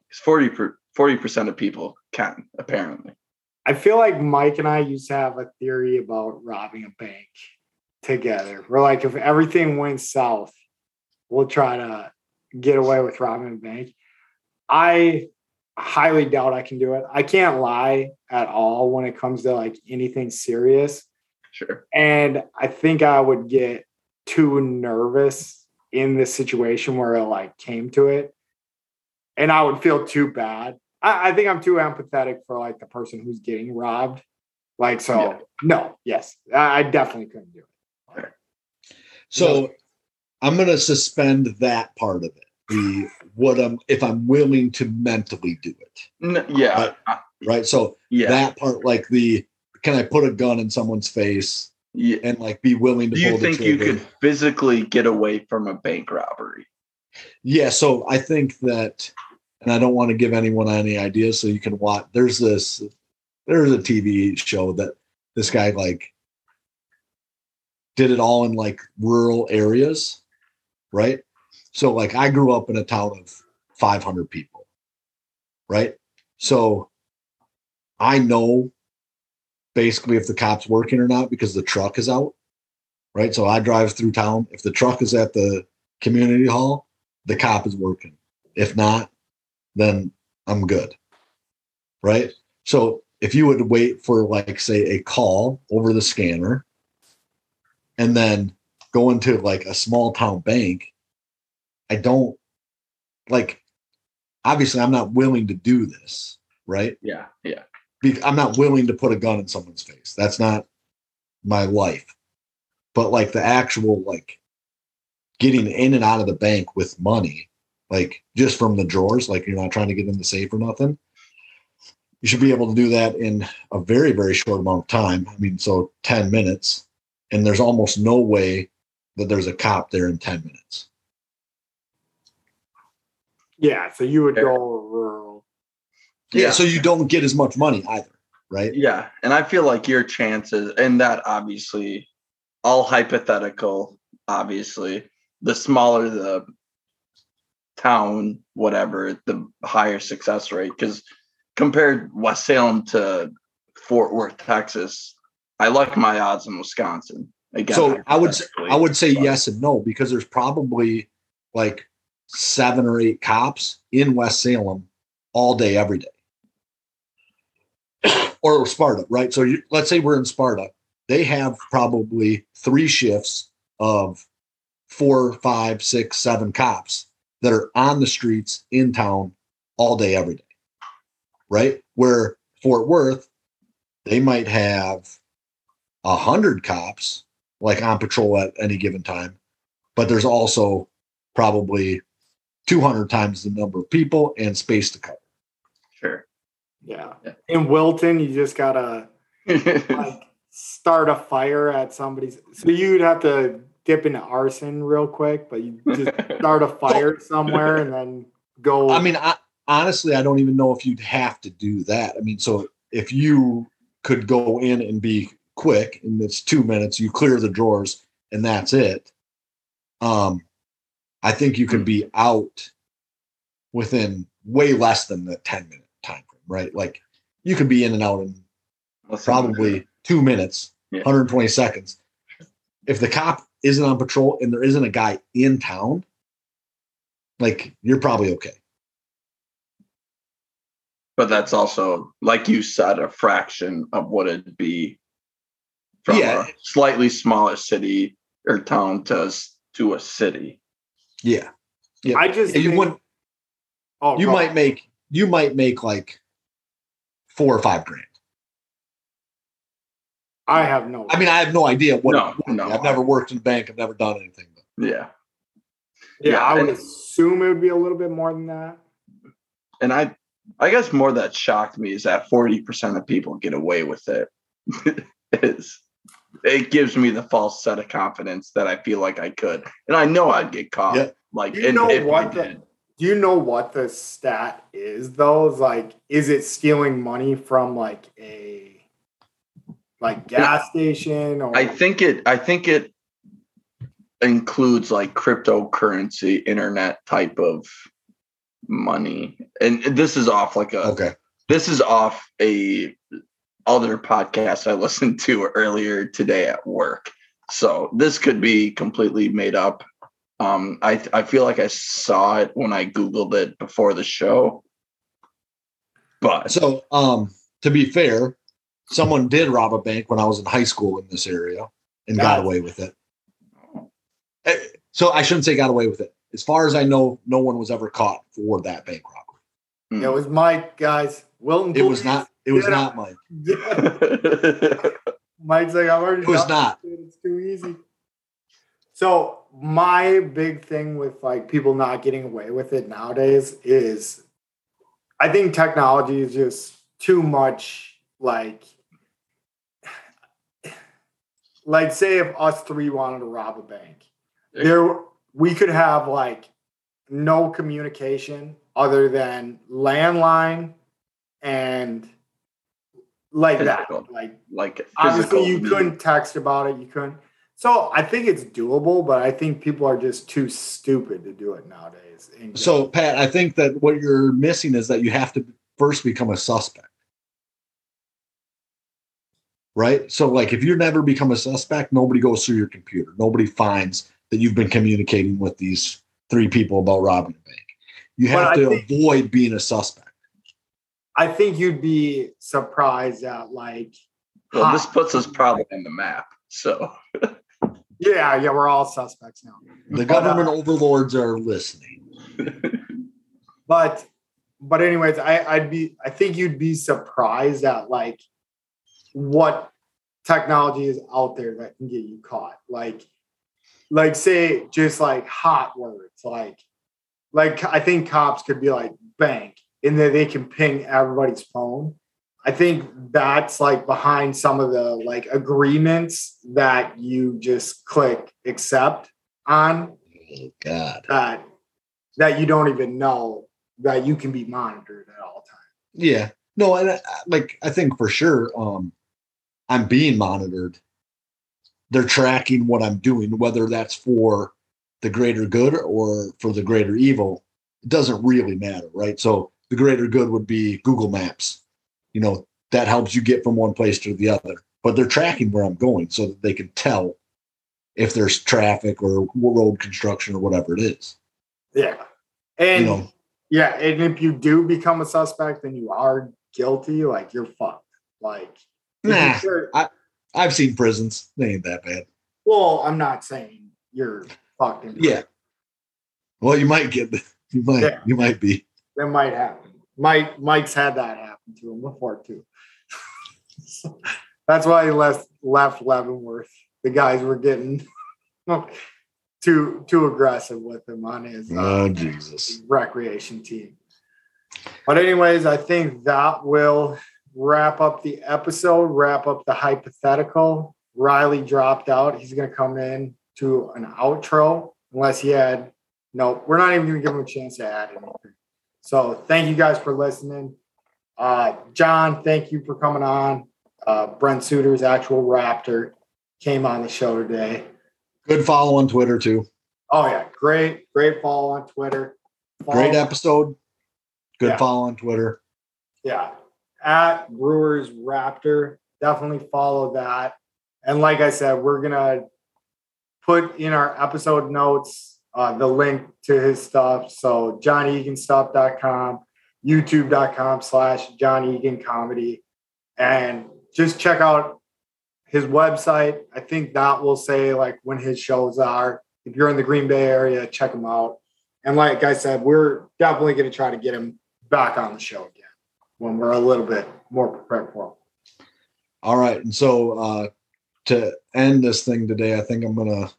Because 40 percent of people can, apparently. I feel like Mike and I used to have a theory about robbing a bank together. We're like, if everything went south, we'll try to get away with robbing a bank. I highly doubt I can do it. I can't lie at all when it comes to like anything serious. Sure. And I think I would get too nervous in the situation where it like came to it. And I would feel too bad. I, I think I'm too empathetic for like the person who's getting robbed. Like, so Yeah. no, yes, I, I definitely couldn't do it. So I'm going to suspend that part of it. The what I'm if I'm willing to mentally do it, N- yeah. right? So yeah. that part, like the can I put a gun in someone's face yeah. and like be willing to Do pull you the think you could physically get away from a bank robbery? Yeah, so I think that, and I don't want to give anyone any ideas. So you can watch. There's this. There's a TV show that this guy like did it all in like rural areas, right? So like I grew up in a town of 500 people, right? So I know basically if the cop's working or not because the truck is out, right? So I drive through town. If the truck is at the community hall, the cop is working. If not, then I'm good. Right. So if you would wait for, like, say, a call over the scanner and then go into like a small town bank, I don't like, obviously, I'm not willing to do this. Right. Yeah. Yeah. be, I'm not willing to put a gun in someone's face. That's not my life. But like the actual like getting in and out of the bank with money, like just from the drawers, like you're not trying to get in the safe or nothing. You should be able to do that in a very, very short amount of time. I mean, so 10 minutes, and there's almost no way that there's a cop there in 10 minutes. Yeah, so you would go rural. Yeah. Yeah. So you don't get as much money either, right? Yeah, and I feel like your chances, and that obviously, all hypothetical. Obviously, the smaller the town, whatever, the higher success rate. Because compared West Salem to Fort Worth, Texas, I like my odds in Wisconsin. Again, so I would say, I would say but- yes and no because there's probably like seven or eight cops in West Salem all day every day. or Sparta, right? So you, let's say we're in Sparta. They have probably three shifts of four, five, six, seven cops that are on the streets in town all day every day. Right? Where Fort Worth, they might have a hundred cops like on patrol at any given time, but there's also probably 200 times the number of people and space to cover. Sure. Yeah. Yeah. In Wilton, you just gotta like start a fire at somebody's. So you'd have to dip into arson real quick, but you just start a fire somewhere and then go. I mean, I, honestly, I don't even know if you'd have to do that. I mean, so if you could go in and be quick and it's two minutes, you clear the drawers and that's it. Um, I think you could be out within way less than the 10 minute time frame, right? Like you could be in and out in Listen, probably two minutes, Yeah. 120 seconds. If the cop isn't on patrol and there isn't a guy in town, like you're probably okay. but that's also like you said a fraction of what it'd be from Yeah. a slightly smaller city or town to to a city Yeah. Yeah. I just you think- wouldn't oh, you go might on. make you might make like four or five grand. I have no. I mean, I have no idea what No, it would be. no. I've never worked in a bank, I've never done anything. But yeah yeah, yeah, I would assume it would be a little bit more than that. and i i guess more that shocked me is that 40% of people get away with it is it gives me the false set of confidence that i feel like i could and i know i'd get caught Yeah. like You know if what the- Do you know what the stat is though? Is like, is it stealing money from like a like gas station or I think it I think it includes like cryptocurrency internet type of money. And this is off like a okay. this is off a other podcast I listened to earlier today at work. So this could be completely made up. Um I I feel like I saw it when I googled it before the show. But So um to be fair, someone did rob a bank when I was in high school in this area and got That's- away with it. Eh, So I shouldn't say got away with it. As far as I know, no one was ever caught for that bank robbery. it was Mike, guys. Wilton. It was not. It was Get not Mike. Mike's like, I've already It was not. it. It's too easy. So my big thing with like people not getting away with it nowadays is I think technology is just too much like like say if us three wanted to rob a bank. There we could have like no communication other than landline and like that. Physical. Like like obviously you physical couldn't text about it you couldn't so i think it's doable but i think people are just too stupid to do it nowadays So Pat, I think that what you're missing is that you have to first become a suspect. Right? So like if you never become a suspect, nobody goes through your computer. Nobody finds that you've been communicating with these three people about robbing a bank. You have I to think- avoid being a suspect. i think you'd be surprised at like Well, this puts us probably in the map. So yeah yeah we're all suspects now The But, uh, government overlords are listening. but but anyways, I, I'd be I think you'd be surprised at like what technology is out there that can get you caught. Like, like say just like hot words, like like I think cops could be like bank and then they can ping everybody's phone. I think that's like behind some of the like agreements that you just click accept on Oh, God. that that you don't even know that you can be monitored at all times. Yeah. No, and I, like I think for sure, um, I'm being monitored. They're tracking what I'm doing, whether that's for the greater good or for the greater evil. It doesn't really matter, right? So the greater good would be Google Maps. You know, that helps you get from one place to the other. But they're tracking where I'm going so that they can tell if there's traffic or road construction or whatever it is. Yeah. And you know, yeah, and if you do become a suspect and you are guilty, like you're fucked. Like Nah. you're- I've seen prisons. They ain't that bad. well, I'm not saying you're fucked in Yeah. Well, you might get you might Yeah. you might be. that might happen. Mike Mike's had that happen to him before too. So, that's why he left left Leavenworth. The guys were getting too too aggressive with him on his uh, Oh Jesus. recreation team. But anyways, I think that will wrap up the episode, wrap up the hypothetical. Riley dropped out. He's going to come in to an outro unless he had no, we're not even going to give him a chance to add anything. So thank you guys for listening. Uh, John, thank you for coming on. Uh, Brent Suter's actual Raptor came on the show today. Good follow on Twitter too. Oh yeah, great, great follow on Twitter. Great episode. Good Yeah. follow on Twitter. Yeah. At Brewers Raptor. Definitely follow that. And like I said, we're to put in our episode notes uh, the link to his stuff. So johneganstuff.com, youtube.com slash John Egan comedy. And just check out his website. I think that will say like when his shows are. If you're in the Green Bay area, check him out. And like I said, we're definitely going to try to get him back on the show when we're a little bit more prepared for him. All right. And so uh to end this thing today, I think I'm gonna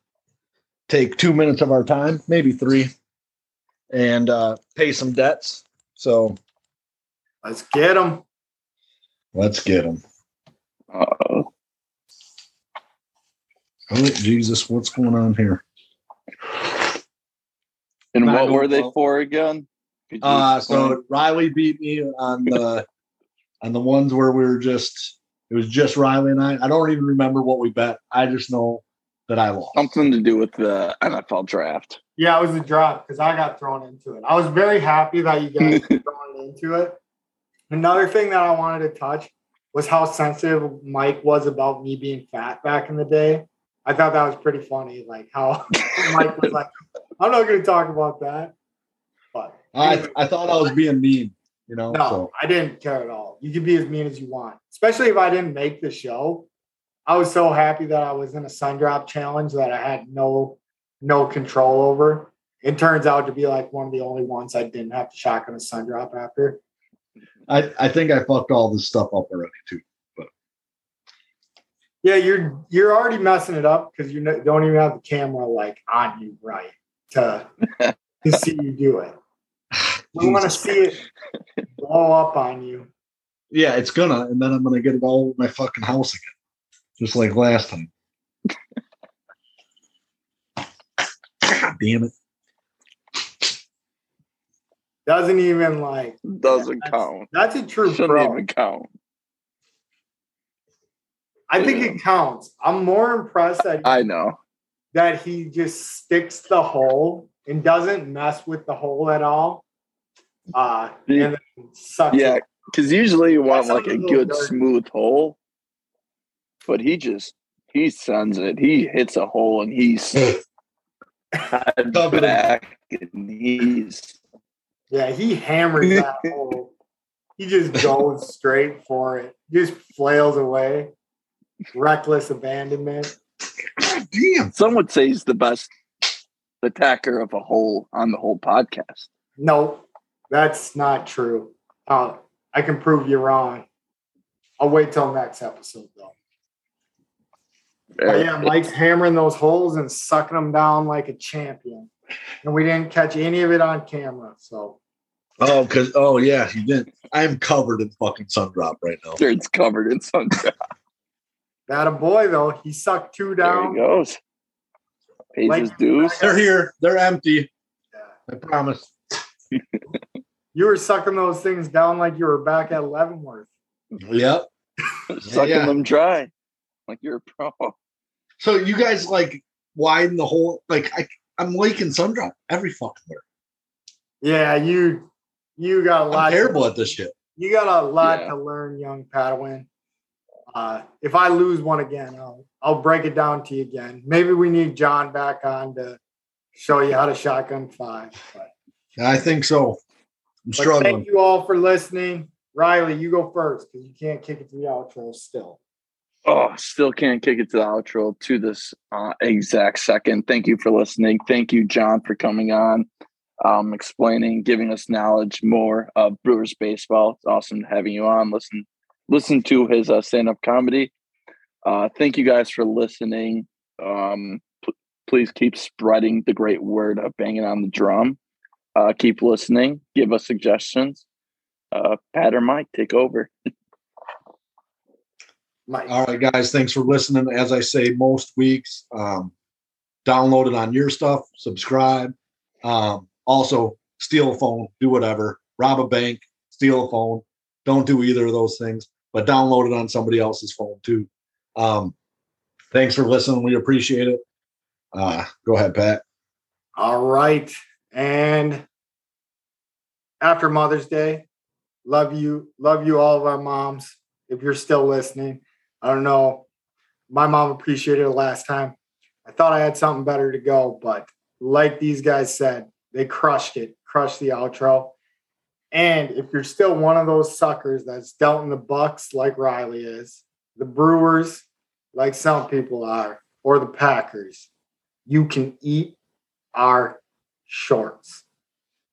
take two minutes of our time, maybe three, and uh pay some debts. So Let's get them. let's get them. Uh-oh. Oh Jesus, what's going on here? And what were they for again? Could you Uh so Riley beat me on the on the ones where we were just it was just Riley and I. I don't even remember what we bet. I just know that I lost. something to do with the NFL draft. Yeah, it was a draft because I got thrown into it. I was very happy that you guys were thrown into it. Another thing that I wanted to touch was how sensitive Mike was about me being fat back in the day. I thought that was pretty funny, like how Mike was like, "I'm not going to talk about that." I I thought I was being mean, you know. No, So I didn't care at all. You can be as mean as you want, especially if I didn't make the show. I was so happy that I was in a sun drop challenge that I had no no control over. It turns out to be like one of the only ones I didn't have to shock shotgun a sun drop after. I, I think I fucked all this stuff up already too. But Yeah, you're you're already messing it up because you don't even have the camera like on you right to to see you do it. We want to see it blow up on you. Yeah, it's gonna, and then I'm gonna get it all over my fucking house again, just like last time. God damn it! Doesn't even like Doesn't that's- count. That's a true Shouldn't pro. even count. I think it counts. I'm more impressed that I know. that he just sticks the hole and doesn't mess with the hole at all. Uh, Yeah. and then sucks Yeah, because usually you want like a a good dirty. smooth hole, but he just he sends it. He hits a hole and he's head back and he's Yeah, he hammers that hole. He just goes straight for it. Just flails away. Reckless abandonment. God damn! some would say he's the best attacker of a hole on the whole podcast. Nope. That's not true. Uh, I can prove you wrong. I'll wait till next episode though. But yeah, Mike's hammering those holes and sucking them down like a champion. And we didn't catch any of it on camera. So Oh, because oh yeah, he didn't. I'm covered in fucking sun drop right now. It's covered in sun. that a boy though. He sucked two There down. he goes. Pays Like- his dues. They're here. They're empty. Yeah. I promise. You were sucking those things down like you were back at Leavenworth. Yep. Sucking yeah. them dry. Like you're a pro. So you guys like widen the whole like I I'm leaking sun drop every fucking where. Yeah, you you got a lot. I'm terrible at this shit. You got a lot Yeah. to learn, young Padawan. Uh, if I lose one again, I'll I'll break it down to you again. Maybe we need John back on to show you how to shotgun five. But, I think so. I'm but struggling. thank you all for listening. Riley, you go first because you can't kick it to the outro still. Oh, still can't kick it to the outro to this uh, exact second. Thank you for listening. Thank you, John, for coming on, um, explaining, giving us knowledge more of Brewers baseball. It's awesome having you on. Listen, listen to his uh, stand-up comedy. Uh, thank you guys for listening. Um, p- please keep spreading the great word of banging on the drum. Uh, keep listening. Give us suggestions. Uh, Pat or Mike, take over. Mike, All right, guys. Thanks for listening. As I say most weeks, um, download it on your stuff, subscribe. Um, also, steal a phone, do whatever, rob a bank, steal a phone. Don't do either of those things, but download it on somebody else's phone too. Um, thanks for listening. We appreciate it. Uh, go ahead, Pat. All right. And after Mother's Day, love you, love you, all of our moms. If you're still listening, I don't know. My mom appreciated it last time. I thought I had something better to go, but like these guys said, they crushed it, crushed the outro. And if you're still one of those suckers that's dealt in the Bucks like Riley is, the Brewers like some people are, or the Packers, you can eat our shorts.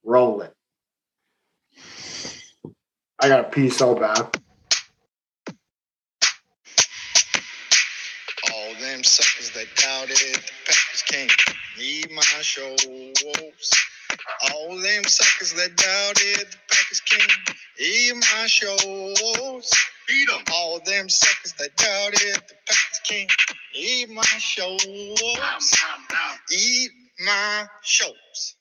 Roll it. I got to pee so bad. All them suckers that doubted the Packers can't need my shows. All them suckers that doubted the Packers can't eat my shows. Beat 'em. All them suckers that doubted the Packers can't eat my shows. Eat my shows.